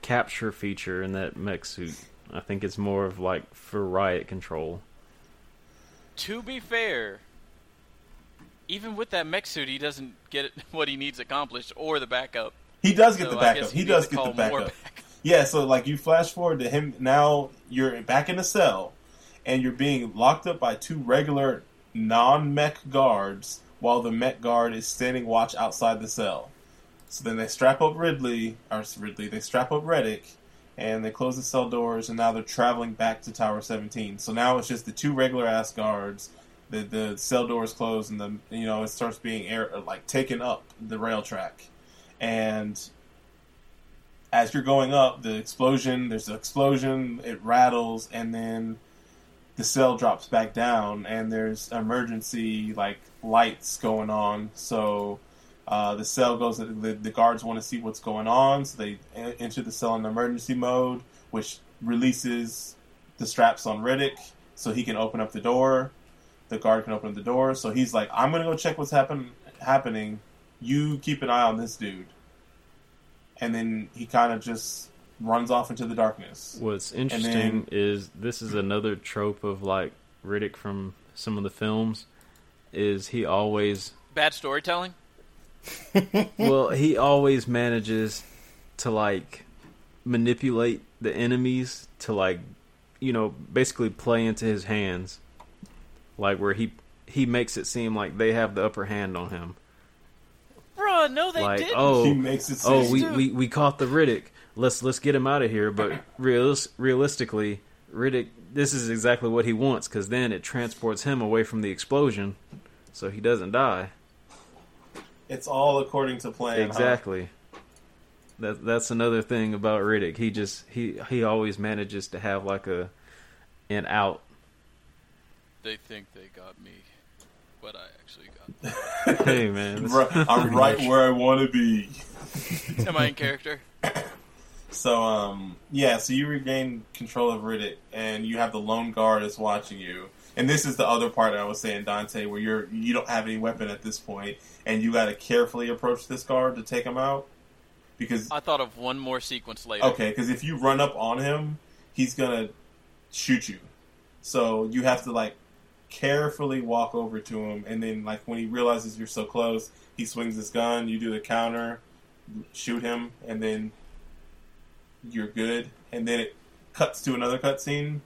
Speaker 3: capture feature in that mech suit. I think it's more of like for riot control.
Speaker 2: To be fair, even with that mech suit, he doesn't get [LAUGHS] what he needs accomplished or the backup.
Speaker 1: He does get
Speaker 2: So
Speaker 1: the backup. He does get the
Speaker 2: call more
Speaker 1: backup.
Speaker 2: backup. [LAUGHS]
Speaker 1: Yeah, so like you flash forward to him now you're back in the cell and you're being locked up by two regular non-mech guards while the mech guard is standing watch outside the cell. So then they strap up Ridley or Ridley, they strap up Riddick and they close the cell doors and now they're traveling back to Tower 17. So now it's just the two regular ass guards. The the cell doors close and the you know it starts being air like taken up the rail track. And as you're going up, the explosion, there's an explosion, it rattles, and then the cell drops back down, and there's emergency like lights going on. So uh, the cell goes. The, the guards want to see what's going on, so they enter the cell in emergency mode, which releases the straps on Riddick, so he can open up the door. The guard can open up the door, so he's like, "I'm gonna go check what's happen happening. You keep an eye on this dude." And then he kind of just runs off into the darkness.
Speaker 3: What's interesting
Speaker 1: then-
Speaker 3: is this is another trope of like Riddick from some of the films. Is he always
Speaker 2: Bad storytelling. [LAUGHS]
Speaker 3: well? He always manages to like manipulate the enemies to like you know basically play into his hands, like where he he makes it seem like they have the upper hand on him.
Speaker 2: Bruh, no, they
Speaker 3: like
Speaker 2: didn't.
Speaker 3: oh
Speaker 1: he makes it.
Speaker 3: oh we, we we caught the Riddick. Let's let's get him out of here. But realis- realistically, Riddick, this is exactly what he wants because then it transports him away from the explosion, so he doesn't die.
Speaker 1: it's all according to plan. huh?
Speaker 3: Exactly. That that's another thing about Riddick. He just he he always manages to have like a an out.
Speaker 2: They think they got me, but I actually got. Them.
Speaker 3: Hey [LAUGHS] man,
Speaker 1: I'm right where I want to be.
Speaker 2: Am I in character? [LAUGHS]
Speaker 1: So, um, yeah, so you regain control of Riddick, and you have the lone guard is watching you. And this is the other part I was saying, Dante, where you're you don't have any weapon at this point, and you got to carefully approach this guard to take him out, because
Speaker 2: I thought of one more sequence later.
Speaker 1: Okay, because if you run up on him, he's gonna shoot you. So you have to like carefully walk over to him, and then like when he realizes you're so close, he swings his gun. You do the counter, shoot him, and then you're good. And then it cuts to another cutscene,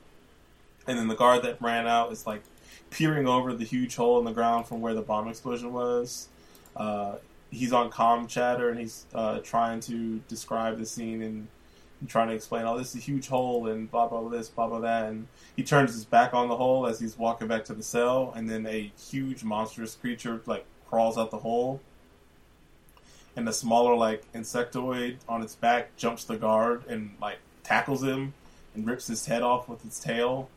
Speaker 1: and then the guard that ran out is like peering over the huge hole in the ground from where the bomb explosion was. Uh, he's on com chatter and he's uh, trying to describe the scene and trying to explain, oh, this is a huge hole and blah blah blah this, blah blah that, and he turns his back on the hole as he's walking back to the cell, and then a huge monstrous creature like crawls out the hole, and the smaller like insectoid on its back jumps the guard and like tackles him and rips his head off with its tail,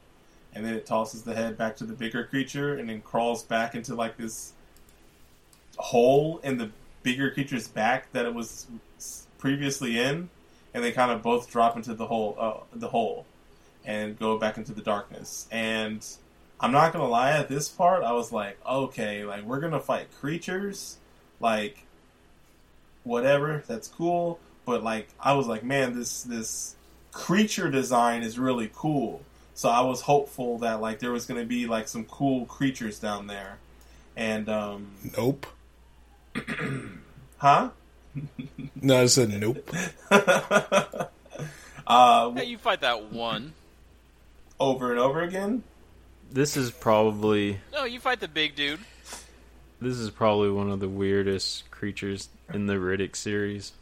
Speaker 1: and then it tosses the head back to the bigger creature and then crawls back into like this hole in the bigger creature's back that it was previously in, and they kind of both drop into the hole, uh, the hole, and go back into the darkness. And I'm not gonna lie, at this part, I was like, okay, like we're gonna fight creatures, like whatever, that's cool. But like, I was like, man, this this creature design is really cool. So I was hopeful that like there was gonna be like some cool creatures down there, and um,
Speaker 4: Nope. [CLEARS THROAT]
Speaker 1: huh?
Speaker 4: No, I said nope. [LAUGHS]
Speaker 1: uh,
Speaker 2: Hey, you fight that one.
Speaker 1: over and over again.
Speaker 3: This is probably
Speaker 2: No, you fight the big dude.
Speaker 3: this is probably one of the weirdest creatures in the Riddick series.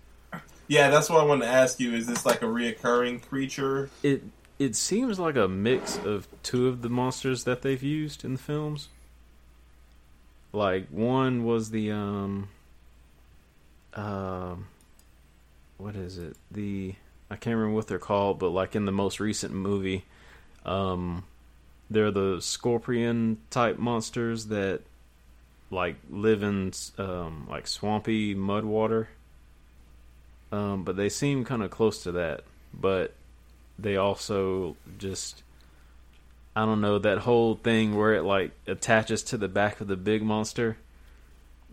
Speaker 1: Yeah, that's what I wanted to ask you. Is this like a reoccurring creature?
Speaker 3: It it seems like a mix of two of the monsters that they've used in the films. Like one was the um um what is it? The I can't remember what they're called, but like in the most recent movie, um they're the scorpion type monsters that like live in um like swampy mud water. Um but they seem kind of close to that, but they also just I don't know that whole thing where it like attaches to the back of the big monster.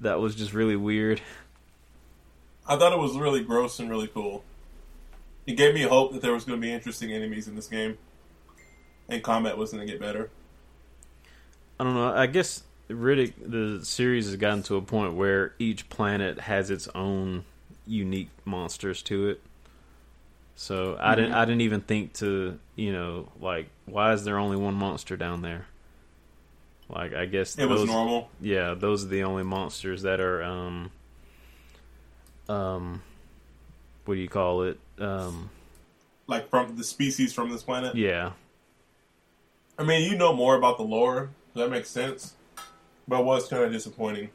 Speaker 3: That was just really weird. [LAUGHS]
Speaker 1: I thought it was really gross and really cool. It gave me hope that there was going to be interesting enemies in this game, and combat was going to get better.
Speaker 3: I don't know. I guess Riddick the series has gotten to a point where each planet has its own unique monsters to it. So I didn't I didn't even think to, you know, like why is there only one monster down there? Like I guess
Speaker 1: It was normal.
Speaker 3: Yeah, those are the only monsters that are um um what do you call it? Um
Speaker 1: Like from the species from this planet.
Speaker 3: yeah.
Speaker 1: I mean, you know more about the lore. So that makes sense. But it was kind of disappointing.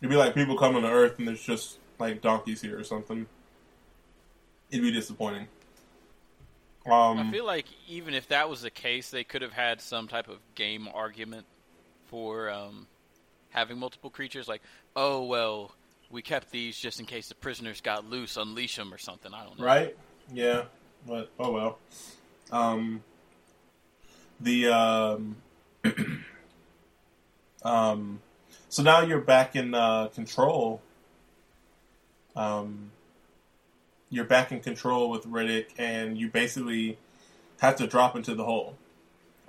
Speaker 1: It'd be like people coming to Earth and there's just like donkeys here or something. It'd be disappointing. Um,
Speaker 2: I feel like even if that was the case, they could have had some type of game argument for um, having multiple creatures. Like, oh well, we kept these just in case the prisoners got loose, unleash them or something. I don't know.
Speaker 1: Right? Yeah. But oh well. Um the um [CLEARS THROAT] um so now you're back in uh control. Um you're back in control with Riddick and you basically have to drop into the hole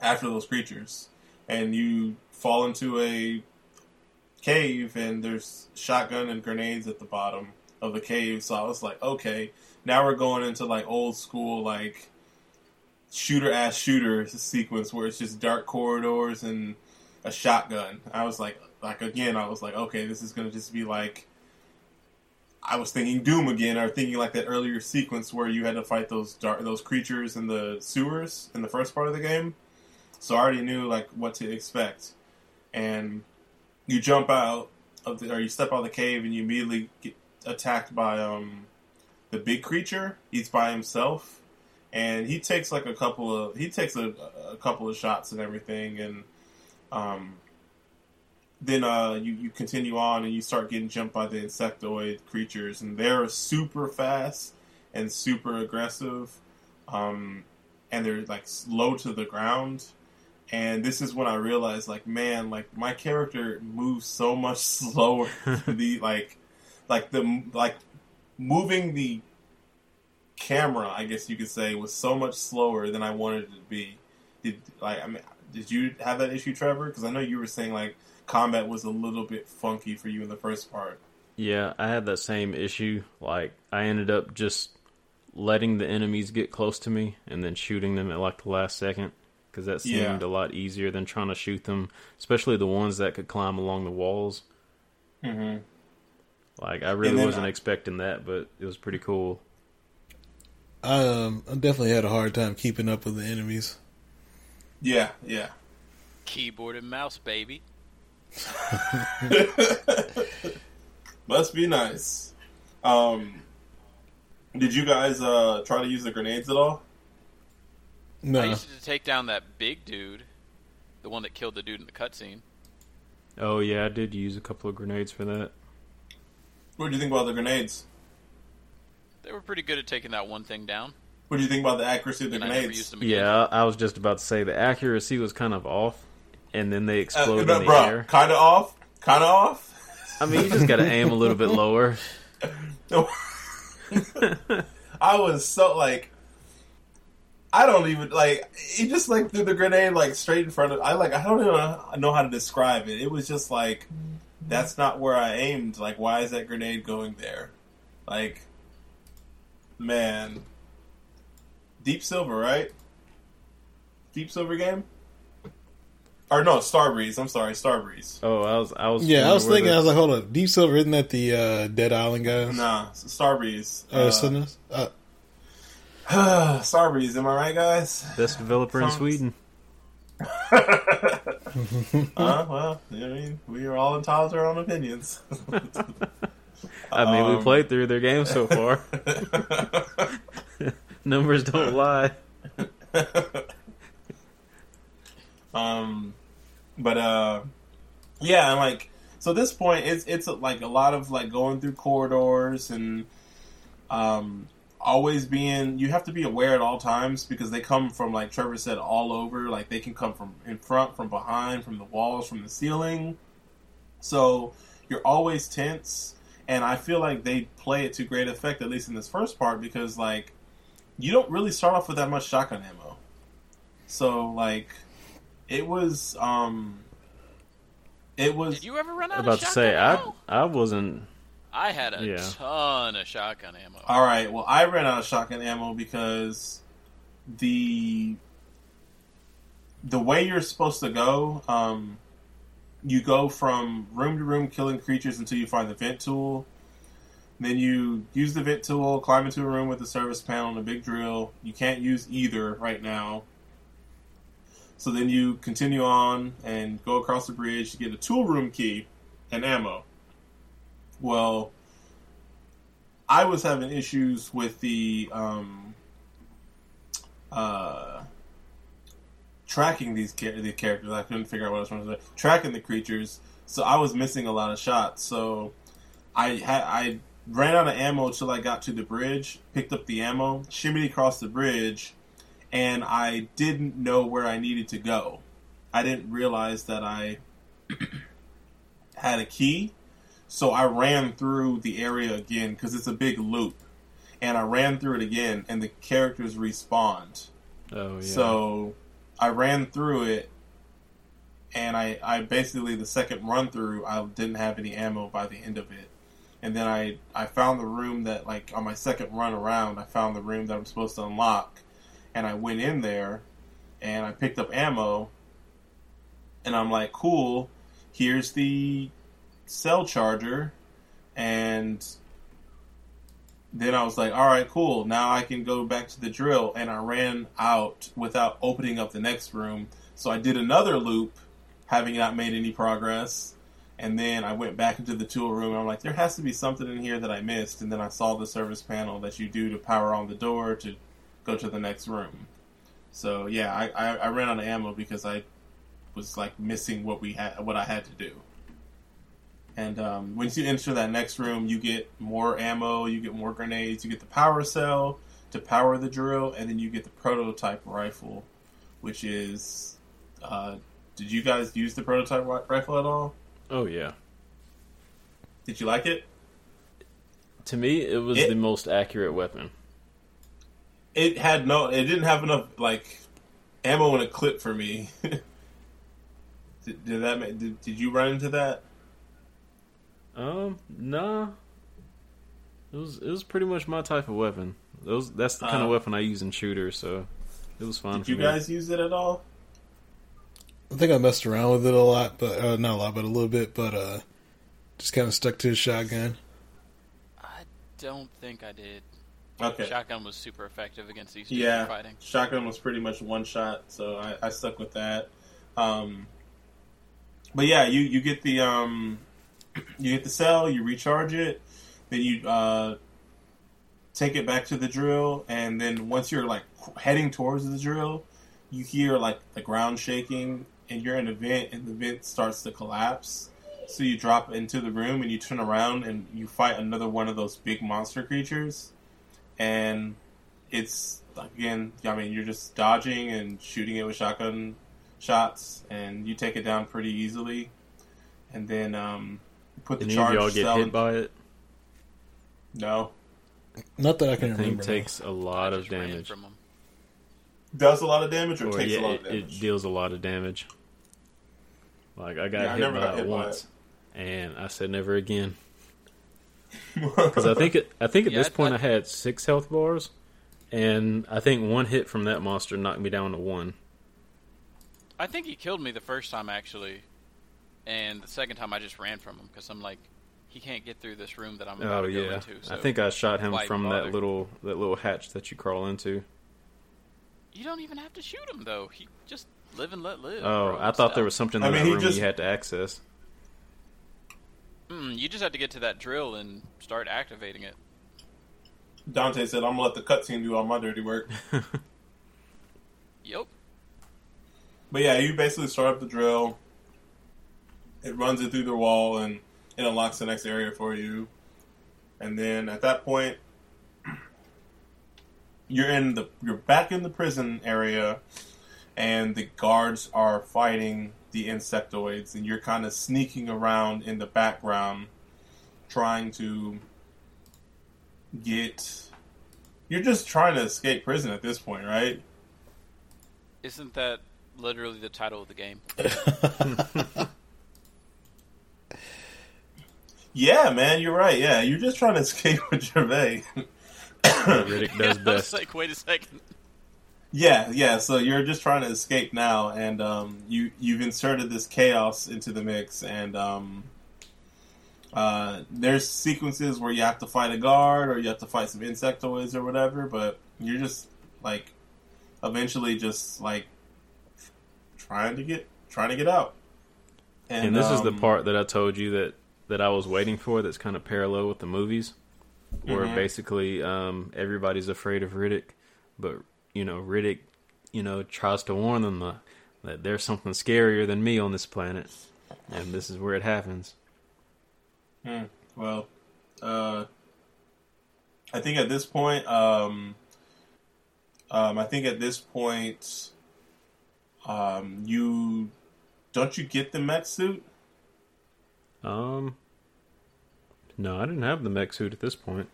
Speaker 1: after those creatures. And you fall into a cave and there's shotgun and grenades at the bottom of the cave. So I was like, okay, now we're going into like old school like shooter ass shooter sequence where it's just dark corridors and a shotgun. I was like, like again, I was like, okay, this is gonna just be like. I was thinking Doom again, or thinking like that earlier sequence where you had to fight those dark, those creatures in the sewers in the first part of the game. So I already knew like what to expect, and you jump out of the, or you step out of the cave and you immediately get attacked by um the big creature. He's by himself, and he takes like a couple of he takes a, a couple of shots and everything, and um then uh you you continue on and you start getting jumped by the insectoid creatures, and they're super fast and super aggressive, um and they're like low to the ground. And this is when I realized, like, man, like my character moves so much [LAUGHS] slower. the like, like the like moving the camera, I guess you could say, was so much slower than I wanted it to be. Did like I mean, did you have that issue, Trevor? Because I know you were saying like combat was a little bit funky for you in the first part.
Speaker 3: Yeah, I had that same issue. Like I ended up just letting the enemies get close to me and then shooting them at like the last second because that seemed
Speaker 1: Yeah.
Speaker 3: a lot easier than trying to shoot them, especially the ones that could climb along the walls.
Speaker 1: Mm-hmm.
Speaker 3: Like I really wasn't
Speaker 1: I-
Speaker 3: expecting that, but it was pretty cool.
Speaker 4: I, um, I definitely had a hard time keeping up with the enemies.
Speaker 1: Yeah, yeah.
Speaker 2: Keyboard and mouse, baby. [LAUGHS]
Speaker 1: Must be nice. Um, did you guys uh, try to use the grenades at all?
Speaker 4: No.
Speaker 2: I used to take down that big dude, the one that killed the dude in the cutscene.
Speaker 3: Oh yeah, I did use a couple of grenades for that.
Speaker 1: What do you think about the grenades?
Speaker 2: They were pretty good at taking that one thing down,
Speaker 1: What do you think about the accuracy of the
Speaker 2: and I never
Speaker 1: grenades?
Speaker 2: used them.
Speaker 3: Yeah, I, I was just about to say the accuracy was kind of off, and then they uh, explode in the
Speaker 1: bruh,
Speaker 3: air.
Speaker 1: kind of off, kind of off.
Speaker 3: I mean, you just got to aim a little bit lower. [LAUGHS]
Speaker 1: I was so like, I don't even like. He just like threw the grenade like straight in front of. I like. I don't even know how to describe it. It was just like, that's not where I aimed. Like, why is that grenade going there? Like, man, Deep Silver, right? Deep Silver game. Or no, Starbreeze. I'm sorry, Starbreeze.
Speaker 3: Oh, I was, I was.
Speaker 4: yeah, I was
Speaker 3: wondering
Speaker 4: thinking. I was like, hold up, Deep Silver isn't that the uh, Dead Island guys?
Speaker 1: Nah, Starbreeze.
Speaker 4: Oh,
Speaker 1: Uh,
Speaker 4: Uh, [SIGHS]
Speaker 1: Starbreeze, am I right, guys?
Speaker 3: best developer in Sweden. [LAUGHS]
Speaker 1: uh, well, I mean, we are all entitled to our own opinions.
Speaker 3: I mean, we
Speaker 1: Um,
Speaker 3: played through their game so far. [LAUGHS] Numbers don't lie. [LAUGHS]
Speaker 1: um, but uh, yeah, and like so. At this point, it's it's like a lot of like going through corridors and um, always being. You have to be aware at all times because they come from like Trevor said, all over. Like they can come from in front, from behind, from the walls, from the ceiling. So you're always tense, and I feel like they play it to great effect, at least in this first part, because like you don't really start off with that much shotgun ammo. So like it was um it was
Speaker 2: Did you ever run out
Speaker 3: about
Speaker 2: of
Speaker 3: to
Speaker 2: shotgun
Speaker 3: say, I. I wasn't.
Speaker 2: I had a
Speaker 3: Yeah.
Speaker 2: ton of shotgun ammo.
Speaker 1: all right. Well, I ran out of shotgun ammo because the the way you're supposed to go, um, you go from room to room killing creatures until you find the vent tool. Then you use the vent tool, climb into a room with a service panel and a big drill. You can't use either right now. So then you continue on and go across the bridge to get a tool room key and ammo. Well, I was having issues with the um, uh, tracking these the characters. I couldn't figure out what I was trying to say. Tracking the creatures, so I was missing a lot of shots. So I had I ran out of ammo till I got to the bridge, picked up the ammo, shimmied across the bridge, and I didn't know where I needed to go. I didn't realize that I [CLEARS THROAT] had a key, so I ran through the area again because it's a big loop, and I ran through it again, and the characters respawned.
Speaker 3: Oh yeah.
Speaker 1: So I ran through it, and I, I basically the second run through I didn't have any ammo by the end of it, and then I I found the room that like on my second run around I found the room that I'm supposed to unlock, and I went in there, and I picked up ammo, and I'm like cool, here's the cell charger, and then I was like, all right, cool. Now I can go back to the drill. And I ran out without opening up the next room. So I did another loop, having not made any progress. And then I went back into the tool room. I'm like, there has to be something in here that I missed. And then I saw the service panel that you do to power on the door to go to the next room. So yeah, I, I, I ran out of ammo because I was like missing what we had, what I had to do. And um, once you enter that next room, you get more ammo, you get more grenades, you get the power cell to power the drill, and then you get the prototype rifle, which is. Uh, did you guys use the prototype rifle at all?
Speaker 3: oh yeah.
Speaker 1: Did you like it?
Speaker 3: To me, it was
Speaker 1: It-
Speaker 3: the most accurate weapon.
Speaker 1: It had no. It didn't have enough like ammo in a clip for me. [LAUGHS] did, did that? Did, did you run into that?
Speaker 3: Um, nah. It was it was pretty much my type of weapon. Those that's the kind
Speaker 1: Uh,
Speaker 3: of weapon I use in shooters, so it was fun.
Speaker 1: Did
Speaker 3: for
Speaker 1: you
Speaker 3: me.
Speaker 1: guys use it at all?
Speaker 4: I think I messed around with it a lot, but uh, not a lot, but a little bit. But uh, just kind of stuck to the shotgun.
Speaker 2: I don't think I did.
Speaker 1: Okay.
Speaker 2: Shotgun was super effective against these dudes
Speaker 1: Yeah,
Speaker 2: fighting.
Speaker 1: shotgun was pretty much one shot, so I, I stuck with that. Um, but yeah, you you get the um, you get the cell, you recharge it, then you uh, take it back to the drill, and then once you're like heading towards the drill, you hear like the ground shaking, and you're in a vent, and the vent starts to collapse. So you drop into the room, and you turn around, and you fight another one of those big monster creatures, and it's again, I mean, you're just dodging and shooting it with shotgun shots, and you take it down pretty easily. And then um, put the
Speaker 3: Any of
Speaker 1: charge
Speaker 3: y'all get
Speaker 1: cell
Speaker 3: hit by it?
Speaker 1: No,
Speaker 4: Not that I can
Speaker 3: The thing
Speaker 4: remember. no.
Speaker 3: takes a lot of damage.
Speaker 2: from 'em.
Speaker 1: does a lot of damage or,
Speaker 3: Or,
Speaker 1: takes
Speaker 3: yeah,
Speaker 1: a lot
Speaker 3: it,
Speaker 1: of damage.
Speaker 3: it deals a lot of damage. Like I got
Speaker 1: Yeah, I
Speaker 3: hit
Speaker 1: never
Speaker 3: by
Speaker 1: got
Speaker 3: it
Speaker 1: hit by
Speaker 3: once, and I said never again. [LAUGHS]
Speaker 1: Because
Speaker 3: Because I think it, I think at
Speaker 2: Yeah,
Speaker 3: this
Speaker 2: I-
Speaker 3: point
Speaker 2: I-
Speaker 3: I had six health bars, and I think one hit from that monster knocked me down to one.
Speaker 2: I think he killed me the first time actually, and the second time I just ran from him because I'm like, he can't get through this room that I'm about
Speaker 3: Oh
Speaker 2: to go
Speaker 3: yeah,
Speaker 2: into. So
Speaker 3: I think I shot him from
Speaker 2: bother?
Speaker 3: that little that little hatch that you crawl into.
Speaker 2: you don't even have to shoot him though. He just live and let live.
Speaker 3: Oh,
Speaker 2: bro.
Speaker 3: I thought there was something in
Speaker 1: mean,
Speaker 3: that
Speaker 1: he
Speaker 3: room
Speaker 1: just-
Speaker 3: you had to access.
Speaker 2: Mm, you just have to get to that drill and start activating it.
Speaker 1: Dante said, "I'm gonna let the cutscene do all my dirty work." [LAUGHS]
Speaker 2: Yep.
Speaker 1: But yeah, you basically start up the drill. It runs it through the wall and it unlocks the next area for you. And then at that point, you're in the you're back in the prison area, and the guards are fighting the insectoids, and you're kind of sneaking around in the background, trying to get. You're just trying to escape prison at this point, right?
Speaker 2: Isn't that literally the title of the game? [LAUGHS] [LAUGHS]
Speaker 1: Yeah, man, you're right. Yeah, you're just trying to escape [LAUGHS] with Gervais.
Speaker 3: Riddick does [LAUGHS]
Speaker 2: I was
Speaker 3: best.
Speaker 2: like, wait a second.
Speaker 1: yeah, yeah. So you're just trying to escape now, and um, you you've inserted this chaos into the mix, and um, uh, there's sequences where you have to fight a guard or you have to fight some insectoids or whatever, but you're just like eventually just like trying to get trying to get out.
Speaker 3: And this is the
Speaker 1: um,
Speaker 3: part that I told you that that I was waiting for. That's kind of parallel with the movies, where
Speaker 1: Mhm.
Speaker 3: basically um, everybody's afraid of Riddick, but you know Riddick, you know, tries to warn them uh, that there's something scarier than me on this planet, and this is where it happens.
Speaker 1: Hmm. Well, uh, I think at this point, um, um, I think at this point, um, you don't you get the mech suit?
Speaker 3: Um, no, I didn't have the mech suit at this point.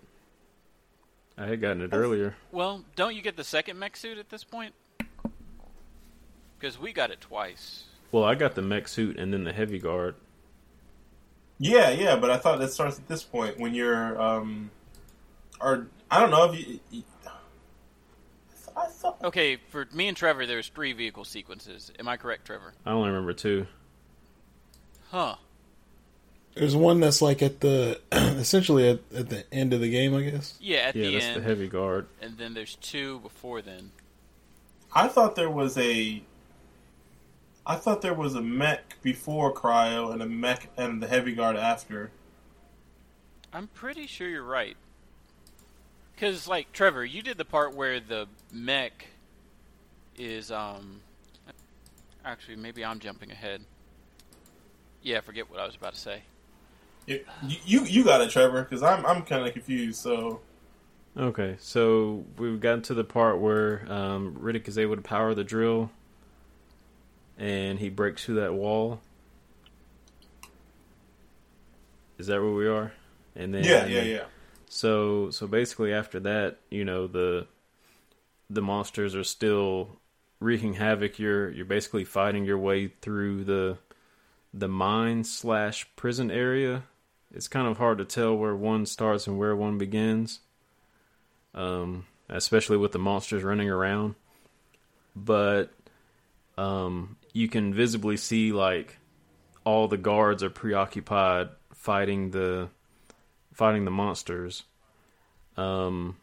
Speaker 3: I had gotten it earlier.
Speaker 2: Well, don't you get the second mech suit at this point? Because we got it twice.
Speaker 3: Well, I got the mech suit and then the heavy guard.
Speaker 1: Yeah, yeah, but I thought that starts at this point when you're, um, or I don't know if you. you I thought.
Speaker 2: Okay, for me and Trevor, there's three vehicle sequences. Am I correct, Trevor?
Speaker 3: I only remember two.
Speaker 2: Huh.
Speaker 4: There's one that's like at the [CLEARS THROAT] essentially at, at the end of the game, I guess.
Speaker 2: Yeah, at
Speaker 3: Yeah,
Speaker 2: the
Speaker 3: that's
Speaker 2: end.
Speaker 3: the heavy guard.
Speaker 2: And then there's two before then.
Speaker 1: I thought there was a. I thought there was a mech before cryo and a mech and the heavy guard after.
Speaker 2: I'm pretty sure you're right. Because, like, Trevor, you did the part where the mech is, um. Actually, maybe I'm jumping ahead. Yeah, I forget what I was about to say.
Speaker 1: It, you, you you got it, Trevor, because I'm I'm kind of confused. So
Speaker 3: Okay, so we've gotten to the part where um, Riddick is able to power the drill, and he breaks through that wall. Is that where we are? And then
Speaker 1: yeah, yeah, yeah.
Speaker 3: So so basically after that, you know, the the monsters are still wreaking havoc. You're you're basically fighting your way through the the mine slash prison area. It's kind of hard to tell where one starts and where one begins. Um, especially with the monsters running around. But um you can visibly see like all the guards are preoccupied fighting the fighting the monsters. Um,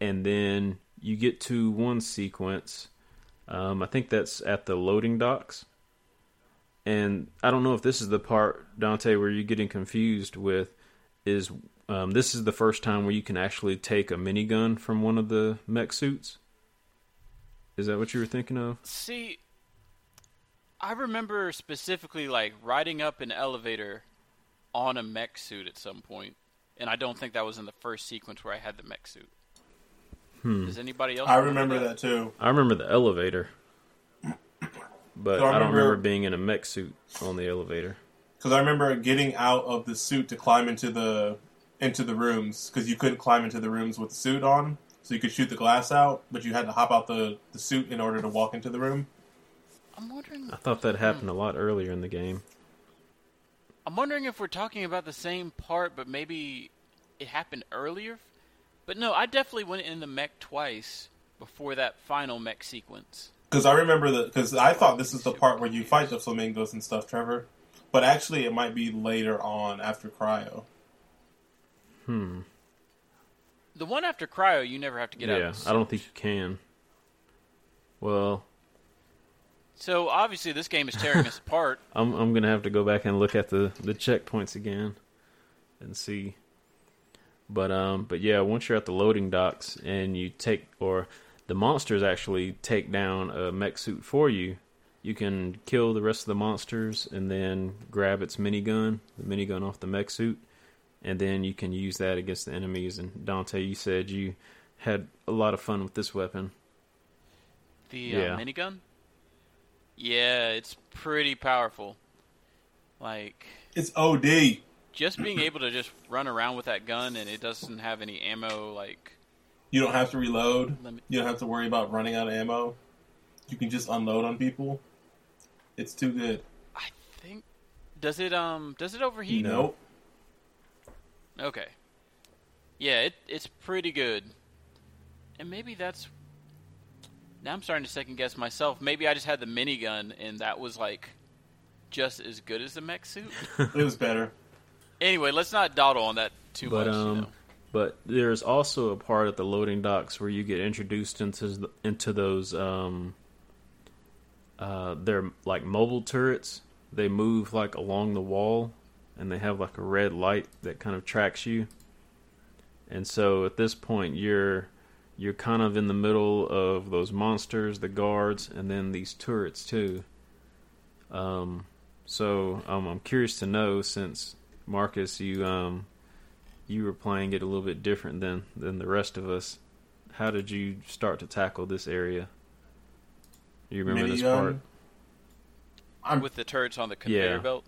Speaker 3: and then you get to one sequence. Um, I think that's at the loading docks. And I don't know if this is the part Dante where you're getting confused with is um, this is the first time where you can actually take a minigun from one of the mech suits. Is that what you were thinking of?
Speaker 2: See, I remember specifically like riding up an elevator on a mech suit at some point, and I don't think that was in the first sequence where I had the mech suit.
Speaker 3: Hmm.
Speaker 2: Does anybody else?
Speaker 1: I remember that too.
Speaker 3: I remember the elevator, but
Speaker 1: So I
Speaker 3: I, don't
Speaker 1: remember-
Speaker 3: remember being in a mech suit on the elevator.
Speaker 1: Because I remember getting out of the suit to climb into the into the rooms because you couldn't climb into the rooms with the suit on, so you could shoot the glass out, but you had to hop out the, the suit in order to walk into the room.
Speaker 2: I'm wondering.
Speaker 3: I thought that happened a lot earlier in the game.
Speaker 2: I'm wondering if we're talking about the same part, but maybe it happened earlier. But no, I definitely went in the mech twice before that final mech sequence.
Speaker 1: Because I remember the because I thought this is the part where you fight the flamingos and stuff, Trevor. But actually, it might be later on after Cryo.
Speaker 3: Hmm.
Speaker 2: The one after cryo, you never have to get out.
Speaker 3: yeah,
Speaker 2: of
Speaker 3: I don't think you can. Well,
Speaker 2: So obviously, this game is tearing us [LAUGHS] apart.
Speaker 3: I'm I'm gonna have to go back and look at the the checkpoints again and see. But um, but yeah, once you're at the loading docks and you take or the monsters actually take down a mech suit for you, you can kill the rest of the monsters and then grab its minigun, the minigun off the mech suit, and then you can use that against the enemies. And Dante, you said you had a lot of fun with this weapon.
Speaker 2: The uh, minigun. Yeah, it's pretty powerful. Like
Speaker 1: It's OD.
Speaker 2: just being able to just run around with that gun and it doesn't have any ammo. Like
Speaker 1: You don't have to reload.
Speaker 2: Me-
Speaker 1: You don't have to worry about running out of ammo. You can just unload on people. It's too good.
Speaker 2: I think does it um does it overheat?
Speaker 1: Nope.
Speaker 2: Okay. Yeah, it it's pretty good. And maybe that's now I'm starting to second guess myself. Maybe I just had the minigun and that was like just as good as the mech suit. [LAUGHS]
Speaker 1: It was better.
Speaker 2: anyway, let's not dawdle on that too
Speaker 3: But
Speaker 2: much. you
Speaker 3: um,
Speaker 2: know.
Speaker 3: But there's also a part at the loading docks where you get introduced into into those um, uh, they're like mobile turrets. They move like along the wall, and they have like a red light that kind of tracks you. And so at this point, you're you're kind of in the middle of those monsters, the guards, and then these turrets too. Um, so um, I'm curious to know since Marcus, you um, you were playing it a little bit different than than the rest of us. How did you start to tackle this area? You remember this
Speaker 1: um,
Speaker 3: part
Speaker 1: I'm
Speaker 2: with the turrets on the conveyor
Speaker 3: Yeah.
Speaker 2: belt.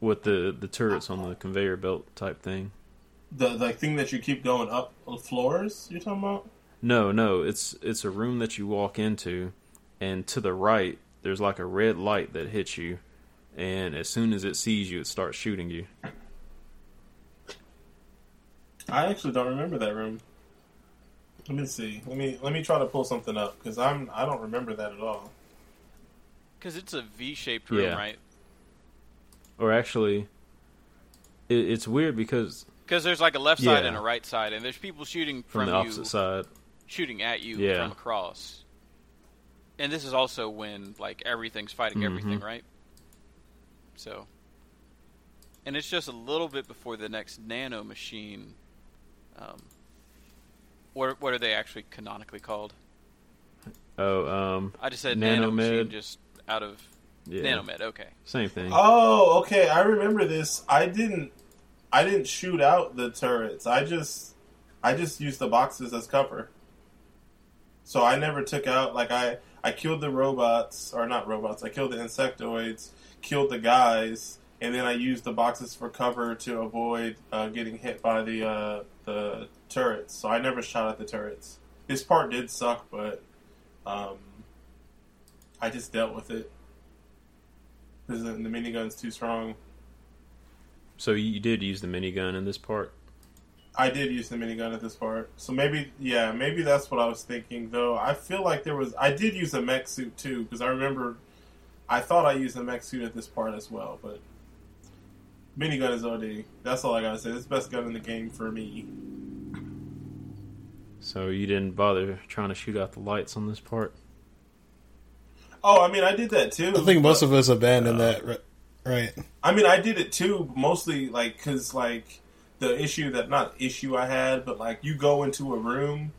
Speaker 3: with the the turrets on the conveyor belt type thing?
Speaker 1: the like thing that you keep going up the floors. You're talking about?
Speaker 3: No, no, it's it's a room that you walk into, and to the right there's like a red light that hits you, and as soon as it sees you, it starts shooting you.
Speaker 1: I actually don't remember that room. Let me see. Let me let me try to pull something up because I'm I don't remember that at all.
Speaker 2: Because it's a V-shaped room,
Speaker 3: Yeah.
Speaker 2: right?
Speaker 3: Or actually, it, it's weird because
Speaker 2: Because there's like a left side
Speaker 3: Yeah.
Speaker 2: and a right side, and there's people shooting
Speaker 3: from
Speaker 2: from,
Speaker 3: the
Speaker 2: you,
Speaker 3: opposite side,
Speaker 2: shooting at you
Speaker 3: Yeah.
Speaker 2: from across. And this is also when like everything's fighting
Speaker 3: Mhm.
Speaker 2: everything, right? So, and it's just a little bit before the next nano machine. Um, what what are they actually canonically called?
Speaker 3: oh, um,
Speaker 2: I just said nano
Speaker 3: Nanomed.
Speaker 2: machine just out of
Speaker 3: yeah,
Speaker 2: nanomed. Okay,
Speaker 3: same thing.
Speaker 1: Oh, okay. I remember this. I didn't. I didn't shoot out the turrets. I just. I just used the boxes as cover. So I never took out like I. I killed the robots or not robots. I killed the insectoids. Killed the guys, and then I used the boxes for cover to avoid uh, getting hit by the uh, the turrets. So I never shot at the turrets. This part did suck, but um, I just dealt with it because the, the minigun's too strong.
Speaker 3: So you did use the minigun in this part.
Speaker 1: I did use the minigun at this part, so maybe yeah, maybe that's what I was thinking. Though I feel like there was I did use a mech suit too because I remember I thought I used a mech suit at this part as well, but minigun is OD. That's all I gotta say. It's the best gun in the game for me.
Speaker 3: So you didn't bother trying to shoot out the lights on this part.
Speaker 1: Oh, I mean I did that too.
Speaker 4: I think most of us abandoned uh, that Right.
Speaker 1: I mean, I did it too, mostly like because like the issue that not issue I had, but like you go into a room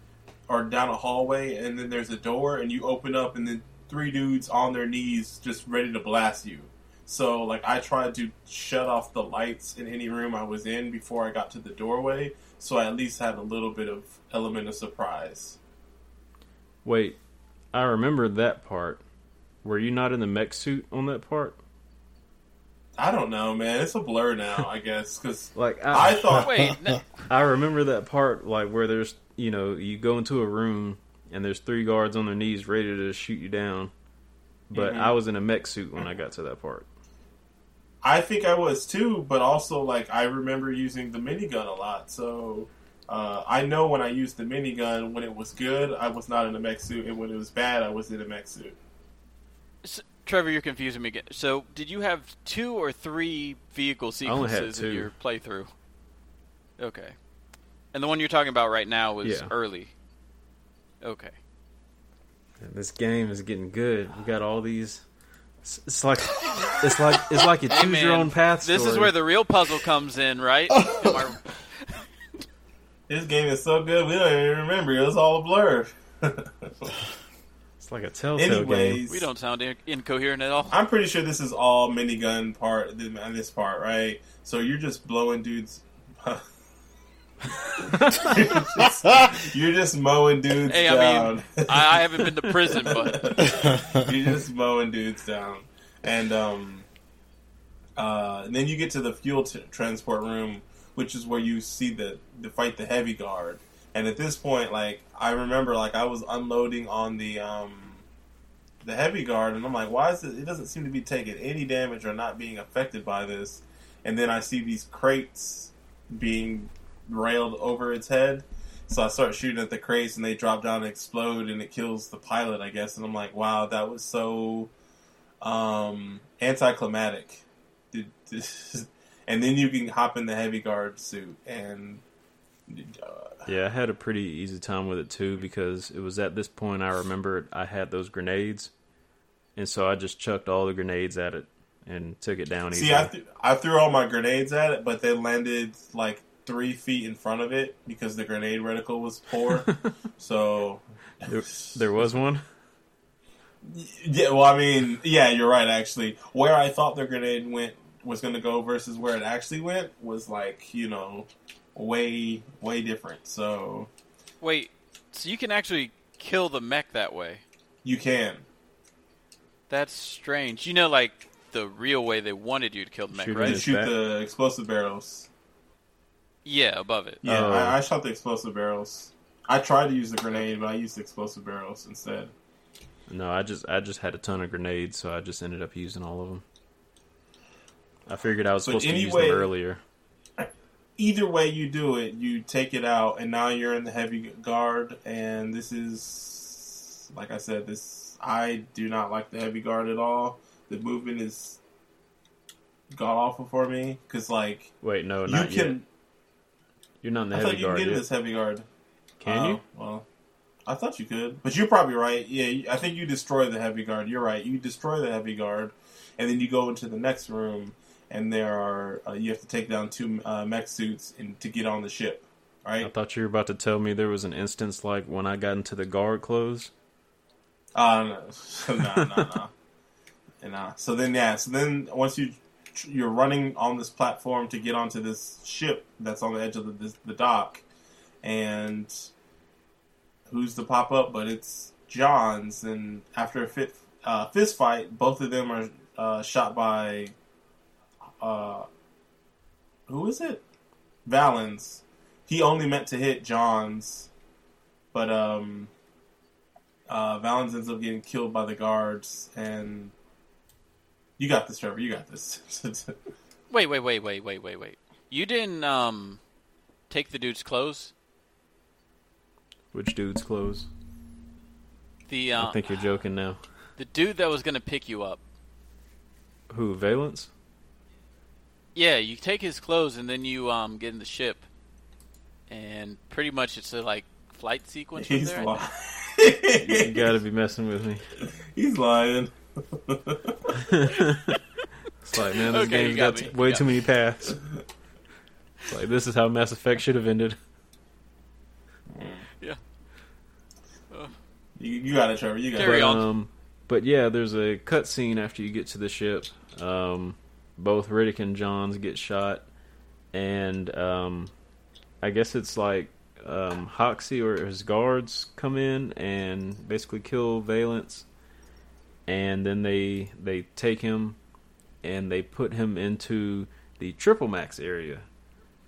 Speaker 1: or down a hallway, and then there's a door, and you open up, and then three dudes on their knees just ready to blast you. So like I tried to shut off the lights in any room I was in before I got to the doorway, so I at least had a little bit of element of surprise.
Speaker 3: Wait, I remember that part. Were you not in the mech suit on that part?
Speaker 1: I don't know, man. It's a blur now, I guess, because [LAUGHS]
Speaker 3: Like
Speaker 1: I
Speaker 3: I,
Speaker 1: thought [LAUGHS]
Speaker 2: Wait, no, [LAUGHS]
Speaker 3: I remember that part, like where there's, you know, you go into a room and there's three guards on their knees ready to shoot you down. But
Speaker 1: Mhm.
Speaker 3: I was in a mech suit when I got to that part.
Speaker 1: I think I was too, but also like I remember using the minigun a lot. So uh, I know when I used the minigun when it was good, I was not in a mech suit, and when it was bad, I was in a mech suit.
Speaker 2: S- Trevor, you're confusing me again. So, did you have two or three vehicle
Speaker 3: I only had
Speaker 2: sequences in your playthrough? Okay. And the one you're talking about right now was
Speaker 3: Yeah.
Speaker 2: early. Okay.
Speaker 3: This game is getting good. We got all these. It's, it's like it's like it's like a
Speaker 2: Hey,
Speaker 3: choose your own path.
Speaker 2: This is where the real puzzle comes in, right? [LAUGHS] I-
Speaker 1: This game is so good, we don't even remember. It was all a blur.
Speaker 3: it's like a telltale game.
Speaker 1: Anyways,
Speaker 2: we don't sound in- incoherent at all.
Speaker 1: I'm pretty sure this is all minigun part on this part, right? So you're just blowing dudes. you're, just, [LAUGHS] you're just mowing dudes
Speaker 2: Hey, I
Speaker 1: down.
Speaker 2: mean, I, I haven't been to prison, but [LAUGHS]
Speaker 1: you're just mowing dudes down, and um, uh, and then you get to the fuel t- transport room, which is where you see the the fight the heavy guard. And at this point, like I remember, like I was unloading on the um, the heavy guard, and I'm like, why is it? It doesn't seem to be taking any damage or not being affected by this. And then I see these crates being railed over its head. So I start shooting at the crates, and they drop down and explode, and it kills the pilot, I guess. And I'm like, wow, that was so um, anticlimactic. And then you can hop in the heavy guard suit, and uh,
Speaker 3: Yeah, I had a pretty easy time with it too because it was at this point I remembered I had those grenades, and so I just chucked all the grenades at it and took it down.
Speaker 1: see. I, th- I threw all my grenades at it, but they landed like three feet in front of it because the grenade reticle was poor. [LAUGHS] so
Speaker 3: there, there was one.
Speaker 1: Yeah, well, I mean, yeah, you're right. Actually, where I thought the grenade went was going to go versus where it actually went was like you know way way different. So
Speaker 2: wait, so you can actually kill the mech that way?
Speaker 1: you can.
Speaker 2: That's strange. You know, like the real way they wanted you to kill the mech,
Speaker 3: Shoot
Speaker 2: right?
Speaker 3: his
Speaker 1: shoot
Speaker 3: back.
Speaker 1: the explosive barrels.
Speaker 2: Yeah, above it.
Speaker 1: Yeah,
Speaker 3: Oh.
Speaker 1: I, I shot the explosive barrels. I tried to use the grenade, but I used the explosive barrels instead.
Speaker 3: No, I just I just had a ton of grenades, so I just ended up using all of them. I figured I was
Speaker 1: But
Speaker 3: supposed to use them earlier.
Speaker 1: Either way you do it, you take it out, and now you're in the heavy guard. And this is, like I said, this I do not like the heavy guard at all. The movement is god awful for me because, like,
Speaker 3: Wait, no,
Speaker 1: you
Speaker 3: not yet.
Speaker 1: can.
Speaker 3: You're not in the
Speaker 1: I
Speaker 3: heavy
Speaker 1: thought you
Speaker 3: guard
Speaker 1: could get in
Speaker 3: yet.
Speaker 1: this heavy guard.
Speaker 3: Can
Speaker 1: Oh,
Speaker 3: you?
Speaker 1: Well, I thought you could, but you're probably right. Yeah, I think you destroy the heavy guard. You're right. You destroy the heavy guard, and then you go into the next room, and there are uh, you have to take down two uh, mech suits and to get on the ship. Right.
Speaker 3: I thought you were about to tell me there was an instance like when I got into the guard clothes.
Speaker 1: Uh, no, [LAUGHS] no, no, no. [LAUGHS] And uh, so then, yeah. So then, once you you're running on this platform to get onto this ship that's on the edge of the, this, the dock, and who's the pop up? But it's Johns. And after a fit, uh, fist fight, both of them are uh, shot by uh, who is it? Valens. He only meant to hit Johns, but um, uh, Valens ends up getting killed by the guards, and you got this, Trevor. You got this. [LAUGHS]
Speaker 2: Wait, wait, wait, wait, wait, wait, wait. You didn't um take the dude's clothes?
Speaker 3: Which dude's clothes?
Speaker 2: The uh,
Speaker 3: I think you're joking now.
Speaker 2: the dude that was gonna pick you up.
Speaker 3: Who? Valence?
Speaker 2: Yeah, you take his clothes and then you um get in the ship, and pretty much it's a like flight sequence. from
Speaker 1: He's
Speaker 2: there,
Speaker 1: lying.
Speaker 3: You gotta be messing with me.
Speaker 1: He's lying.
Speaker 3: It's like, man, this
Speaker 2: Okay,
Speaker 3: game's
Speaker 2: got
Speaker 3: got, way
Speaker 2: You
Speaker 3: too
Speaker 2: got
Speaker 3: many paths. It's like this is how Mass Effect should have ended.
Speaker 2: Yeah.
Speaker 1: You, you got it, Trevor. You got
Speaker 2: Carry
Speaker 1: it.
Speaker 2: on.
Speaker 3: Um, but yeah, there's a cutscene after you get to the ship. Um, both Riddick and Johns get shot, and um, I guess it's like um, Hoxie or his guards come in and basically kill Valence, and then they they take him and they put him into the triple max area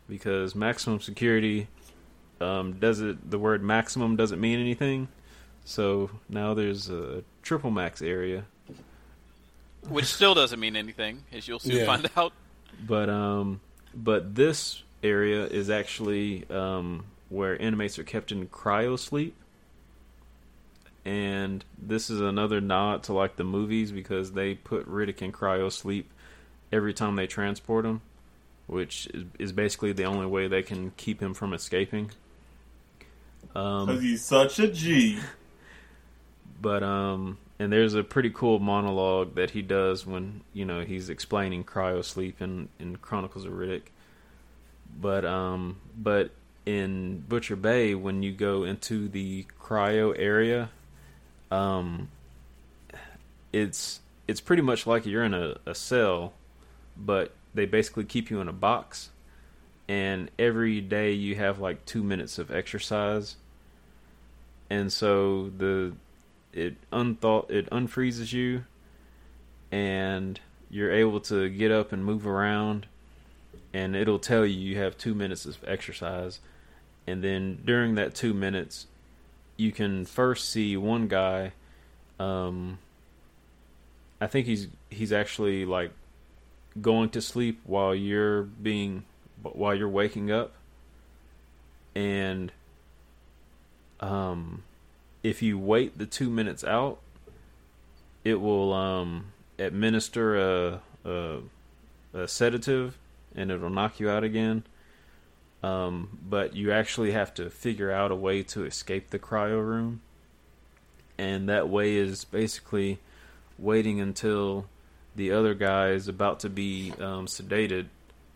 Speaker 3: because maximum security um, does it the word maximum doesn't mean anything so now there's a triple max area
Speaker 2: Which still doesn't mean anything, as you'll soon
Speaker 4: Yeah.
Speaker 2: find out.
Speaker 3: but um but this area is actually um where inmates are kept in cryo sleep and this is another nod to like the movies because they put Riddick in cryo sleep every time they transport him which is, is basically the only way they can keep him from escaping um
Speaker 1: Because he's such a G.
Speaker 3: but um and there's a pretty cool monologue that he does when you know he's explaining cryosleep in in chronicles of riddick. But um but in butcher bay when you go into the cryo area um it's it's pretty much like you're in a, a cell but they basically keep you in a box. And every day you have like two minutes of exercise. And so the it unthought it unfreezes you and you're able to get up and move around and it'll tell you you have two minutes of exercise. And then during that two minutes you can first see one guy um i think he's he's actually like going to sleep while you're being while you're waking up. And um if you wait the two minutes out, it will um, administer a, a, a sedative and it'll knock you out again. Um, but you actually have to figure out a way to escape the cryo room, and that way is basically waiting until the other guy is about to be um, sedated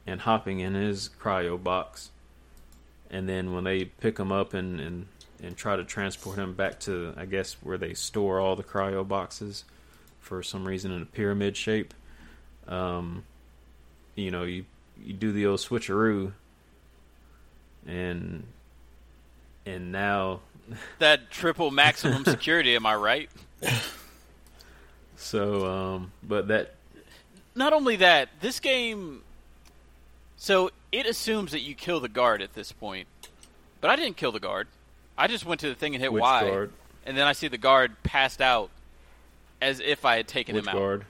Speaker 3: and hopping in his cryo box, and then when they pick him up and, and and try to transport him back to I guess where they store all the cryo boxes for some reason in a pyramid shape. Um, you know, you you do the old switcheroo, and and now [LAUGHS]
Speaker 2: That triple maximum security, am I right?
Speaker 3: so um, but that
Speaker 2: Not only that, this game. So it assumes that you kill the guard at this point, but I didn't kill the guard. I just went to the thing and hit
Speaker 3: which
Speaker 2: Y,
Speaker 3: guard
Speaker 2: and then I see the guard passed out, as if I had taken
Speaker 3: which
Speaker 2: him out.
Speaker 3: guard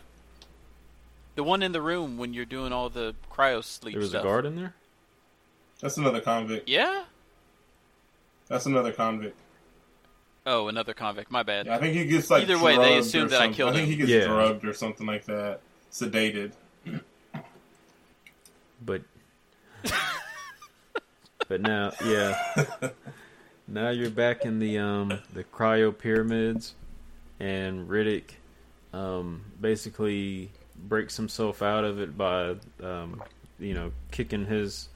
Speaker 2: The one in the room when you're doing all the cryo sleep
Speaker 3: there was
Speaker 2: stuff.
Speaker 3: a guard in there.
Speaker 1: That's another convict.
Speaker 2: Yeah.
Speaker 1: That's another convict.
Speaker 2: Oh, another convict. My bad.
Speaker 1: I think he gets like
Speaker 2: Either way, they
Speaker 1: drugged
Speaker 2: assume
Speaker 1: or
Speaker 2: that I
Speaker 1: something.
Speaker 2: killed
Speaker 1: I think
Speaker 2: him.
Speaker 1: he gets
Speaker 3: Yeah.
Speaker 1: drugged or something like that, sedated.
Speaker 3: But [LAUGHS] but now, yeah, [LAUGHS] now you're back in the um the cryo pyramids, and Riddick um basically breaks himself out of it by um you know kicking his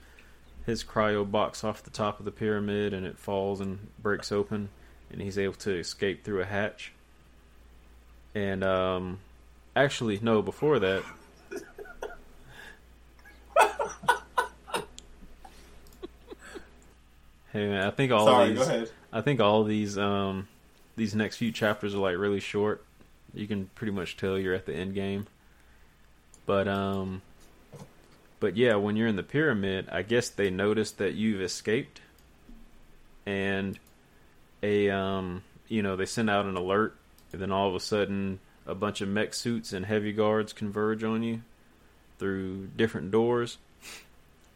Speaker 3: his cryo box off the top of the pyramid, and it falls and breaks open, and he's able to escape through a hatch. And um actually no, before that. [LAUGHS] Hey man, I think all
Speaker 1: Sorry,
Speaker 3: these
Speaker 1: ahead.
Speaker 3: I think all these um these next few chapters are like really short. You can pretty much tell you're at the end game. But um but yeah, when you're in the pyramid, I guess they noticed that you've escaped and a um you know, they send out an alert and then all of a sudden a bunch of mech suits and heavy guards converge on you through different doors.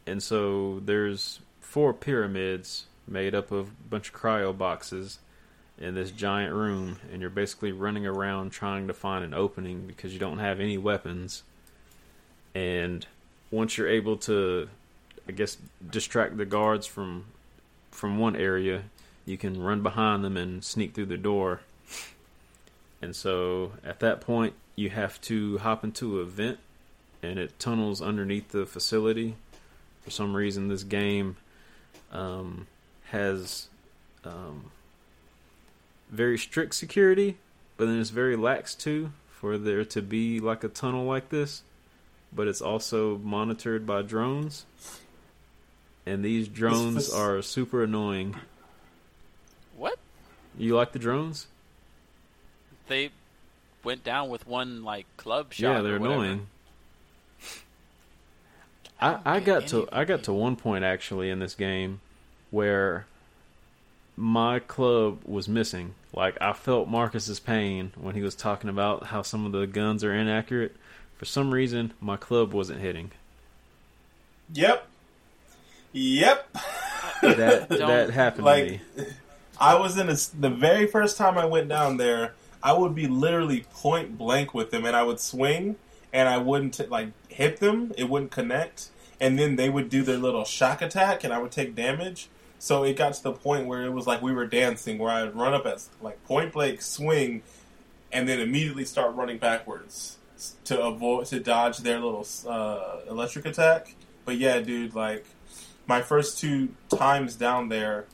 Speaker 3: And so there's four pyramids made up of a bunch of cryo boxes in this giant room, and you're basically running around trying to find an opening because you don't have any weapons. And once you're able to, I guess, distract the guards from from one area, you can run behind them and sneak through the door. And so at that point, you have to hop into a vent and it tunnels underneath the facility. For some reason, this game um, has um, very strict security, but then it's very lax too for there to be like a tunnel like this. But it's also monitored by drones, and these drones
Speaker 1: this-
Speaker 3: are super annoying.
Speaker 2: What?
Speaker 3: You like the drones?
Speaker 2: They went down with one like club shot.
Speaker 3: Yeah, they're
Speaker 2: whatever.
Speaker 3: annoying.
Speaker 2: I
Speaker 3: I, I got
Speaker 2: any
Speaker 3: to I got to one point actually in this game where my club was missing. Like I felt Marcus's pain when he was talking about how some of the guns are inaccurate. For some reason, my club wasn't hitting.
Speaker 1: Yep. Yep.
Speaker 3: That that [LAUGHS] happened
Speaker 1: like
Speaker 3: to me.
Speaker 1: I was in a, the very first time I went down there. I would be literally point blank with them, and I would swing, and I wouldn't like hit them. It wouldn't connect, and then they would do their little shock attack, and I would take damage. So it got to the point where it was like we were dancing, where I would run up at like point blank, swing, and then immediately start running backwards to avoid to dodge their little uh, electric attack. But yeah, dude, like my first two times down there,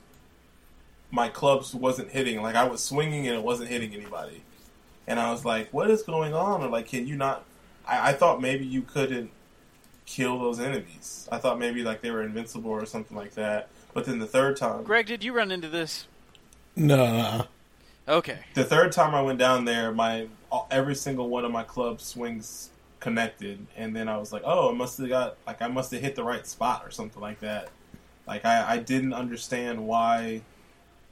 Speaker 1: my clubs wasn't hitting. Like I was swinging and it wasn't hitting anybody, and I was like, "What is going on?" Or like, "Can you not?" I, I thought maybe you couldn't kill those enemies. I thought maybe like they were invincible or something like that. But then the third time,
Speaker 2: Greg, did you run into this?
Speaker 4: No,
Speaker 2: Okay.
Speaker 1: the third time I went down there, my every single one of my club swings connected, and then I was like, "Oh, I must have got like I must have hit the right spot or something like that." Like I, I didn't understand why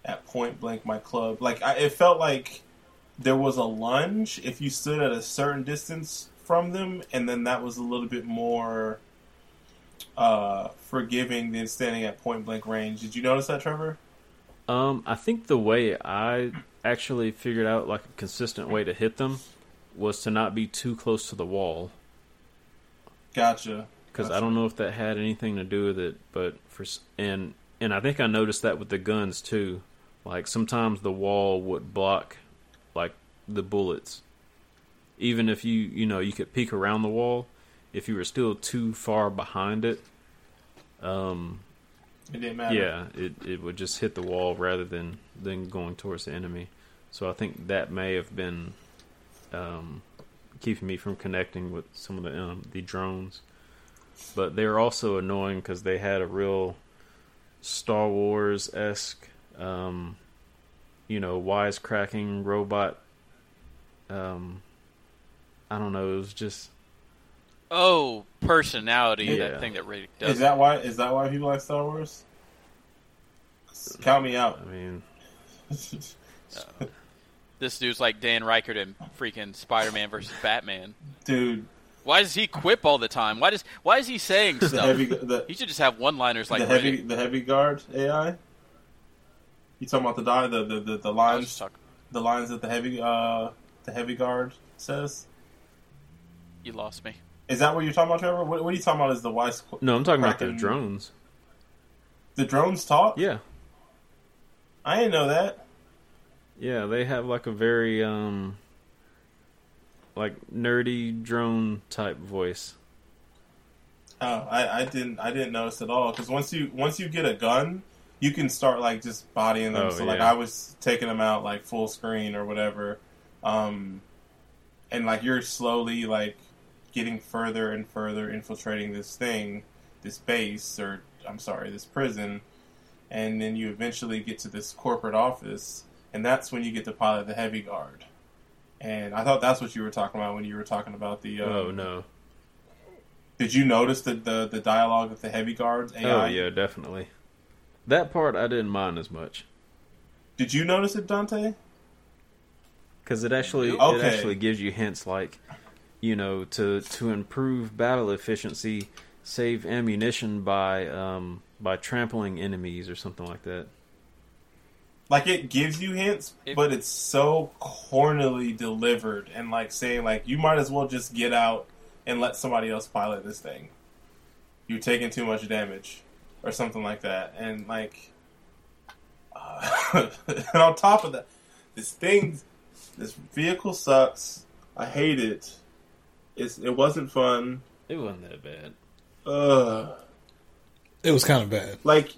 Speaker 1: at point blank my club like I, it felt like there was a lunge if you stood at a certain distance from them, and then that was a little bit more uh, forgiving than standing at point blank range. Did you notice that, Trevor?
Speaker 3: Um, I think the way I actually figured out like a consistent way to hit them was to not be too close to the wall.
Speaker 1: Gotcha.
Speaker 3: because I don't know if that had anything to do with it, but for and and I think I noticed that with the guns too. Like sometimes the wall would block like the bullets, even if you you know you could peek around the wall. If you were still too far behind it, um,
Speaker 1: It didn't matter.
Speaker 3: yeah, it it would just hit the wall rather than than going towards the enemy. So I think that may have been um, keeping me from connecting with some of the um, the drones. But they were also annoying because they had a real Star Wars esque, um, you know, wisecracking robot. Um, I don't know. It was just
Speaker 2: Oh, personality.
Speaker 3: Yeah.
Speaker 2: That thing that Riddick does.
Speaker 1: Is that why? Is that why people like Star Wars? Count me out.
Speaker 3: I mean, [LAUGHS]
Speaker 2: This dude's like Dan Reichert in freaking Spider-Man versus Batman.
Speaker 1: Dude,
Speaker 2: Why does he quip all the time? Why does Why is he saying
Speaker 1: the
Speaker 2: stuff?
Speaker 1: heavy, the,
Speaker 2: He should just have one-liners like
Speaker 1: the heavy,
Speaker 2: Riddick.
Speaker 1: the heavy guard AI. You talking about the die, the the, the, the lines,
Speaker 2: just
Speaker 1: the lines that the heavy, uh, the heavy guard says.
Speaker 2: You lost me.
Speaker 1: Is that what you're talking about, Trevor? What, what are you talking about? Is the wise?
Speaker 3: no, I'm talking about the drones.
Speaker 1: The drones talk?
Speaker 3: Yeah,
Speaker 1: I didn't know that.
Speaker 3: Yeah, they have like a very um like nerdy drone type voice.
Speaker 1: Oh, I, I didn't I didn't notice at all because once you once you get a gun, you can start like just bodying them.
Speaker 3: Oh,
Speaker 1: so like. I was taking them out like full screen or whatever, um, and like you're slowly like getting further and further infiltrating this thing, this base or I'm sorry, this prison, and then you eventually get to this corporate office, and that's when you get to pilot the heavy guard. And I thought that's what you were talking about when you were talking about the. Um,
Speaker 3: oh no.
Speaker 1: Did you notice the, the, the dialogue with the heavy guards AI?
Speaker 3: Oh yeah, definitely. That part I didn't mind as much
Speaker 1: Did you notice it, Dante?
Speaker 3: because it actually it actually gives you hints like, you know, to to improve battle efficiency, save ammunition by um by trampling enemies or something like that.
Speaker 1: Like it gives you hints,
Speaker 2: If-
Speaker 1: but it's so cornily delivered and like saying like you might as well just get out and let somebody else pilot this thing. You're taking too much damage, or something like that, and like, uh, [LAUGHS] and on top of that, this thing, this vehicle sucks. I hate it. It's it wasn't fun.
Speaker 3: It wasn't that bad.
Speaker 1: Uh,
Speaker 4: It was kind of bad.
Speaker 1: like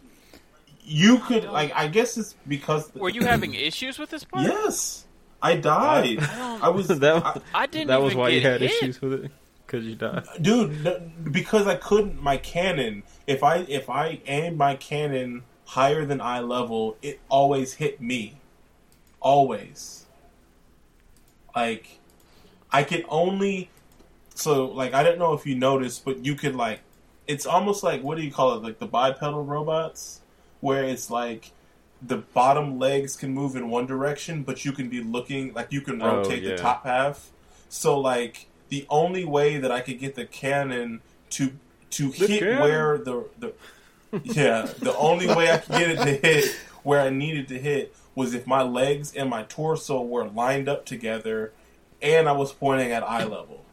Speaker 1: you could like I guess it's because
Speaker 2: Were you having issues with this part?
Speaker 1: yes I died.
Speaker 2: I [LAUGHS]
Speaker 1: I was [LAUGHS]
Speaker 3: that
Speaker 1: I-
Speaker 2: I didn't.
Speaker 3: that was
Speaker 2: even
Speaker 3: why you had
Speaker 2: hit.
Speaker 3: issues with it because you died.
Speaker 1: dude n- because I couldn't my cannon if I if I aimed my cannon higher than eye level it always hit me always like I could only so like I don't know if you noticed but you could like it's almost like what do you call it like the bipedal robots where it's like the bottom legs can move in one direction but you can be looking like you can
Speaker 3: Oh,
Speaker 1: rotate
Speaker 3: yeah.
Speaker 1: the top half so like the only way that I could get the cannon to to
Speaker 3: The
Speaker 1: hit
Speaker 3: cannon.
Speaker 1: where the the yeah the only way I could get it to hit where I needed to hit was if my legs and my torso were lined up together and I was pointing at eye level.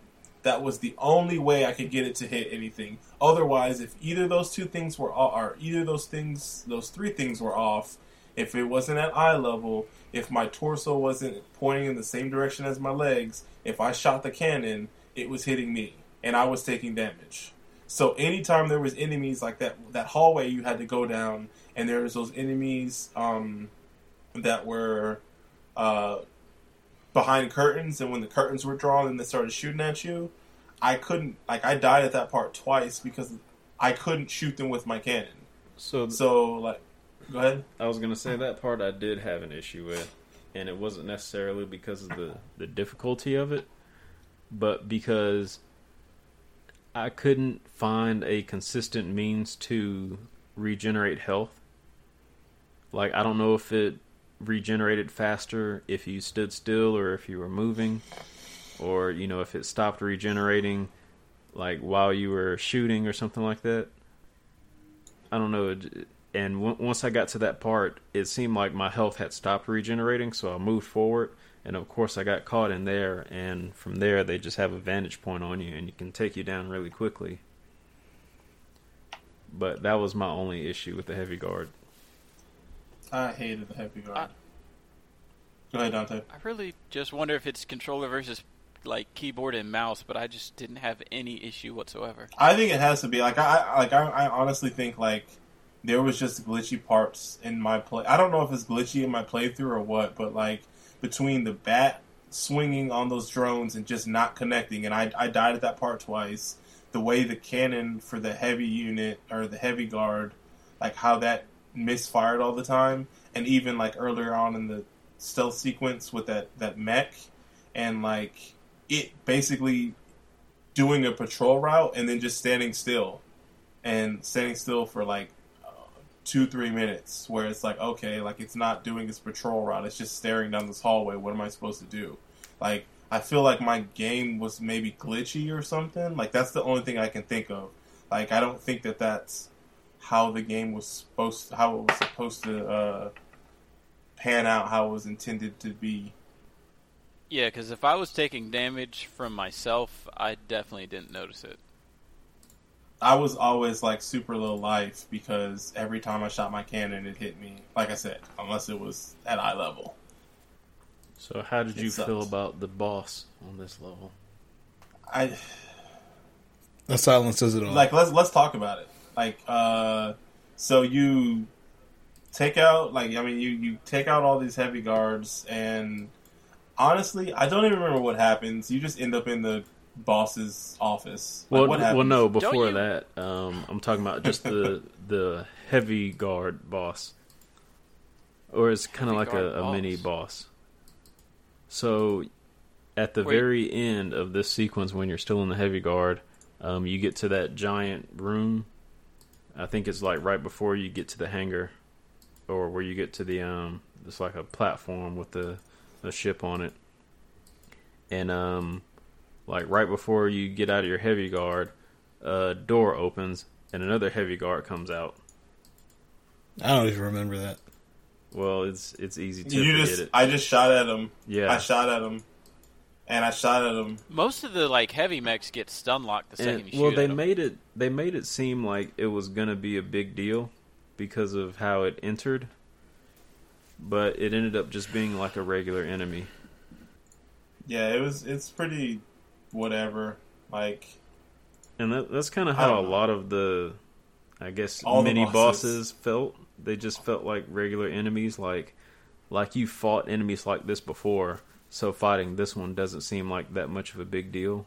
Speaker 1: That was the only way I could get it to hit anything. Otherwise, if either those two things were off, or either those things, those three things were off, if it wasn't at eye level, if my torso wasn't pointing in the same direction as my legs, if I shot the cannon, it was hitting me, and I was taking damage. So anytime there was enemies like that, that hallway you had to go down, and there was those enemies um, that were uh, behind curtains, and when the curtains were drawn and they started shooting at you, I couldn't like I died at that part twice because I couldn't shoot them with my cannon.
Speaker 3: So,
Speaker 1: So like, go ahead.
Speaker 3: I was gonna say that part I did have an issue with, and it wasn't necessarily because of the the difficulty of it, but because I couldn't find a consistent means to regenerate health. Like I don't know if it regenerated faster if you stood still or if you were moving, or you know if it stopped regenerating like while you were shooting or something like that. I don't know. And w- once I got to that part, it seemed like my health had stopped regenerating, so I moved forward. And of course, I got caught in there. And from there, they just have a vantage point on you, and you can take you down really quickly. But that was my only issue with the heavy guard.
Speaker 1: I hated the heavy guard.
Speaker 2: I-
Speaker 1: go ahead, Dante.
Speaker 2: I really just wonder if it's controller versus like keyboard and mouse, but I just didn't have any issue whatsoever.
Speaker 1: I think it has to be like I I- like I, I honestly think like there was just glitchy parts in my play. I don't know if it's glitchy in my playthrough or what, but like between the bat swinging on those drones and just not connecting, and I I died at that part twice. The way the cannon for the heavy unit or the heavy guard, like how that misfired all the time, and even like earlier on in the stealth sequence with that that mech, and like it basically doing a patrol route and then just standing still and standing still for like uh, two three minutes where it's like okay like it's not doing its patrol route it's just staring down this hallway what am i supposed to do? Like i feel like my game was maybe glitchy or something like that's the only thing i can think of. Like i don't think that that's how the game was supposed to, how it was supposed to uh, pan out how it was intended to be
Speaker 2: Yeah, because if I was taking damage from myself, I definitely didn't notice it.
Speaker 1: I was always like super low life because every time I shot my cannon, it hit me. Like I said, unless it was at eye level.
Speaker 3: So, how did
Speaker 1: It
Speaker 3: you
Speaker 1: sucks.
Speaker 3: feel about the boss on this level?
Speaker 1: I
Speaker 4: The silence says it all.
Speaker 1: like let's let's talk about it. Like, uh, so you take out like I mean you you take out all these heavy guards, and honestly, I don't even remember what happens. You just end up in the boss's office. Like,
Speaker 3: Well,
Speaker 1: what
Speaker 3: well, no. Before
Speaker 2: you-
Speaker 3: that, um, I'm talking about just the [LAUGHS] the heavy guard boss, or it's kind of like a, a mini
Speaker 2: boss.
Speaker 3: boss. So, at the
Speaker 2: Wait.
Speaker 3: very end of this sequence, when you're still in the heavy guard, um, you get to that giant room. I think it's like right before you get to the hangar, or where you get to the um, it's like a platform with the the ship on it, and um, like right before you get out of your heavy guard, a door opens and another heavy guard comes out.
Speaker 4: I don't even remember that.
Speaker 3: Well, it's it's easy to
Speaker 1: You
Speaker 3: forget
Speaker 1: just
Speaker 3: it.
Speaker 1: I just shot at him.
Speaker 3: Yeah.
Speaker 1: I shot at him, and I shot at him.
Speaker 2: Most of the like heavy mechs get stun locked the second
Speaker 3: And-
Speaker 2: you
Speaker 3: well, they
Speaker 2: at 'em.
Speaker 3: made it they made it seem like it was gonna be a big deal because of how it entered, but it ended up just being like a regular enemy.
Speaker 1: Yeah, it was. It's pretty, whatever. Like,
Speaker 3: And that, that's kind of how a
Speaker 1: know.
Speaker 3: lot of the, I guess,
Speaker 1: All
Speaker 3: mini
Speaker 1: bosses.
Speaker 3: bosses felt. They just felt like regular enemies, like like you fought enemies like this before. So fighting this one doesn't seem like that much of a big deal,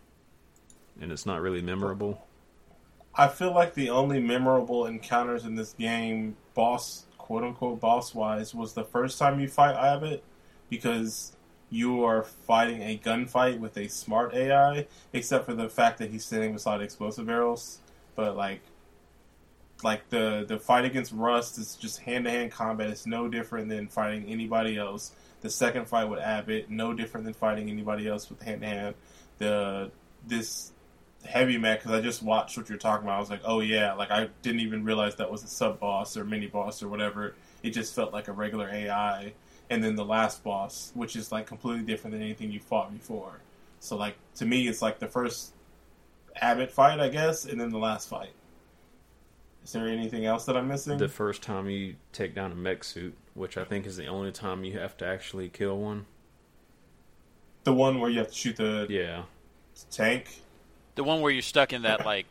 Speaker 3: and it's not really memorable.
Speaker 1: I feel like the only memorable encounters in this game, boss quote unquote boss wise, was the first time you fight Abbott because you are fighting a gunfight with a smart AI, except for the fact that he's sitting beside explosive barrels. But like like the the fight against Rust is just hand to hand combat. It's no different than fighting anybody else. The second fight with Abbott, no different than fighting anybody else with hand to hand. The this heavy mech because I just watched what you're talking about. I was like, oh yeah, like I didn't even realize that was a sub boss or mini boss or whatever. It just felt like a regular AI. And then the last boss, which is like completely different than anything you fought before. So like to me, it's like the first Abbott fight, I guess, and then the last fight. Is there anything else that I'm missing?
Speaker 3: The first time you take down a mech suit, which I think is the only time you have to actually kill one.
Speaker 1: the one where you have to shoot the
Speaker 3: Yeah,
Speaker 1: tank.
Speaker 2: The one where you're stuck in that like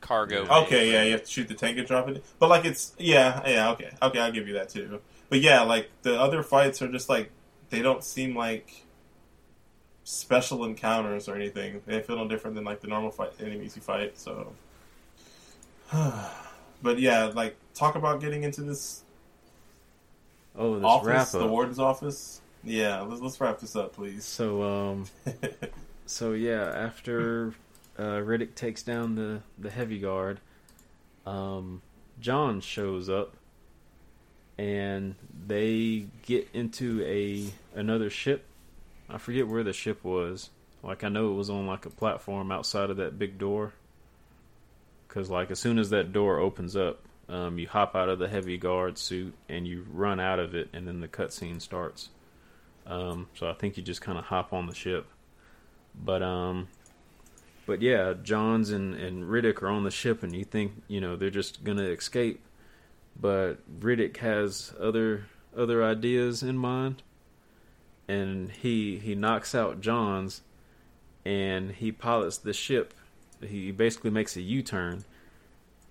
Speaker 2: cargo.
Speaker 3: Yeah.
Speaker 1: Okay, yeah, you have to shoot the tank and drop it. But like it's yeah, yeah, okay, okay, I'll give you that too. But yeah, like the other fights are just like they don't seem like special encounters or anything. They feel no different than like the normal fight enemies you fight. So, [SIGHS] [SIGHS] [SIGHS] but yeah, like talk about getting into this
Speaker 3: Oh, this
Speaker 1: office,
Speaker 3: wrap
Speaker 1: the warden's office. Yeah, let's let's wrap this up, please.
Speaker 3: So, um, [LAUGHS] so yeah, after uh, Riddick takes down the the heavy guard, um, John shows up, and they get into a another ship. I forget where the ship was. Like I know it was on like a platform outside of that big door. Cause like as soon as that door opens up, um, you hop out of the heavy guard suit and you run out of it, and then the cutscene starts. Um, so I think you just kind of hop on the ship. But um, but yeah, Johns and and Riddick are on the ship, and you think you know they're just gonna escape, but Riddick has other other ideas in mind, and he he knocks out Johns, and he pilots the ship. He basically makes a U turn.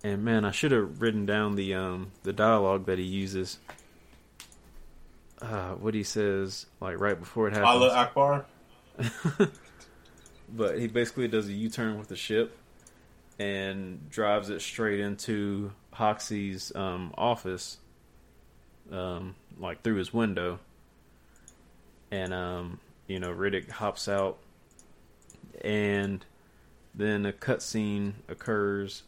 Speaker 3: And man, I should have written down the um the dialogue that he uses. Uh, what he says like right before it happens.
Speaker 1: Allah Akbar. [LAUGHS]
Speaker 3: but he basically does a U-turn with the ship and drives it straight into Hoxie's um, office, um, like through his window. And um, you know, Riddick hops out, and then a cutscene occurs.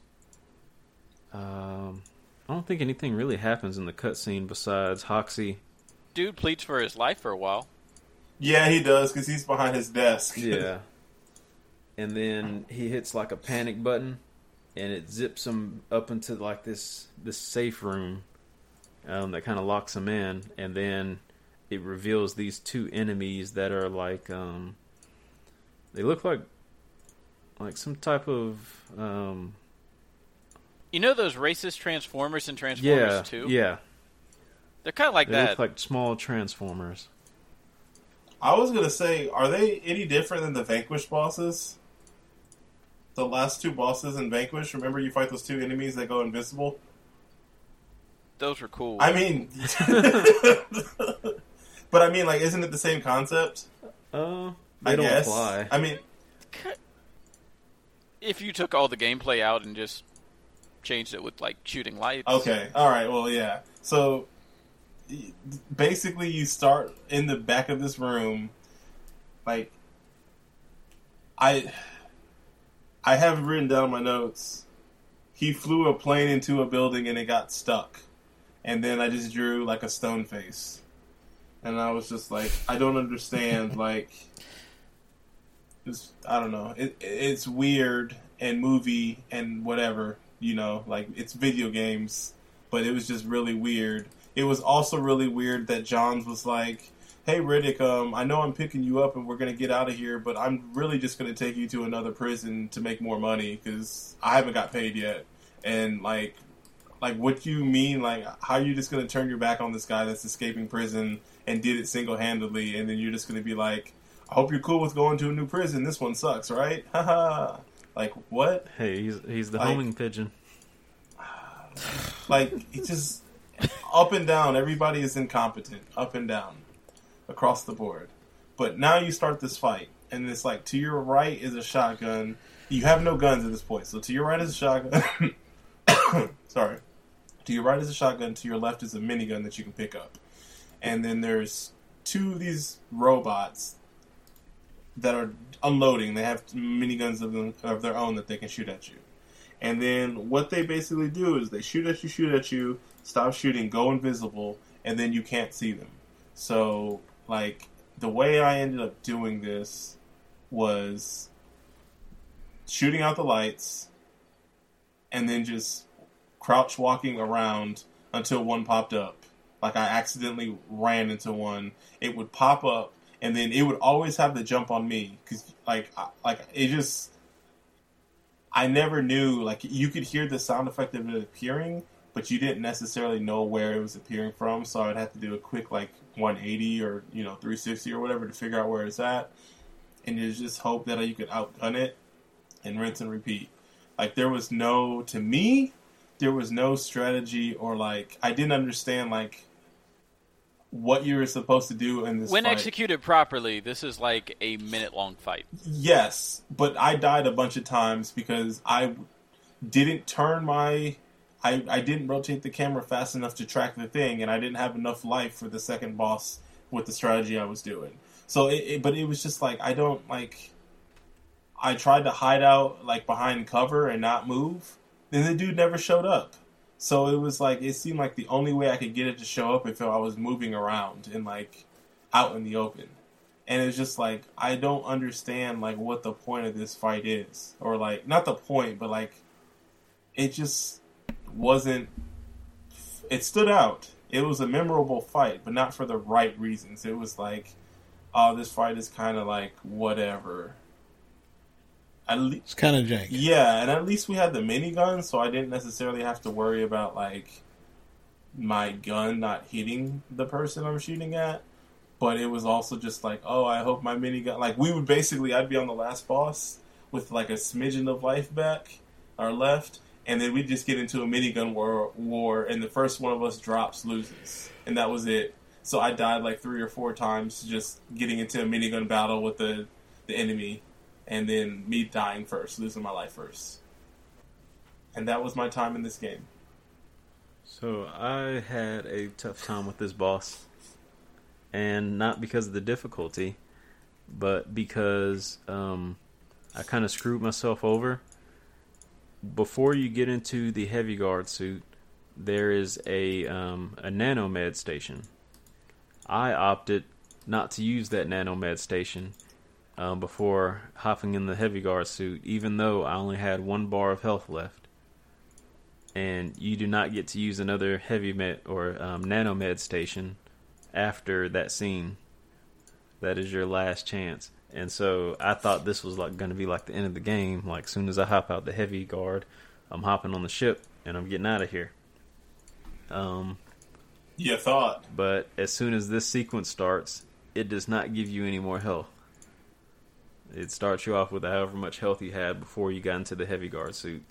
Speaker 3: Um, I don't think anything really happens in the cutscene besides Hoxie.
Speaker 2: Dude pleads for his life for a while.
Speaker 1: Yeah, he does because he's behind his desk. [LAUGHS]
Speaker 3: Yeah. and then he hits like a panic button, and it zips him up into like this this safe room um, that kind of locks him in, and then it reveals these two enemies that are like um, they look like like some type of um,
Speaker 2: You know those racist Transformers and Transformers
Speaker 3: yeah
Speaker 2: 2?
Speaker 3: yeah
Speaker 2: They're kind of like
Speaker 3: they
Speaker 2: that.
Speaker 3: look like small transformers.
Speaker 1: I was gonna say, are they any different than the Vanquish bosses? The last two bosses in Vanquish. Remember, you fight those two enemies that go invisible.
Speaker 2: Those were cool.
Speaker 1: I mean, [LAUGHS] but I mean, like, isn't it the same concept?
Speaker 3: Uh, they
Speaker 1: I
Speaker 3: don't
Speaker 1: guess.
Speaker 3: fly.
Speaker 1: I mean,
Speaker 2: if you took all the gameplay out and just changed it with like shooting lights.
Speaker 1: okay, all right, well, yeah. So basically, you start in the back of this room. Like, I, I have written down my notes. He flew a plane into a building and it got stuck, and then I just drew like a stone face, and I was just like, I don't understand, [LAUGHS] like. It's, I don't know. It, it's weird and movie and whatever, you know, like it's video games, but it was just really weird. It was also really weird that Johns was like, "Hey Riddick, um, I know I'm picking you up and we're gonna get out of here, but I'm really just gonna take you to another prison to make more money because I haven't got paid yet." And like, like what you mean? Like, how are you just gonna turn your back on this guy that's escaping prison and did it single handedly, and then you're just gonna be like, I hope you're cool with going to a new prison. This one sucks, right? [LAUGHS] Haha. Like what?
Speaker 3: Hey, he's he's the
Speaker 1: Like-
Speaker 3: homing pigeon.
Speaker 1: Like it's just up and down. Everybody is incompetent, up and down, across the board. But now you start this fight, and it's like to your right is a shotgun. You have no guns at this point, so to your right is a shotgun. [COUGHS] Sorry, to your right is a shotgun. To your left is a minigun that you can pick up, and then there's two of these robots that are unloading. They have miniguns of, of their own that they can shoot at you. And then what they basically do is they shoot at you, shoot at you, stop shooting, go invisible, and then you can't see them. So, like, the way I ended up doing this was shooting out the lights and then just crouch walking around until one popped up. Like, I accidentally ran into one. It would pop up, and then it would always have the jump on me. Because, like, I, like it just. I never knew like you could hear the sound effect of it appearing, but you didn't necessarily know where it was appearing from. So I'd have to do a quick like 180 or you know 360 or whatever to figure out where it's at, and you just hope that you could outgun it and rinse and repeat. Like there was no to me, there was no strategy or like I didn't understand like what you were supposed to do in this
Speaker 2: When
Speaker 1: fight.
Speaker 2: executed properly, this is like a minute long fight.
Speaker 1: Yes, but I died a bunch of times because I didn't turn my I, I didn't rotate the camera fast enough to track the thing and I didn't have enough life for the second boss with the strategy I was doing. So it, it but it was just like I don't like I tried to hide out like behind cover and not move. Then the dude never showed up. So it was like it seemed like the only way I could get it to show up if I was moving around and like out in the open and it's just like I don't understand like what the point of this fight is, or like not the point, but like it just wasn't. It stood out. It was a memorable fight, but not for the right reasons. It was like, oh, this fight is kind of like whatever. At least,
Speaker 4: It's kind of jank.
Speaker 1: yeah, and at least we had the minigun, so I didn't necessarily have to worry about like my gun not hitting the person I'm shooting at. But it was also just like, oh, I hope my minigun. Like we would basically, I'd be on the last boss with like a smidgen of life back or left, and then we'd just get into a minigun war, war, and the first one of us drops loses, and that was it. So I died like three or four times just getting into a minigun battle with the the enemy, and then me dying first, losing my life first. And that was my time in this game.
Speaker 3: So I had a tough time with this boss, and not because of the difficulty, but because um, I kind of screwed myself over. Before you get into the heavy guard suit, there is a um, a nanomed station. I opted not to use that nanomed station um, before hopping in the heavy guard suit, even though I only had one bar of health left and you do not get to use another heavy med or um, nanomed station after that scene. That is your last chance. And so I thought this was like going to be like the end of the game. Like soon as I hop out the heavy guard, I'm hopping on the ship and I'm getting out of here. Um,
Speaker 1: You thought.
Speaker 3: but as soon as this sequence starts, it does not give you any more health. It starts you off with however much health you had before you got into the heavy guard suit.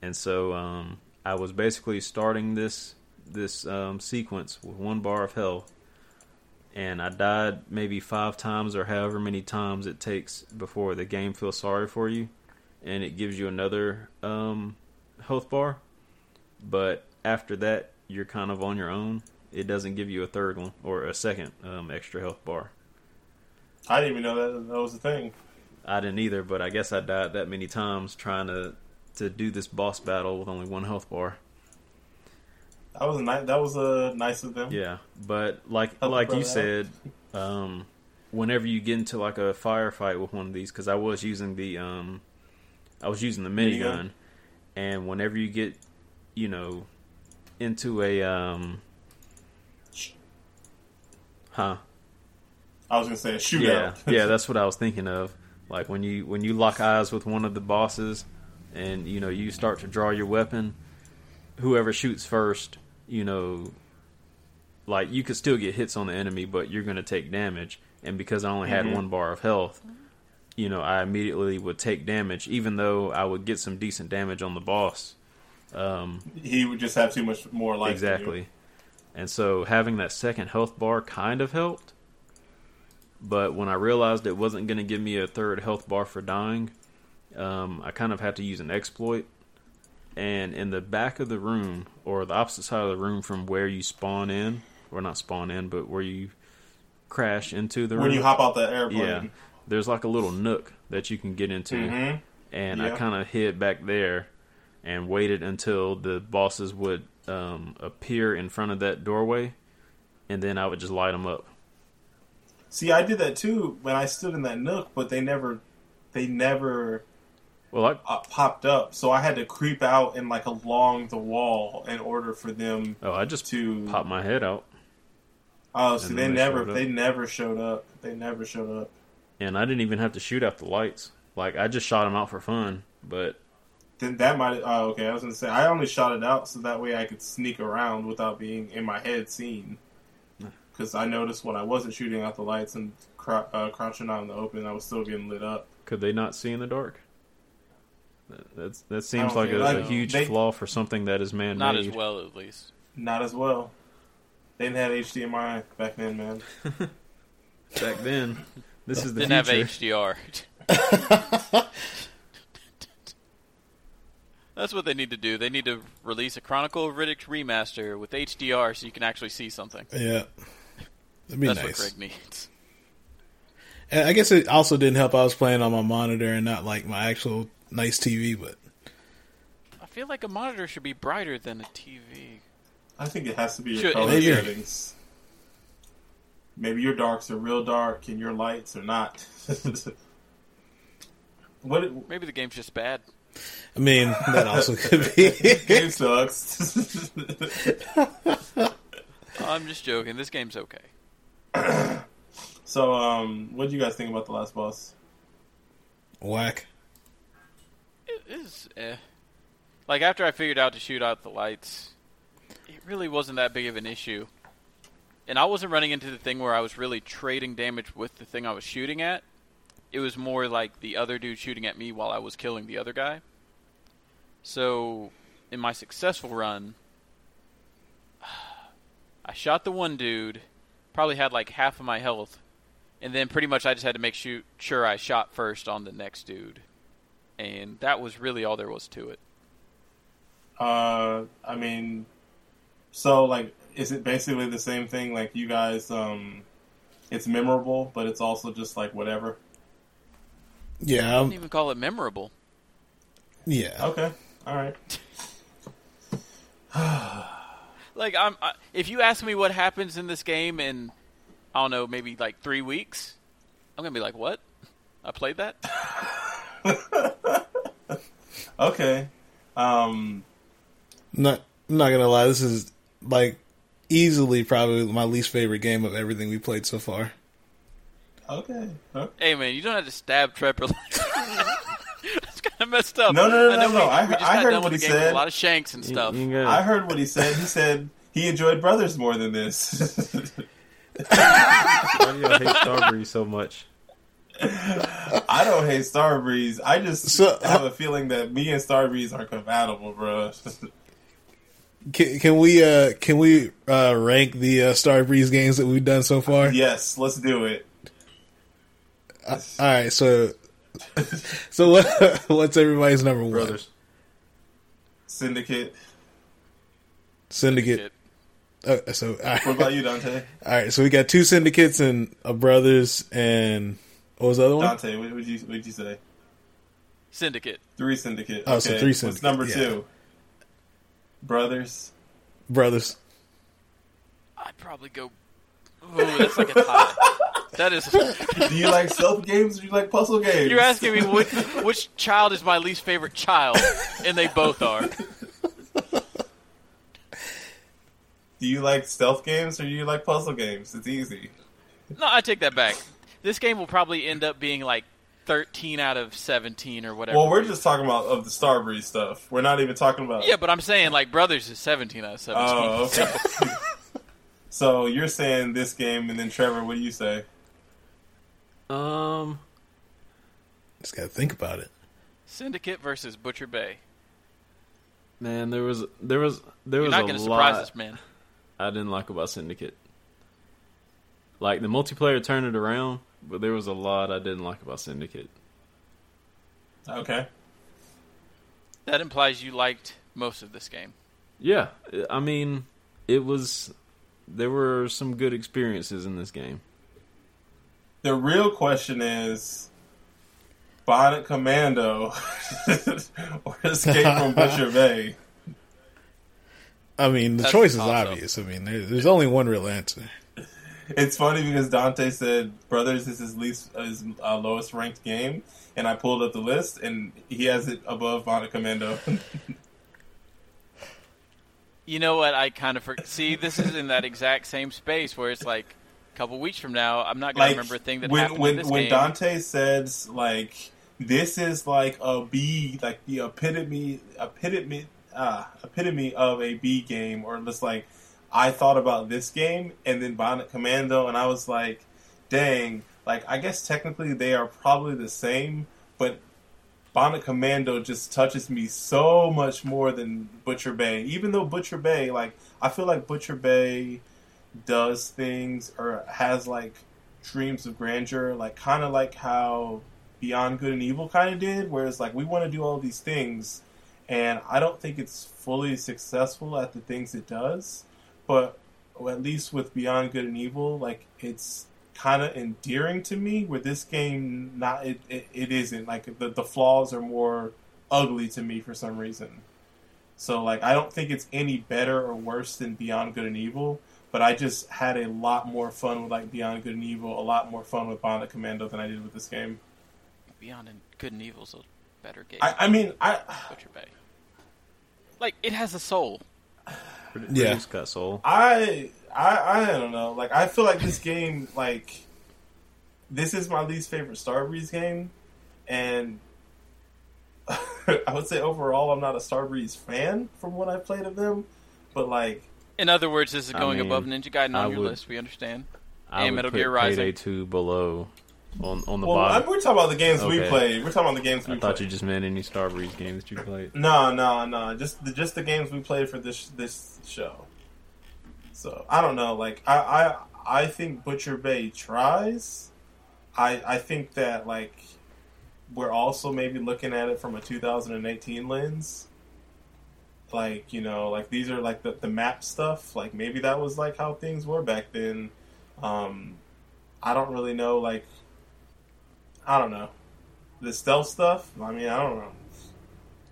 Speaker 3: And so um, I was basically starting this this um, sequence with one bar of health, and I died maybe five times or however many times it takes before the game feels sorry for you, and it gives you another um, health bar. But after that, you're kind of on your own. It doesn't give you a third one or a second um, extra health bar.
Speaker 1: I didn't even know that that was a thing.
Speaker 3: I didn't either, but I guess I died that many times trying to to do this boss battle with only one health bar.
Speaker 1: That was a nice. That was uh, nice of them.
Speaker 3: Yeah, but like
Speaker 1: Help
Speaker 3: like you
Speaker 1: brother
Speaker 3: said, um, whenever you get into like a firefight with one of these, because I was using the um, I was using the minigun,
Speaker 1: Minigun?
Speaker 3: and whenever you get, you know, into a um, huh?
Speaker 1: I was gonna say a
Speaker 3: Yeah,
Speaker 1: shootout. [LAUGHS]
Speaker 3: yeah, that's what I was thinking of. Like when you when you lock eyes with one of the bosses, and you know you start to draw your weapon, whoever shoots first, you know, like you could still get hits on the enemy, but you're going to take damage. And because I only had
Speaker 1: Mhm.
Speaker 3: one bar of health, you know, I immediately would take damage, even though I would get some decent damage on the boss. Um,
Speaker 1: He would just have too much more life. than you.
Speaker 3: exactly. And so having that second health bar kind of helped. But when I realized it wasn't going to give me a third health bar for dying, um, I kind of had to use an exploit. And in the back of the room, or the opposite side of the room from where you spawn in, or not spawn in, but where you crash into the room.
Speaker 1: When you hop out the airplane.
Speaker 3: yeah, there's like a little nook that you can get into
Speaker 1: hmm
Speaker 3: and
Speaker 1: Yeah.
Speaker 3: I kind of hid back there and waited until the bosses would um, appear in front of that doorway, and then I would just light them up.
Speaker 1: See, I did that too when I stood in that nook, but they never, they never
Speaker 3: Well, I
Speaker 1: uh, popped up. So I had to creep out and like along the wall in order for them
Speaker 3: oh I just
Speaker 1: to.
Speaker 3: popped my head out,
Speaker 1: Oh, see, they
Speaker 3: they
Speaker 1: never, they never showed up. They never showed up.
Speaker 3: and I didn't even have to shoot out the lights. Like I just shot them out for fun. But
Speaker 1: Then that might. Oh, okay. I was gonna say I only shot it out so that way I could sneak around without being in my head seen. Because I noticed when I wasn't shooting out the lights and crou- uh, crouching out in the open, I was still getting lit up.
Speaker 3: could they not see in the dark? That- That's that seems like a, a huge
Speaker 1: they-
Speaker 3: flaw for something that is man-made.
Speaker 2: Not as well, at least.
Speaker 1: Not as well. They didn't have HDMI back then, man. [LAUGHS]
Speaker 3: Back then, this is the
Speaker 2: Didn't
Speaker 3: future.
Speaker 2: have HDR. [LAUGHS] That's what they need to do. They need to release a Chronicle of Riddick remaster with HDR so you can actually see something.
Speaker 4: Yeah, that'd be
Speaker 2: That's
Speaker 4: nice.
Speaker 2: what Greg needs.
Speaker 4: And I guess it also didn't help. I was playing on my monitor and not like my actual nice TV, but
Speaker 2: I feel like a monitor should be brighter than a TV.
Speaker 1: I think it has to be your
Speaker 2: Should-
Speaker 1: color
Speaker 4: Maybe.
Speaker 1: settings. Maybe your darks are real dark and your lights are not. [LAUGHS] what
Speaker 2: Maybe the game's just bad.
Speaker 4: I mean that also [LAUGHS] could be.
Speaker 1: game sucks. [LAUGHS]
Speaker 2: I'm just joking. This game's okay. [CLEARS THROAT]
Speaker 1: so, um, what do you guys think about the last boss?
Speaker 4: Whack.
Speaker 2: It is eh. Like after I figured out to shoot out the lights, it really wasn't that big of an issue. And I wasn't running into the thing where I was really trading damage with the thing I was shooting at. It was more like the other dude shooting at me while I was killing the other guy. So, in my successful run, [SIGHS] I shot the one dude, probably had like half of my health, and then pretty much I just had to make shoot, sure I shot first on the next dude and that was really all there was to it.
Speaker 1: Uh, I mean, so like, is it basically the same thing? Like, you guys, um, it's memorable, but it's also just like whatever.
Speaker 4: Yeah,
Speaker 2: I wouldn't even call it memorable.
Speaker 4: yeah.
Speaker 1: Okay, all right. [SIGHS] [SIGHS] [SIGHS]
Speaker 2: Like I'm, I, if you ask me what happens in this game in, I don't know, maybe like three weeks, I'm gonna be like, what? I played that. [LAUGHS]
Speaker 1: Okay. Um,
Speaker 4: Not I'm not gonna lie. This is like easily probably my least favorite game of everything we played so far.
Speaker 1: okay. Huh?
Speaker 2: Hey man, you don't have to stab Trevor. [LAUGHS] That's messed up.
Speaker 1: No, no, no,
Speaker 2: I
Speaker 1: no, no.
Speaker 2: We,
Speaker 1: I
Speaker 2: we
Speaker 1: heard-
Speaker 2: just
Speaker 1: I
Speaker 2: got
Speaker 1: heard
Speaker 2: done
Speaker 1: what
Speaker 2: with
Speaker 1: he
Speaker 2: game
Speaker 1: said.
Speaker 2: A lot of shanks and stuff.
Speaker 3: you gotta-
Speaker 1: I heard what he said. He said he enjoyed Brothers more than this. [LAUGHS]
Speaker 3: Why do y'all hate Starbreeze so much?
Speaker 1: I don't hate Starbreeze. I just
Speaker 4: So-
Speaker 1: have a feeling that me and Starbreeze are compatible, bro. [LAUGHS]
Speaker 4: Can, can we uh can we uh rank the uh, Starbreeze games that we've done so far?
Speaker 1: yes, let's do it.
Speaker 4: All right, so so what [LAUGHS] what's everybody's number one?
Speaker 3: Brothers.
Speaker 1: Syndicate.
Speaker 4: Syndicate. Uh, so all right.
Speaker 1: What about you, Dante? [LAUGHS]
Speaker 4: all right, so we got two syndicates and a brothers and what was the other one?
Speaker 1: Dante, what would you what would you say?
Speaker 2: Syndicate.
Speaker 1: Three Syndicate.
Speaker 4: Oh, so
Speaker 1: Okay,
Speaker 4: three
Speaker 1: What's number
Speaker 4: yeah.
Speaker 1: two? Brothers.
Speaker 4: Brothers.
Speaker 2: I'd probably go. Ooh, that's like a tie. [LAUGHS] that is. [LAUGHS]
Speaker 1: Do you like stealth games or do you like puzzle games?
Speaker 2: You're asking me which, which child is my least favorite child, and they both are.
Speaker 1: Do you like stealth games or do you like puzzle games? It's easy.
Speaker 2: No, I take that back. This game will probably end up being like 13 out of 17 or whatever.
Speaker 1: Well, we're just talking about of the Starbreeze stuff. We're not even talking about.
Speaker 2: Yeah, but I'm saying like Brothers is 17 out of 17.
Speaker 1: Oh, okay. [LAUGHS] so you're saying this game, and then Trevor, what do you say?
Speaker 3: Um,
Speaker 4: Just gotta think about it.
Speaker 2: Syndicate versus Butcher Bay.
Speaker 3: Man, there was there was there
Speaker 2: You're
Speaker 3: was
Speaker 2: not
Speaker 3: a
Speaker 2: going to surprise
Speaker 3: lot
Speaker 2: us, man.
Speaker 3: I didn't like about Syndicate. Like the multiplayer turned it around, but there was a lot I didn't like about Syndicate.
Speaker 1: Okay.
Speaker 2: That implies you liked most of this game.
Speaker 3: Yeah, I mean, it was there were some good experiences in this game.
Speaker 1: The real question is Bionic Commando [LAUGHS] or Escape from [LAUGHS] Butcher Bay.
Speaker 4: I mean, the
Speaker 2: That's
Speaker 4: choice is
Speaker 2: awesome.
Speaker 4: obvious. I mean, there, there's only one real answer.
Speaker 1: It's funny because Dante said Brothers is his least his uh, lowest ranked game, and I pulled up the list, and he has it above Bionic Commando. [LAUGHS]
Speaker 2: You know what? I kind of for- see. This is in that exact same space where it's like a couple weeks from now, I'm not going to remember a thing that
Speaker 1: when
Speaker 2: happened
Speaker 1: when
Speaker 2: in this
Speaker 1: when
Speaker 2: game.
Speaker 1: Dante says like this is like a B, like the epitome epitome uh, epitome of a B game, or just like I thought about this game and then Bionic Commando, and I was like, dang, like I guess technically they are probably the same, but Bionic Commando just touches me so much more than Butcher Bay. Even though Butcher Bay, like I feel like Butcher Bay does things or has like dreams of grandeur, like kind of like how Beyond Good and Evil kind of did, whereas like we want to do all these things, and I don't think it's fully successful at the things it does, but at least with Beyond Good and Evil, like it's kind of endearing to me. Where this game, not it, it, it isn't like the the flaws are more ugly to me for some reason. So like I don't think it's any better or worse than Beyond Good and Evil, but I just had a lot more fun with like Beyond Good and Evil, a lot more fun with Bond Bionic Commando than I did with this game.
Speaker 2: Beyond and Good and Evil's a better game.
Speaker 1: I, I mean, I
Speaker 2: Butcher Bay. Like it has a soul.
Speaker 4: Yeah.
Speaker 3: it's got soul.
Speaker 1: I I I don't know. Like I feel like this game like this is my least favorite Starbreeze game, and [LAUGHS] I would say overall I'm not a Starbreeze fan from what I've played of them, but like
Speaker 2: In other words, this is
Speaker 3: I
Speaker 2: going
Speaker 3: mean,
Speaker 2: above Ninja Gaiden on
Speaker 3: I
Speaker 2: your
Speaker 3: would-
Speaker 2: list. We understand.
Speaker 3: I
Speaker 2: And
Speaker 3: would
Speaker 2: Metal
Speaker 3: put
Speaker 2: Gear Rising.
Speaker 3: Payday Two below on on the
Speaker 1: well, I'm,
Speaker 3: bottom.
Speaker 1: we're talking about the games we played. We're talking about the games we
Speaker 3: I thought
Speaker 1: played.
Speaker 3: you just meant any Starbreeze games that you played.
Speaker 1: No, no, no. Just the, just the games we played for this this show. So I don't know. Like I I, I think Butcher Bay tries. I I think that like we're also maybe looking at it from a 2018 lens. Like you know, like these are like the the map stuff. Like maybe that was like how things were back then. Um, I don't really know. Like I don't know the stealth stuff. I mean, I don't know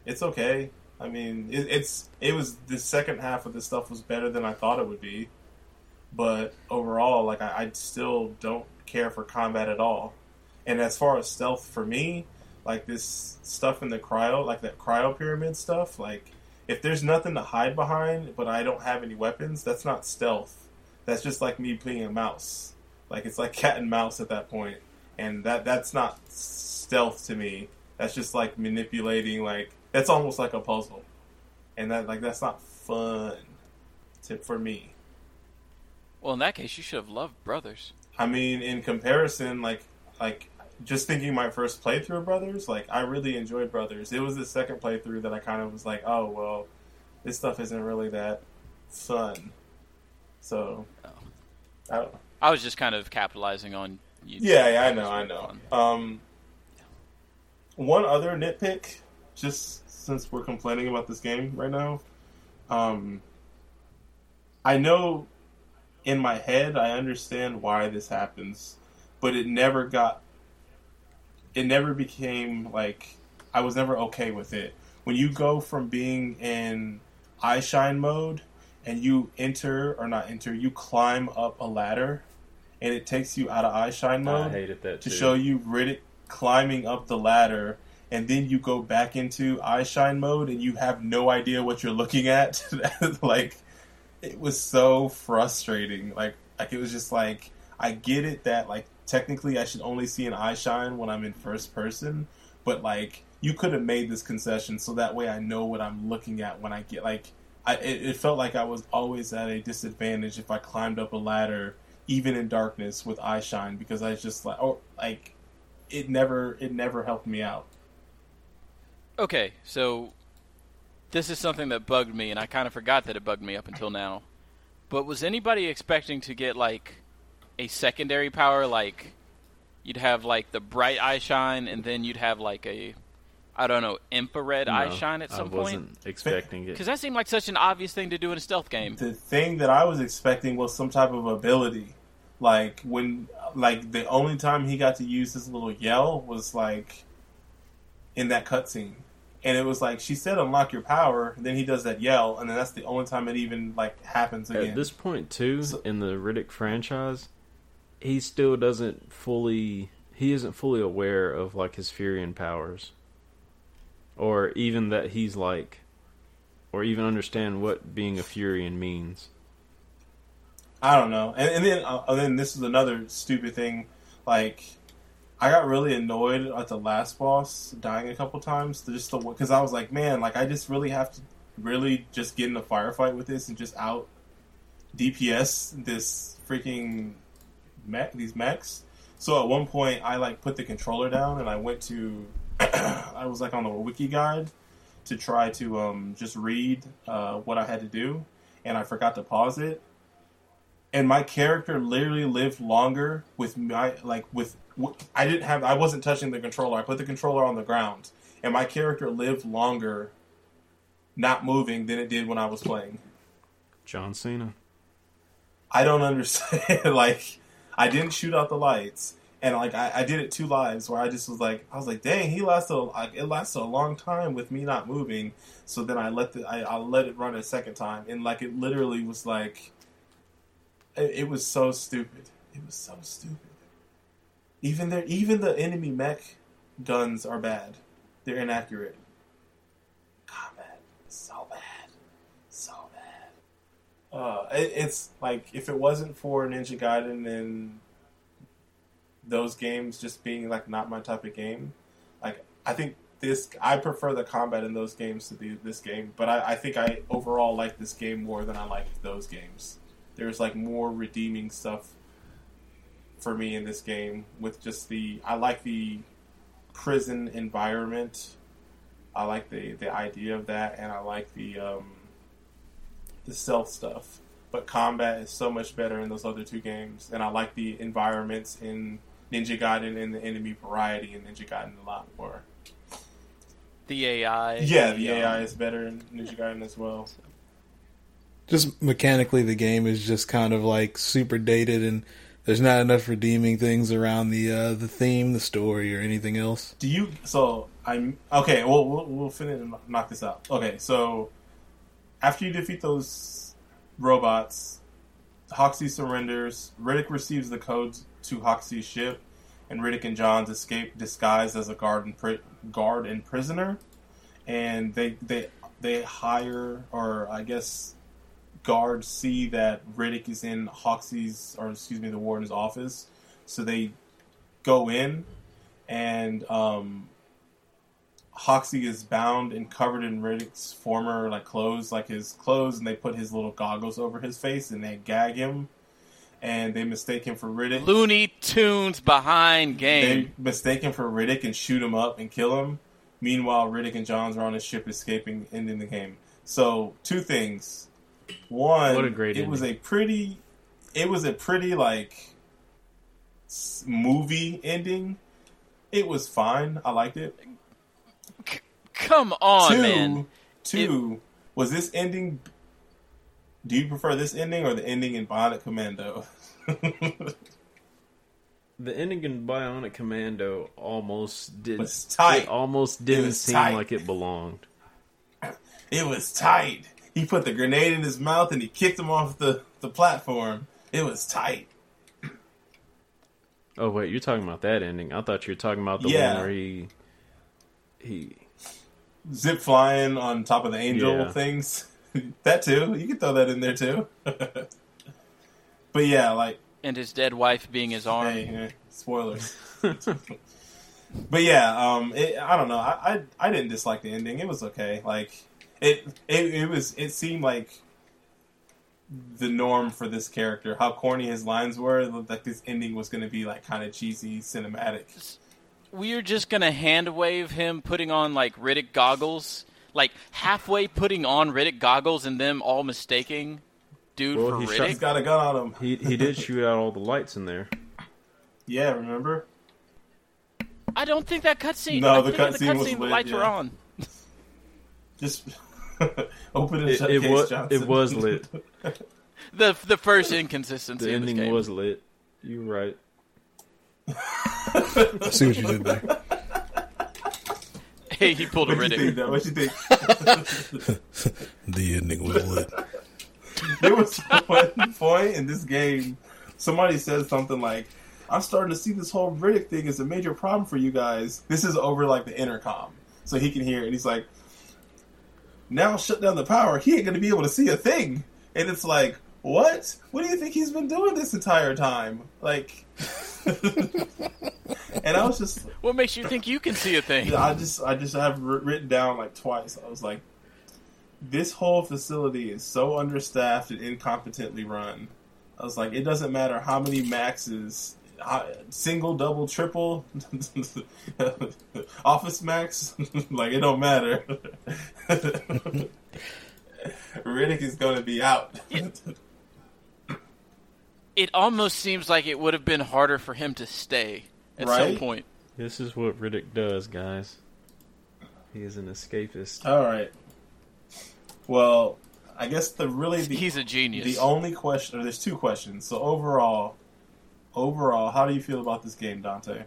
Speaker 1: it's okay. I mean, it, it's it was the second half of the stuff was better than I thought it would be, but overall, like I, I still don't care for combat at all. And as far as stealth for me, like this stuff in the cryo, like that cryo pyramid stuff, like if there's nothing to hide behind, but I don't have any weapons, that's not stealth. That's just like me being a mouse. Like it's like cat and mouse at that point, and that that's not stealth to me. That's just like manipulating. Like that's almost like a puzzle, and that like that's not fun Tip for me.
Speaker 2: Well, in that case, you should have loved Brothers.
Speaker 1: I mean, in comparison, like like just thinking my first playthrough of Brothers, like I really enjoyed Brothers. It was the second playthrough that I kind of was like, oh well, this stuff isn't really that fun. So
Speaker 2: Oh.
Speaker 1: I don't know.
Speaker 2: I was just kind of capitalizing on you.
Speaker 1: Yeah, yeah, I know, I know. Um, one other nitpick, just since we're complaining about this game right now, um, I know in my head I understand why this happens, but it never got. It never became like I was never okay with it. When you go from being in eye shine mode and you enter or not enter, you climb up a ladder, and it takes you out of eye shine
Speaker 3: I
Speaker 1: mode to
Speaker 3: too.
Speaker 1: show you Riddick climbing up the ladder, and then you go back into eye shine mode, and you have no idea what you're looking at. [LAUGHS] like, it was so frustrating. Like, like it was just like I get it that like technically I should only see an eye shine when I'm in first person, but like you could have made this concession so that way I know what I'm looking at when I get like. I, it, it felt like I was always at a disadvantage if I climbed up a ladder, even in darkness with eye shine, because I was just like, oh, like it never it never helped me out.
Speaker 2: Okay, so this is something that bugged me, and I kind of forgot that it bugged me up until now. But was anybody expecting to get like a secondary power, like you'd have like the bright eye shine, and then you'd have like a I don't know infrared eye shine at some
Speaker 3: I
Speaker 2: point?
Speaker 3: wasn't expecting it.
Speaker 2: Because that seemed like such an obvious thing to do in a stealth game.
Speaker 1: The thing that I was expecting was some type of ability. Like when like the only time he got to use his little yell was like in that cutscene. And it was like she said unlock your power, and then he does that yell, and then that's the only time it even like happens again.
Speaker 3: At this point, too,
Speaker 1: So-
Speaker 3: in the Riddick franchise, he still doesn't fully. He isn't fully aware of like his Furyan powers, or even that he's like, or even understand what being a Furyan means.
Speaker 1: I don't know. And, and then, uh, and then this is another stupid thing. Like, I got really annoyed at the last boss dying a couple times. Just because I was like, man, like I just really have to really just get in a firefight with this and just out DPS this freaking mech, these mechs. So at one point, I like put the controller down and I went to, [COUGHS] I was like on the wiki guide to try to um, just read uh, what I had to do, and I forgot to pause it and my character literally lived longer with my like with I didn't have I wasn't touching the controller. I put the controller on the ground, and my character lived longer not moving than it did when I was playing.
Speaker 3: John Cena.
Speaker 1: I don't understand. [LAUGHS] like I didn't shoot out the lights, and like I, I did it two lives where I just was like I was like, dang, he lasted like it lasted a long time with me not moving. So then I let the I, I let it run a second time, and like it literally was like it, it was so stupid. It was so stupid. Even the even the enemy mech guns are bad. They're inaccurate. Combat is so. Uh, it, it's like if it wasn't for Ninja Gaiden and those games just being like not my type of game, like I think this I prefer the combat in those games to the, this game. But I, I think I overall like this game more than I liked those games. There's like more redeeming stuff for me in this game with just the I like the prison environment. I like the the idea of that, and I like the um, the stealth stuff. But combat is so much better in those other two games, and I like the environments in Ninja Gaiden and the enemy variety in Ninja Gaiden a lot more.
Speaker 2: The AI.
Speaker 1: Yeah, the
Speaker 2: um,
Speaker 1: AI is better in Ninja Gaiden as well.
Speaker 4: Just mechanically, the game is just kind of like super dated, and there's not enough redeeming things around the uh, the theme, the story, or anything else.
Speaker 1: Do you? So I'm okay. We'll we'll, we'll finish and knock this out. Okay, so after you defeat those robots, Hoxie surrenders. Riddick receives the codes to Hoxie's ship, and Riddick and Johns escape disguised as a guard and pri- guard and prisoner. And they they they hire, or I guess guards see that Riddick is in Hoxie's, or excuse me, the warden's office. So they go in, and um, Hoxie is bound and covered in Riddick's former like clothes, like his clothes, and they put his little goggles over his face and they gag him, and they mistake him for Riddick.
Speaker 2: Looney Tunes behind
Speaker 1: They
Speaker 2: game.
Speaker 1: mistake him for Riddick and shoot him up and kill him. Meanwhile, Riddick and Johns are on his ship escaping, ending the game. So, two things. One,
Speaker 3: What a great
Speaker 1: it was a pretty, it was a pretty like movie ending. It was fine. I liked it.
Speaker 2: Come on,
Speaker 1: two,
Speaker 2: man.
Speaker 1: two was this ending. Do you prefer this ending or the ending in Bionic Commando? [LAUGHS]
Speaker 3: The ending in Bionic Commando almost did.
Speaker 1: was tight.
Speaker 3: It almost didn't
Speaker 1: was
Speaker 3: seem
Speaker 1: tight.
Speaker 3: like it belonged. [LAUGHS]
Speaker 1: It was tight. He put the grenade in his mouth and he kicked him off the, the platform. It was tight.
Speaker 3: Oh wait, you're talking about that ending? I thought you were talking about the
Speaker 1: Yeah.
Speaker 3: one where he he
Speaker 1: Zip flying on top of the angel
Speaker 3: Yeah.
Speaker 1: things. [LAUGHS] that too. You can throw that in there too. [LAUGHS] but yeah, like
Speaker 2: And his dead wife being his arm.
Speaker 1: Hey, eh, spoilers. [LAUGHS] but yeah, um, it, I don't know. I, I I didn't dislike the ending. It was okay. Like it it it was. It seemed like the norm for this character. How corny his lines were. Like this ending was going to be like kind of cheesy, cinematic.
Speaker 2: We are just gonna hand wave him putting on like Riddick goggles, like halfway putting on Riddick goggles and them all mistaking dude
Speaker 3: Well,
Speaker 2: for
Speaker 3: he
Speaker 2: Riddick.
Speaker 3: shot-
Speaker 1: He's got a gun on him.
Speaker 3: He he did shoot out all the lights in there.
Speaker 1: Yeah, remember?
Speaker 2: I don't think that cutscene.
Speaker 1: No, the
Speaker 2: think in
Speaker 1: cutscene was
Speaker 2: cutscene the
Speaker 1: lit,
Speaker 2: lights were on.
Speaker 1: Just [LAUGHS] open and
Speaker 3: It,
Speaker 1: shut
Speaker 3: it
Speaker 1: case,
Speaker 3: was
Speaker 1: Johnson.
Speaker 3: it was lit. [LAUGHS]
Speaker 2: The the first inconsistency
Speaker 3: The
Speaker 2: in this
Speaker 3: ending
Speaker 2: game.
Speaker 3: was lit. You're right.
Speaker 4: I see what you did there.
Speaker 2: Hey, he pulled a
Speaker 1: What you think?
Speaker 2: Riddick.
Speaker 1: though? [LAUGHS] What you think?
Speaker 4: The ending was lit.
Speaker 1: there was [LAUGHS] one point in this game, somebody said something like, "I'm starting to see this whole Riddick thing as a major problem for you guys." This is over like the intercom, so he can hear it. And he's like, "Now shut down the power. He ain't gonna be able to see a thing." And it's like, what? What do you think he's been doing this entire time? Like, [LAUGHS] and I was just,
Speaker 2: What makes you think you can see a thing?
Speaker 1: I just, I just have written down like twice. I was like, this whole facility is so understaffed and incompetently run. I was like, it doesn't matter how many maxes, uh, single, double, triple, [LAUGHS] office max, [LAUGHS] like it don't matter. Riddick is going to be out.
Speaker 2: It almost seems like it would have been harder for him to stay at some point.
Speaker 3: This is what Riddick does, guys. He is an escapist.
Speaker 1: All right. Well, I guess the really the,
Speaker 2: He's a genius.
Speaker 1: the only question, or there's two questions. So overall, overall, how do you feel about this game, Dante?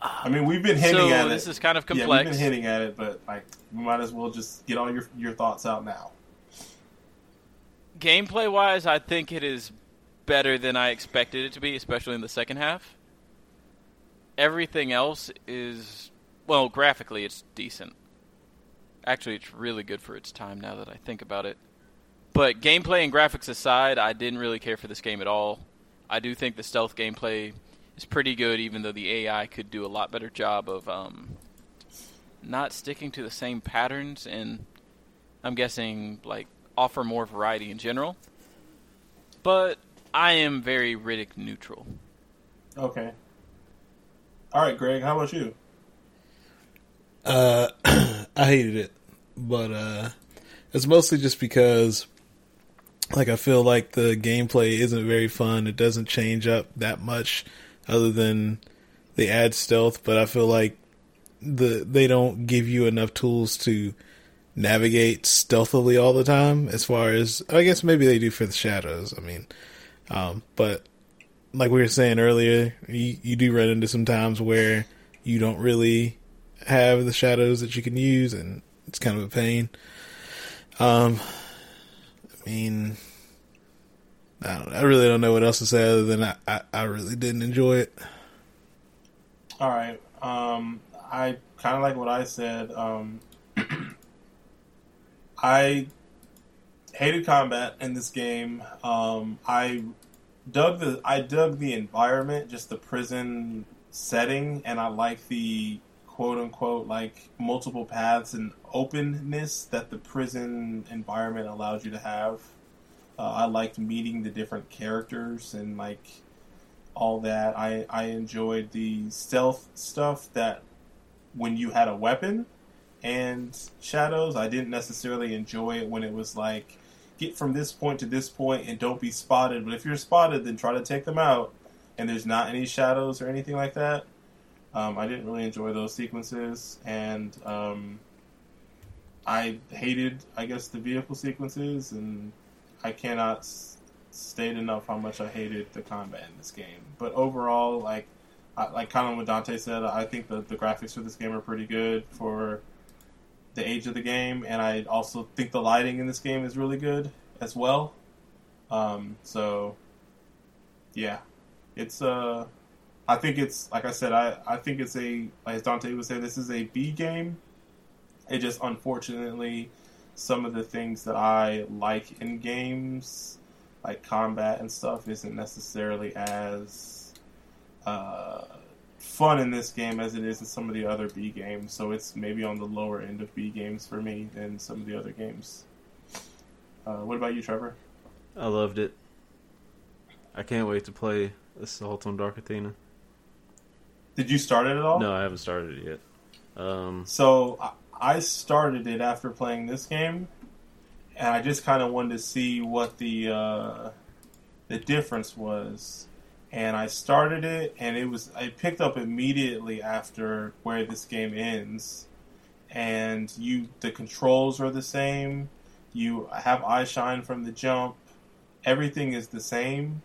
Speaker 1: I mean, we've been hinting
Speaker 2: so
Speaker 1: at
Speaker 2: this is kind of
Speaker 1: Yeah, we've been hinting at it, but like, we might as well just get all your your thoughts out now.
Speaker 2: Gameplay wise, I think it is better than I expected it to be, especially in the second half. Everything else is well, graphically it's decent. Actually, it's really good for its time now that I think about it. But gameplay and graphics aside, I didn't really care for this game at all. I do think the stealth gameplay is pretty good, even though the AI could do a lot better job of um, not sticking to the same patterns and I'm guessing like offer more variety in general. But I am very Riddick neutral.
Speaker 1: Okay. All right, Greg. How about you?
Speaker 4: Uh, [CLEARS THROAT] I hated it, but uh, it's mostly just because, like, I feel like the gameplay isn't very fun. It doesn't change up that much, other than they add stealth. But I feel like the they don't give you enough tools to navigate stealthily all the time. As far as I guess maybe they do for the shadows. I mean, um, but like we were saying earlier, you, you do run into some times where you don't really have the shadows that you can use, and it's kind of a pain. Um, I mean, I, don't, I really don't know what else to say other than I, I, I really didn't enjoy it.
Speaker 1: All right. Um, I kind of like what I said. Um, [CLEARS THROAT] I hated combat in this game. Um, I dug the I dug the environment, just the prison setting, and I like the quote unquote like multiple paths and openness that the prison environment allows you to have. Uh, I liked meeting the different characters and like all that. I I enjoyed the stealth stuff that when you had a weapon and shadows. I didn't necessarily enjoy it when it was like get from this point to this point and don't be spotted. But if you're spotted, then try to take them out. And there's not any shadows or anything like that. Um, I didn't really enjoy those sequences, and um, I hated, I guess, the vehicle sequences, and I cannot s- state enough how much I hated the combat in this game. But overall, like, I, like kind of what Dante said, I think the, the graphics for this game are pretty good for the age of the game, and I also think the lighting in this game is really good as well. Um, so, yeah, it's uh, I think it's like I said, I I think it's a as Dante would say, this is a B game. It just unfortunately some of the things that I like in games, like combat and stuff, isn't necessarily as uh, fun in this game as it is in some of the other B games. So it's maybe on the lower end of B games for me than some of the other games. Uh, what about you, Trevor?
Speaker 3: I loved it. I can't wait to play Assault on Dark Athena.
Speaker 1: Did you start it at all?
Speaker 3: No, I haven't started it yet. Um,
Speaker 1: So I- I started it after playing this game, and I just kind of wanted to see what the uh, the difference was. And I started it, and it was I picked up immediately after where this game ends, and you the controls are the same. You have eye shine from the jump. Everything is the same.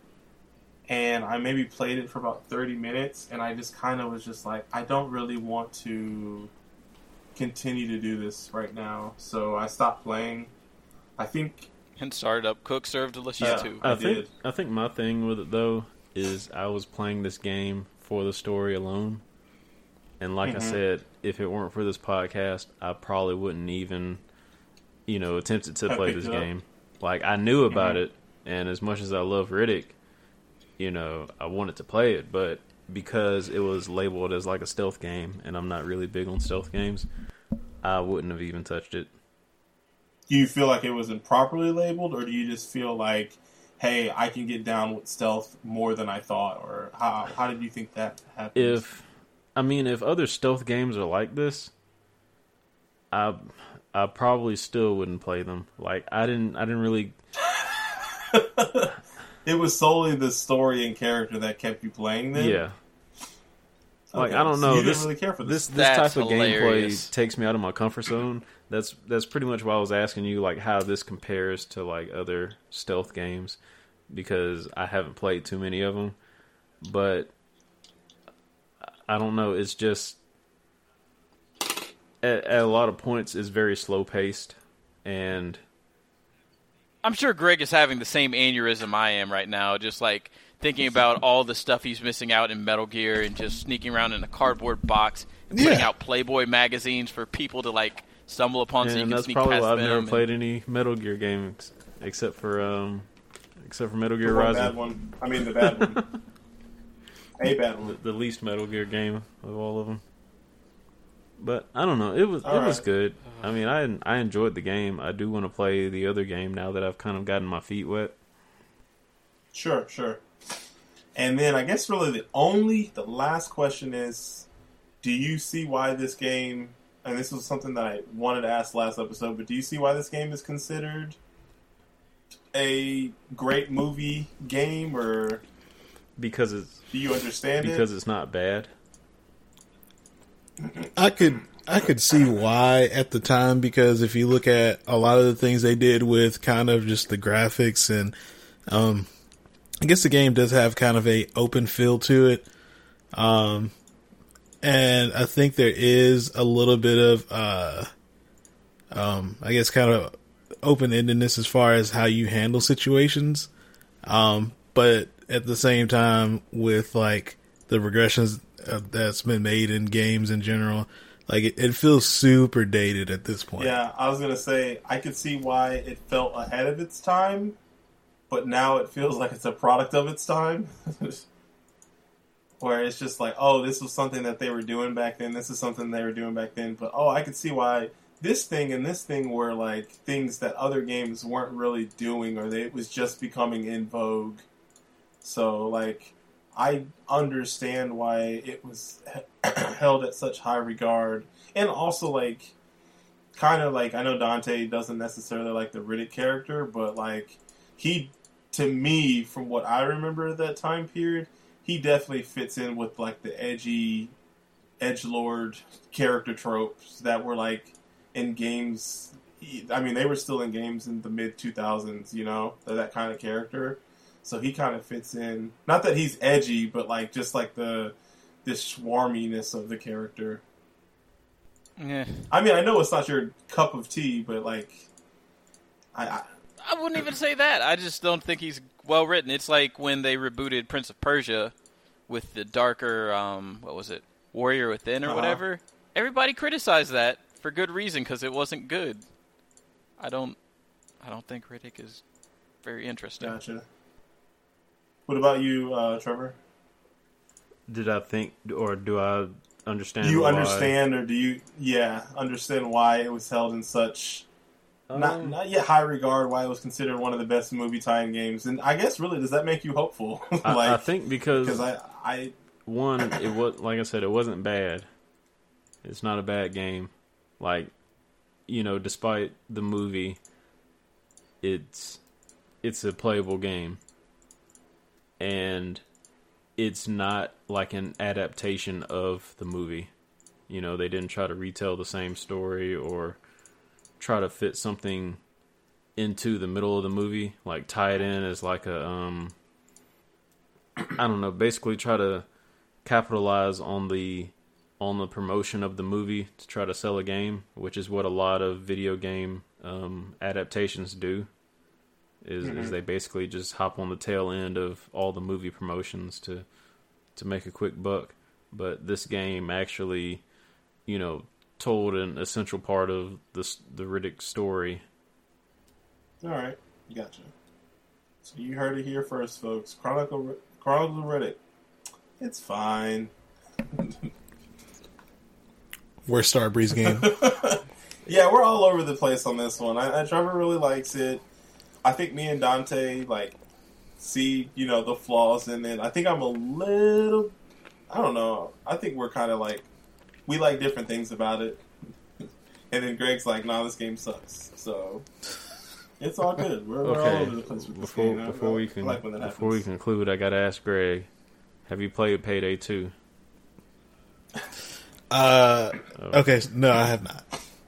Speaker 1: And I maybe played it for about 30 minutes, and I just kind of was just like, I don't really want to continue to do this right now. So I stopped playing. I think
Speaker 2: And started up Cook Serve Delicious
Speaker 1: Yeah.
Speaker 2: too.
Speaker 3: I,
Speaker 1: I
Speaker 3: think
Speaker 1: did.
Speaker 3: I think my thing with it though is I was playing this game for the story alone, and like I
Speaker 1: Mhm.
Speaker 3: said, if it weren't for this podcast, I probably wouldn't even, you know, attempted to play this
Speaker 1: up.
Speaker 3: game. Like I knew about
Speaker 1: Mhm.
Speaker 3: it, and as much as I love Riddick, you know, I wanted to play it, but because it was labeled as like a stealth game, and I'm not really big on stealth games, I wouldn't have even touched it.
Speaker 1: do you feel like it was improperly labeled, or do you just feel like, hey, I can get down with stealth more than I thought, or how how did you think that happened?
Speaker 3: if I mean if other stealth games are like this, I I probably still wouldn't play them. Like I didn't I didn't really [LAUGHS]
Speaker 1: it was solely the story and character that kept you playing, then
Speaker 3: yeah. Like
Speaker 1: Okay,
Speaker 3: I don't
Speaker 1: so
Speaker 3: know
Speaker 1: you
Speaker 3: this
Speaker 1: didn't really care for
Speaker 3: this
Speaker 1: this.
Speaker 3: this
Speaker 2: That's
Speaker 3: type of
Speaker 2: hilarious.
Speaker 3: gameplay takes me out of my comfort zone. That's that's pretty much why I was asking you like how this compares to like other stealth games because I haven't played too many of them. But I don't know. It's just at, at a lot of points it's very slow paced and
Speaker 2: I'm sure Greg is having the same aneurysm I am right now, just like thinking about all the stuff he's missing out in Metal Gear and just sneaking around in a cardboard box and putting
Speaker 4: Yeah.
Speaker 2: out Playboy magazines for people to like stumble upon so you
Speaker 3: and
Speaker 2: can
Speaker 3: that's
Speaker 2: sneak
Speaker 3: probably
Speaker 2: past
Speaker 3: why I've
Speaker 2: them.
Speaker 3: never
Speaker 2: and-
Speaker 3: played any Metal Gear games except for um except for Metal
Speaker 1: The
Speaker 3: Gear
Speaker 1: one
Speaker 3: Rising,
Speaker 1: bad one. I mean, the bad one. [LAUGHS] A bad one.
Speaker 3: the least Metal Gear game of all of them. But I don't know. It was
Speaker 1: All
Speaker 3: it was
Speaker 1: right.
Speaker 3: good. I mean, I I enjoyed the game. I do want to play the other game now that I've kind of gotten my feet wet.
Speaker 1: Sure, sure. And then I guess really the only, the last question is, do you see why this game? And this was something that I wanted to ask last episode, but do you see why this game is considered a great movie game, or
Speaker 3: Because it's
Speaker 1: do you understand
Speaker 3: because
Speaker 1: it?
Speaker 3: it's not bad.
Speaker 4: I could I could see why at the time because if you look at a lot of the things they did with kind of just the graphics and um I guess the game does have kind of a open feel to it. Um and I think there is a little bit of uh um I guess kind of open endedness as far as how you handle situations. Um but at the same time with like the regressions uh, that's been made in games in general, like it, it feels super dated at this point.
Speaker 1: Yeah, I was gonna say I could see why it felt ahead of its time, but now it feels like it's a product of its time. [LAUGHS] Where it's just like, oh, this was something that they were doing back then. This is something they were doing back then. But oh, I could see why this thing and this thing were like things that other games weren't really doing, or they, it was just becoming in vogue. So like, I understand why it was [COUGHS] held at such high regard, and also like kind of like I know Dante doesn't necessarily like the Riddick character, but like he, to me, from what I remember of that time period, he definitely fits in with like the edgy, edge lord character tropes that were like in games. I mean, they were still in games in the mid two thousands. You know, that kind of character. So he kind of fits in. Not that he's edgy, but like just like the this swarminess of the character.
Speaker 2: Yeah.
Speaker 1: I mean, I know it's not your cup of tea, but like, I, I
Speaker 2: I wouldn't even say that. I just don't think he's well written. It's like when they rebooted Prince of Persia with the darker, um, what was it, Warrior Within or
Speaker 1: Uh-huh.
Speaker 2: whatever. Everybody criticized that for good reason because it wasn't good. I don't, I don't think Riddick is very interesting.
Speaker 1: gotcha. What about you, uh, Trevor?
Speaker 3: Did I think or do I understand?
Speaker 1: Do you
Speaker 3: why-
Speaker 1: understand, or do you, yeah, understand why it was held in such not
Speaker 3: Um,
Speaker 1: not yet high regard? Why it was considered one of the best movie tie-in games? And I guess really, does that make you hopeful? [LAUGHS]
Speaker 3: I, I think because
Speaker 1: because I I
Speaker 3: one, it was like I said, it wasn't bad. It's not a bad game. Like, you know, despite the movie, it's it's a playable game, and it's not like an adaptation of the movie. You know, they didn't try to retell the same story or try to fit something into the middle of the movie, like tie it in as like a um I don't know, basically try to capitalize on the on the promotion of the movie to try to sell a game, which is what a lot of video game um, adaptations do. Is
Speaker 1: Mm-hmm.
Speaker 3: is they basically just hop on the tail end of all the movie promotions to to make a quick buck. But this game actually, you know, told an essential part of the the Riddick story.
Speaker 1: All right, gotcha. So you heard it here first, folks. Chronicle Chronicle of Riddick. It's fine.
Speaker 4: Worst Star Starbreeze game. [LAUGHS]
Speaker 1: Yeah, we're all over the place on this one. I, I Trevor really likes it. I think me and Dante like see you know the flaws in it. I think I'm a little. I don't know. I think we're kind of like we like different things about it. And then Greg's like, "Nah, this game sucks." So it's all good. We're, we're all over the place with this
Speaker 3: before
Speaker 1: game.
Speaker 3: Before we can
Speaker 1: like when that
Speaker 3: before we conclude, I gotta ask Greg, have you played Payday Two? [LAUGHS]
Speaker 4: Uh, okay, no, I have not.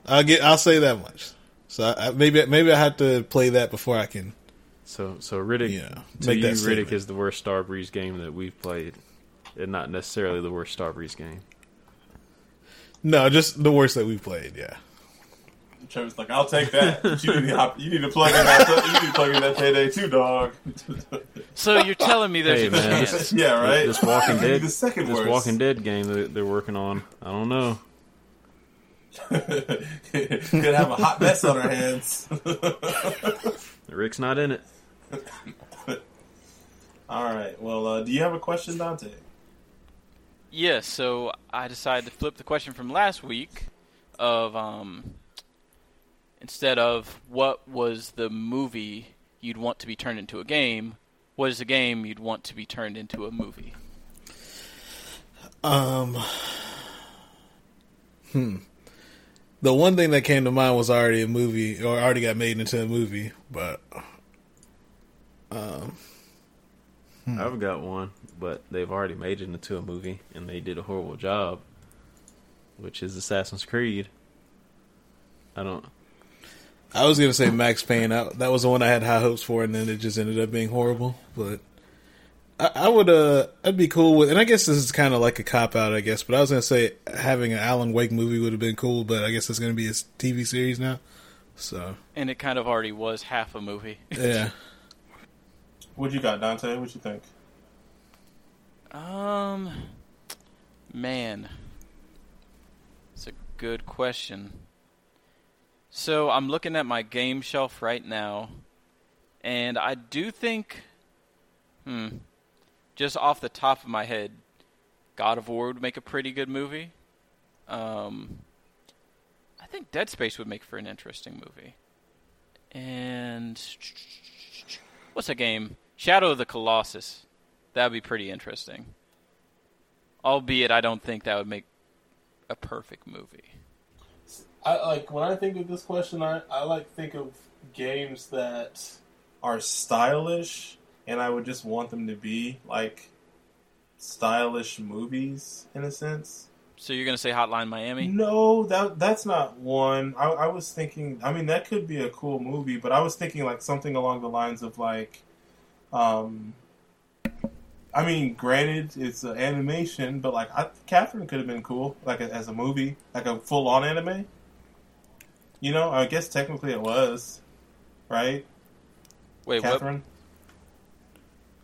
Speaker 4: I'll get. I'll say that much. So I, I- maybe maybe I have to play that before I can.
Speaker 3: So so Riddick
Speaker 4: Yeah,
Speaker 3: to
Speaker 4: make
Speaker 3: you
Speaker 4: that
Speaker 3: Riddick
Speaker 4: statement.
Speaker 3: is the worst Starbreeze game that we've played, and not necessarily the worst Starbreeze game.
Speaker 4: No, just the worst that we played. Yeah.
Speaker 1: Trevor's like, "I'll take that." You need to hop, you need to plug in that. You need to plug in that Payday Two, dog. [LAUGHS]
Speaker 2: So you're telling me there's
Speaker 3: Hey
Speaker 2: a
Speaker 3: man,
Speaker 2: chance?
Speaker 1: yeah, right.
Speaker 3: this Walking Dead
Speaker 1: the second
Speaker 3: this
Speaker 1: worst.
Speaker 3: Walking Dead game that they're working on, I don't know. [LAUGHS]
Speaker 1: Gonna have a hot mess on our hands. [LAUGHS]
Speaker 3: Rick's not in it.
Speaker 1: All right. Well, uh, do you have a question, Dante?
Speaker 2: Yes, so I decided to flip the question from last week of um instead of what was the movie you'd want to be turned into a game, what is the game you'd want to be turned into a movie?
Speaker 4: Um. Hmm. The one thing that came to mind was already a movie, or already got made into a movie, but um,
Speaker 3: I've got one, but they've already made it into a movie, and they did a horrible job, which is Assassin's Creed. I don't.
Speaker 4: I was gonna say Max Payne. I, that was the one I had high hopes for, and then it just ended up being horrible. But I, I would, uh, I'd be cool with. And I guess this is kind of like a cop out, I guess. But I was gonna say having an Alan Wake movie would have been cool, but I guess it's gonna be a TV series now. So
Speaker 2: And it kind of already was half a movie.
Speaker 4: yeah, [LAUGHS]
Speaker 1: What you got, Dante? What you think?
Speaker 2: Um, man, it's a good question. So I'm looking at my game shelf right now, and I do think, hmm, just off the top of my head, God of War would make a pretty good movie. Um, I think Dead Space would make for an interesting movie. And what's that game? Shadow of the Colossus. That'd be pretty interesting. Albeit, I don't think that would make a perfect movie.
Speaker 1: I like when I think of this question. I I like think of games that are stylish, and I would just want them to be like stylish movies in a sense.
Speaker 2: So you're gonna say Hotline Miami?
Speaker 1: No, that that's not one. I, I was thinking. I mean, that could be a cool movie, but I was thinking like something along the lines of like, um, I mean, granted, it's an animation, but like, I, Catherine could have been cool, like as a movie, like a full on anime. You know, I guess technically it was, right,
Speaker 2: Wait, what?
Speaker 1: Catherine?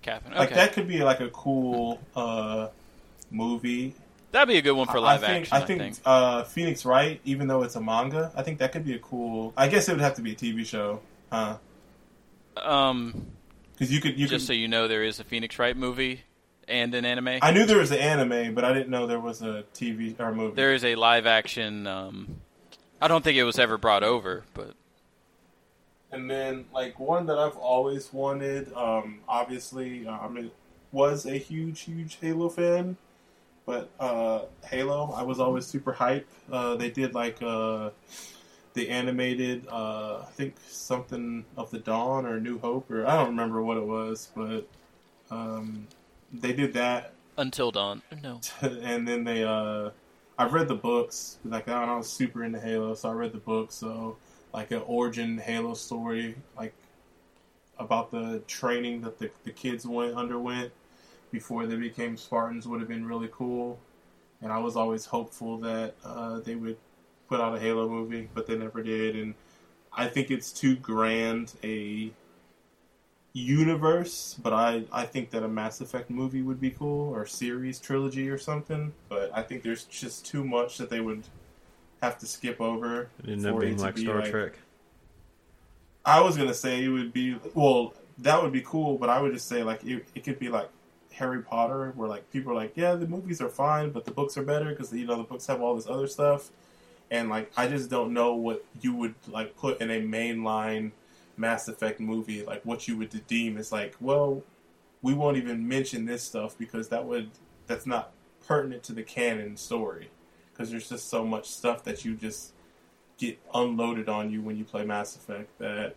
Speaker 2: Catherine.
Speaker 1: Like that could be like a cool uh movie.
Speaker 2: that'd be a good one for live
Speaker 1: I think,
Speaker 2: action.
Speaker 1: I think, Uh, Phoenix Wright, even though it's a manga, I think that could be a cool. I guess it would have to be a TV show, huh?
Speaker 2: Um,
Speaker 1: Because you could, you
Speaker 2: just
Speaker 1: could.
Speaker 2: so you know, there is a Phoenix Wright movie and an anime.
Speaker 1: I knew there was an anime, but I didn't know there was a TV or movie.
Speaker 2: There is a live action. Um, I don't think it was ever brought over, but
Speaker 1: And then, like one that I've always wanted, um, obviously, um, it was a huge, huge Halo fan. But uh, Halo, I was always super hype. Uh, they did like uh, the animated, uh, I think something of the Dawn or New Hope, or I don't remember what it was, but um, they did that,
Speaker 2: Until Dawn. No. [LAUGHS]
Speaker 1: and then they. Uh, I've read the books. Like I was super into Halo, so I read the book. So like an origin Halo story, like about the training that the, the kids went underwent before they became Spartans would have been really cool. And I was always hopeful that uh, they would put out a Halo movie, but they never did. And I think it's too grand a universe, but I, I think that a Mass Effect movie would be cool, or series, trilogy, or something. But I think there's just too much that they would have to skip over.
Speaker 3: It up being like
Speaker 1: be,
Speaker 3: Star Trek.
Speaker 1: I was gonna say it would be well, that would be cool, but I would just say like it, it could be like Harry Potter, where like people are like, yeah, the movies are fine, but the books are better because you know the books have all this other stuff, and like I just don't know what you would like put in a mainline Mass Effect movie, like what you would deem as like, well, we won't even mention this stuff because that would that's not pertinent to the canon story because there's just so much stuff that you just get unloaded on you when you play Mass Effect that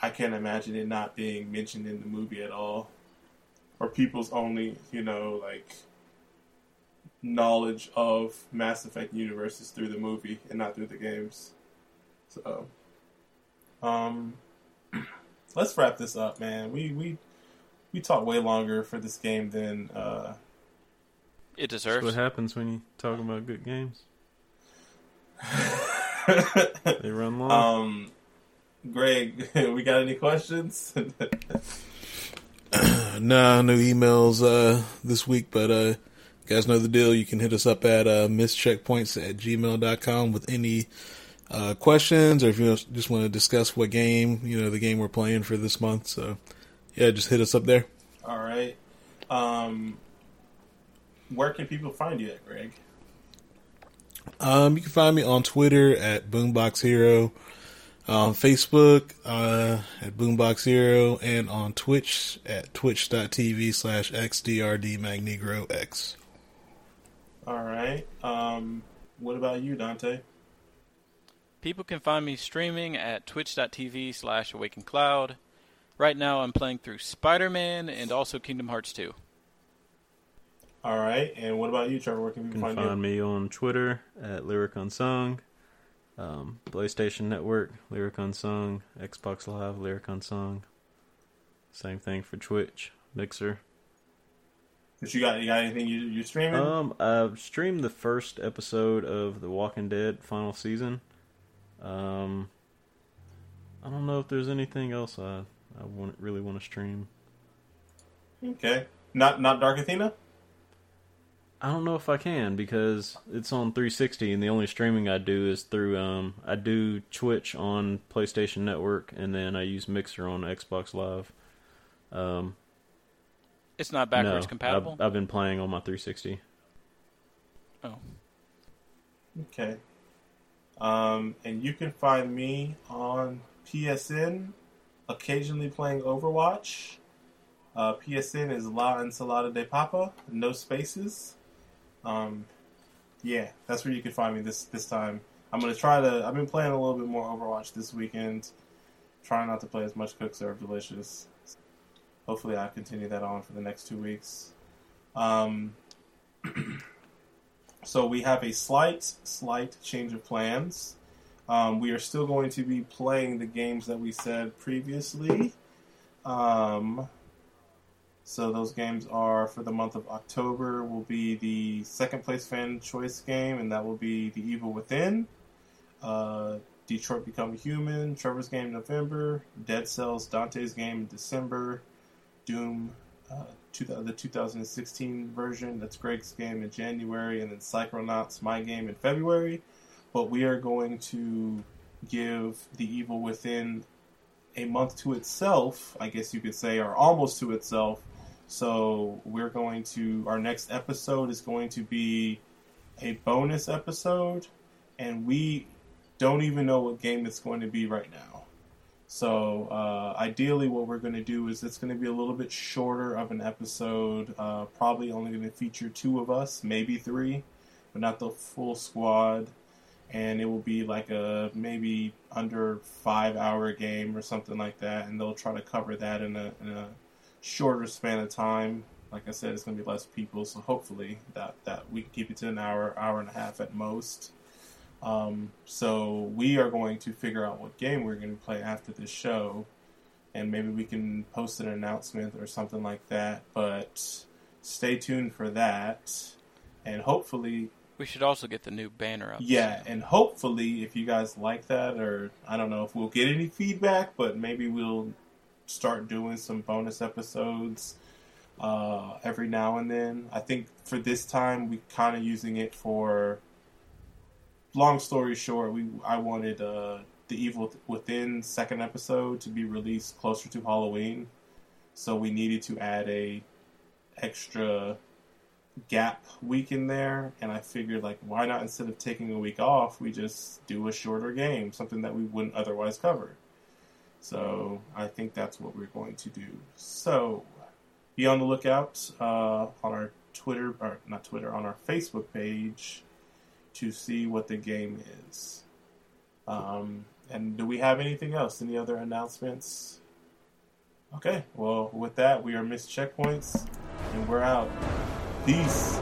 Speaker 1: I can't imagine it not being mentioned in the movie at all. Or people's only, you know, like knowledge of Mass Effect universes through the movie and not through the games. So um [CLEARS THROAT] let's wrap this up, man. We we we talked way longer for this game than uh
Speaker 2: It deserves.
Speaker 3: what happens when you talk about good games. [LAUGHS] They run long.
Speaker 1: um Greg, [LAUGHS] we got any questions? [LAUGHS] [CLEARS THROAT]
Speaker 4: Nah, no emails uh, this week, but uh, you guys know the deal. You can hit us up at uh, misscheckpoints at gmail.com with any uh, questions or if you just want to discuss what game, you know, the game we're playing for this month. So, yeah, just hit us up there.
Speaker 1: All right. Um, where can people find you at, Greg?
Speaker 4: Um, you can find me on Twitter at Boombox Hero, on Facebook uh, at Boombox Hero, and on Twitch at twitch.tv slash xdrdmagnegrox.
Speaker 1: All right. Um, what about you, Dante?
Speaker 2: People can find me streaming at twitch.tv slash awakencloud. Right now I'm playing through Spider-Man and also Kingdom Hearts 2.
Speaker 1: All right. And what about you, Trevor? Where can
Speaker 3: You
Speaker 1: people
Speaker 3: can
Speaker 1: find,
Speaker 3: find me on Twitter at Lyric Unsung, um, PlayStation Network, Lyric Unsung, Xbox Live, Lyric Unsung. Same thing for Twitch, Mixer.
Speaker 1: You? But you got you got anything you you streaming?
Speaker 3: Um, I've streamed the first episode of The Walking Dead final season. Um, I don't know if there's anything else I I want really want to stream.
Speaker 1: okay. Not not Dark Athena.
Speaker 3: I don't know if I can because it's on 360 and the only streaming I do is through um I do Twitch on PlayStation Network and then I use Mixer on Xbox Live. Um
Speaker 2: It's not backwards
Speaker 3: no,
Speaker 2: compatible?
Speaker 3: I've, I've been playing on my 360.
Speaker 2: oh.
Speaker 1: Okay. Um, and you can find me on PSN, occasionally playing Overwatch. Uh, PSN is La Ensalada de Papa, no spaces. Um, yeah, that's where you can find me this this time. I'm gonna try to. I've been playing a little bit more Overwatch this weekend. Trying not to play as much Cook Serve Delicious. Hopefully, I'll continue that on for the next two weeks. Um, [CLEARS THROAT] so we have a slight, slight change of plans. Um, we are still going to be playing the games that we said previously. Um, so those games are for the month of October will be the second place fan choice game, and that will be The Evil Within, uh, Detroit Become Human, Trevor's game in November, Dead Cells, Dante's game in December, Doom, uh, two, the 2016 version, that's Greg's game in January, and then Psychonauts, my game in February. But we are going to give The Evil Within a month to itself, I guess you could say, or almost to itself. So we're going to, our next episode is going to be a bonus episode, and we don't even know what game it's going to be right now. So uh, ideally, what we're going to do is it's going to be a little bit shorter of an episode. Uh, probably only going to feature two of us, maybe three, but not the full squad. And it will be like a maybe under five hour game or something like that. And they'll try to cover that in a, in a shorter span of time. Like I said, it's going to be less people, so hopefully that that we can keep it to an hour, hour and a half at most. Um, so we are going to figure out what game we're going to play after this show, and maybe we can post an announcement or something like that. But stay tuned for that, and hopefully,
Speaker 2: We should also get the new banner up.
Speaker 1: yeah, and hopefully, if you guys like that, or I don't know if we'll get any feedback, but maybe we'll start doing some bonus episodes uh, every now and then. I think for this time, we kind of using it for. Long story short, we I wanted uh, the Evil Within second episode to be released closer to Halloween, so we needed to add a extra gap week in there, and I figured like why not instead of taking a week off, we just do a shorter game, something that we wouldn't otherwise cover. So I think that's what we're going to do. So be on the lookout uh, on our Twitter or not Twitter on our Facebook page to see what the game is. Um, and do we have anything else? Any other announcements? Okay, well, with that, we are missed checkpoints, and we're out. Peace.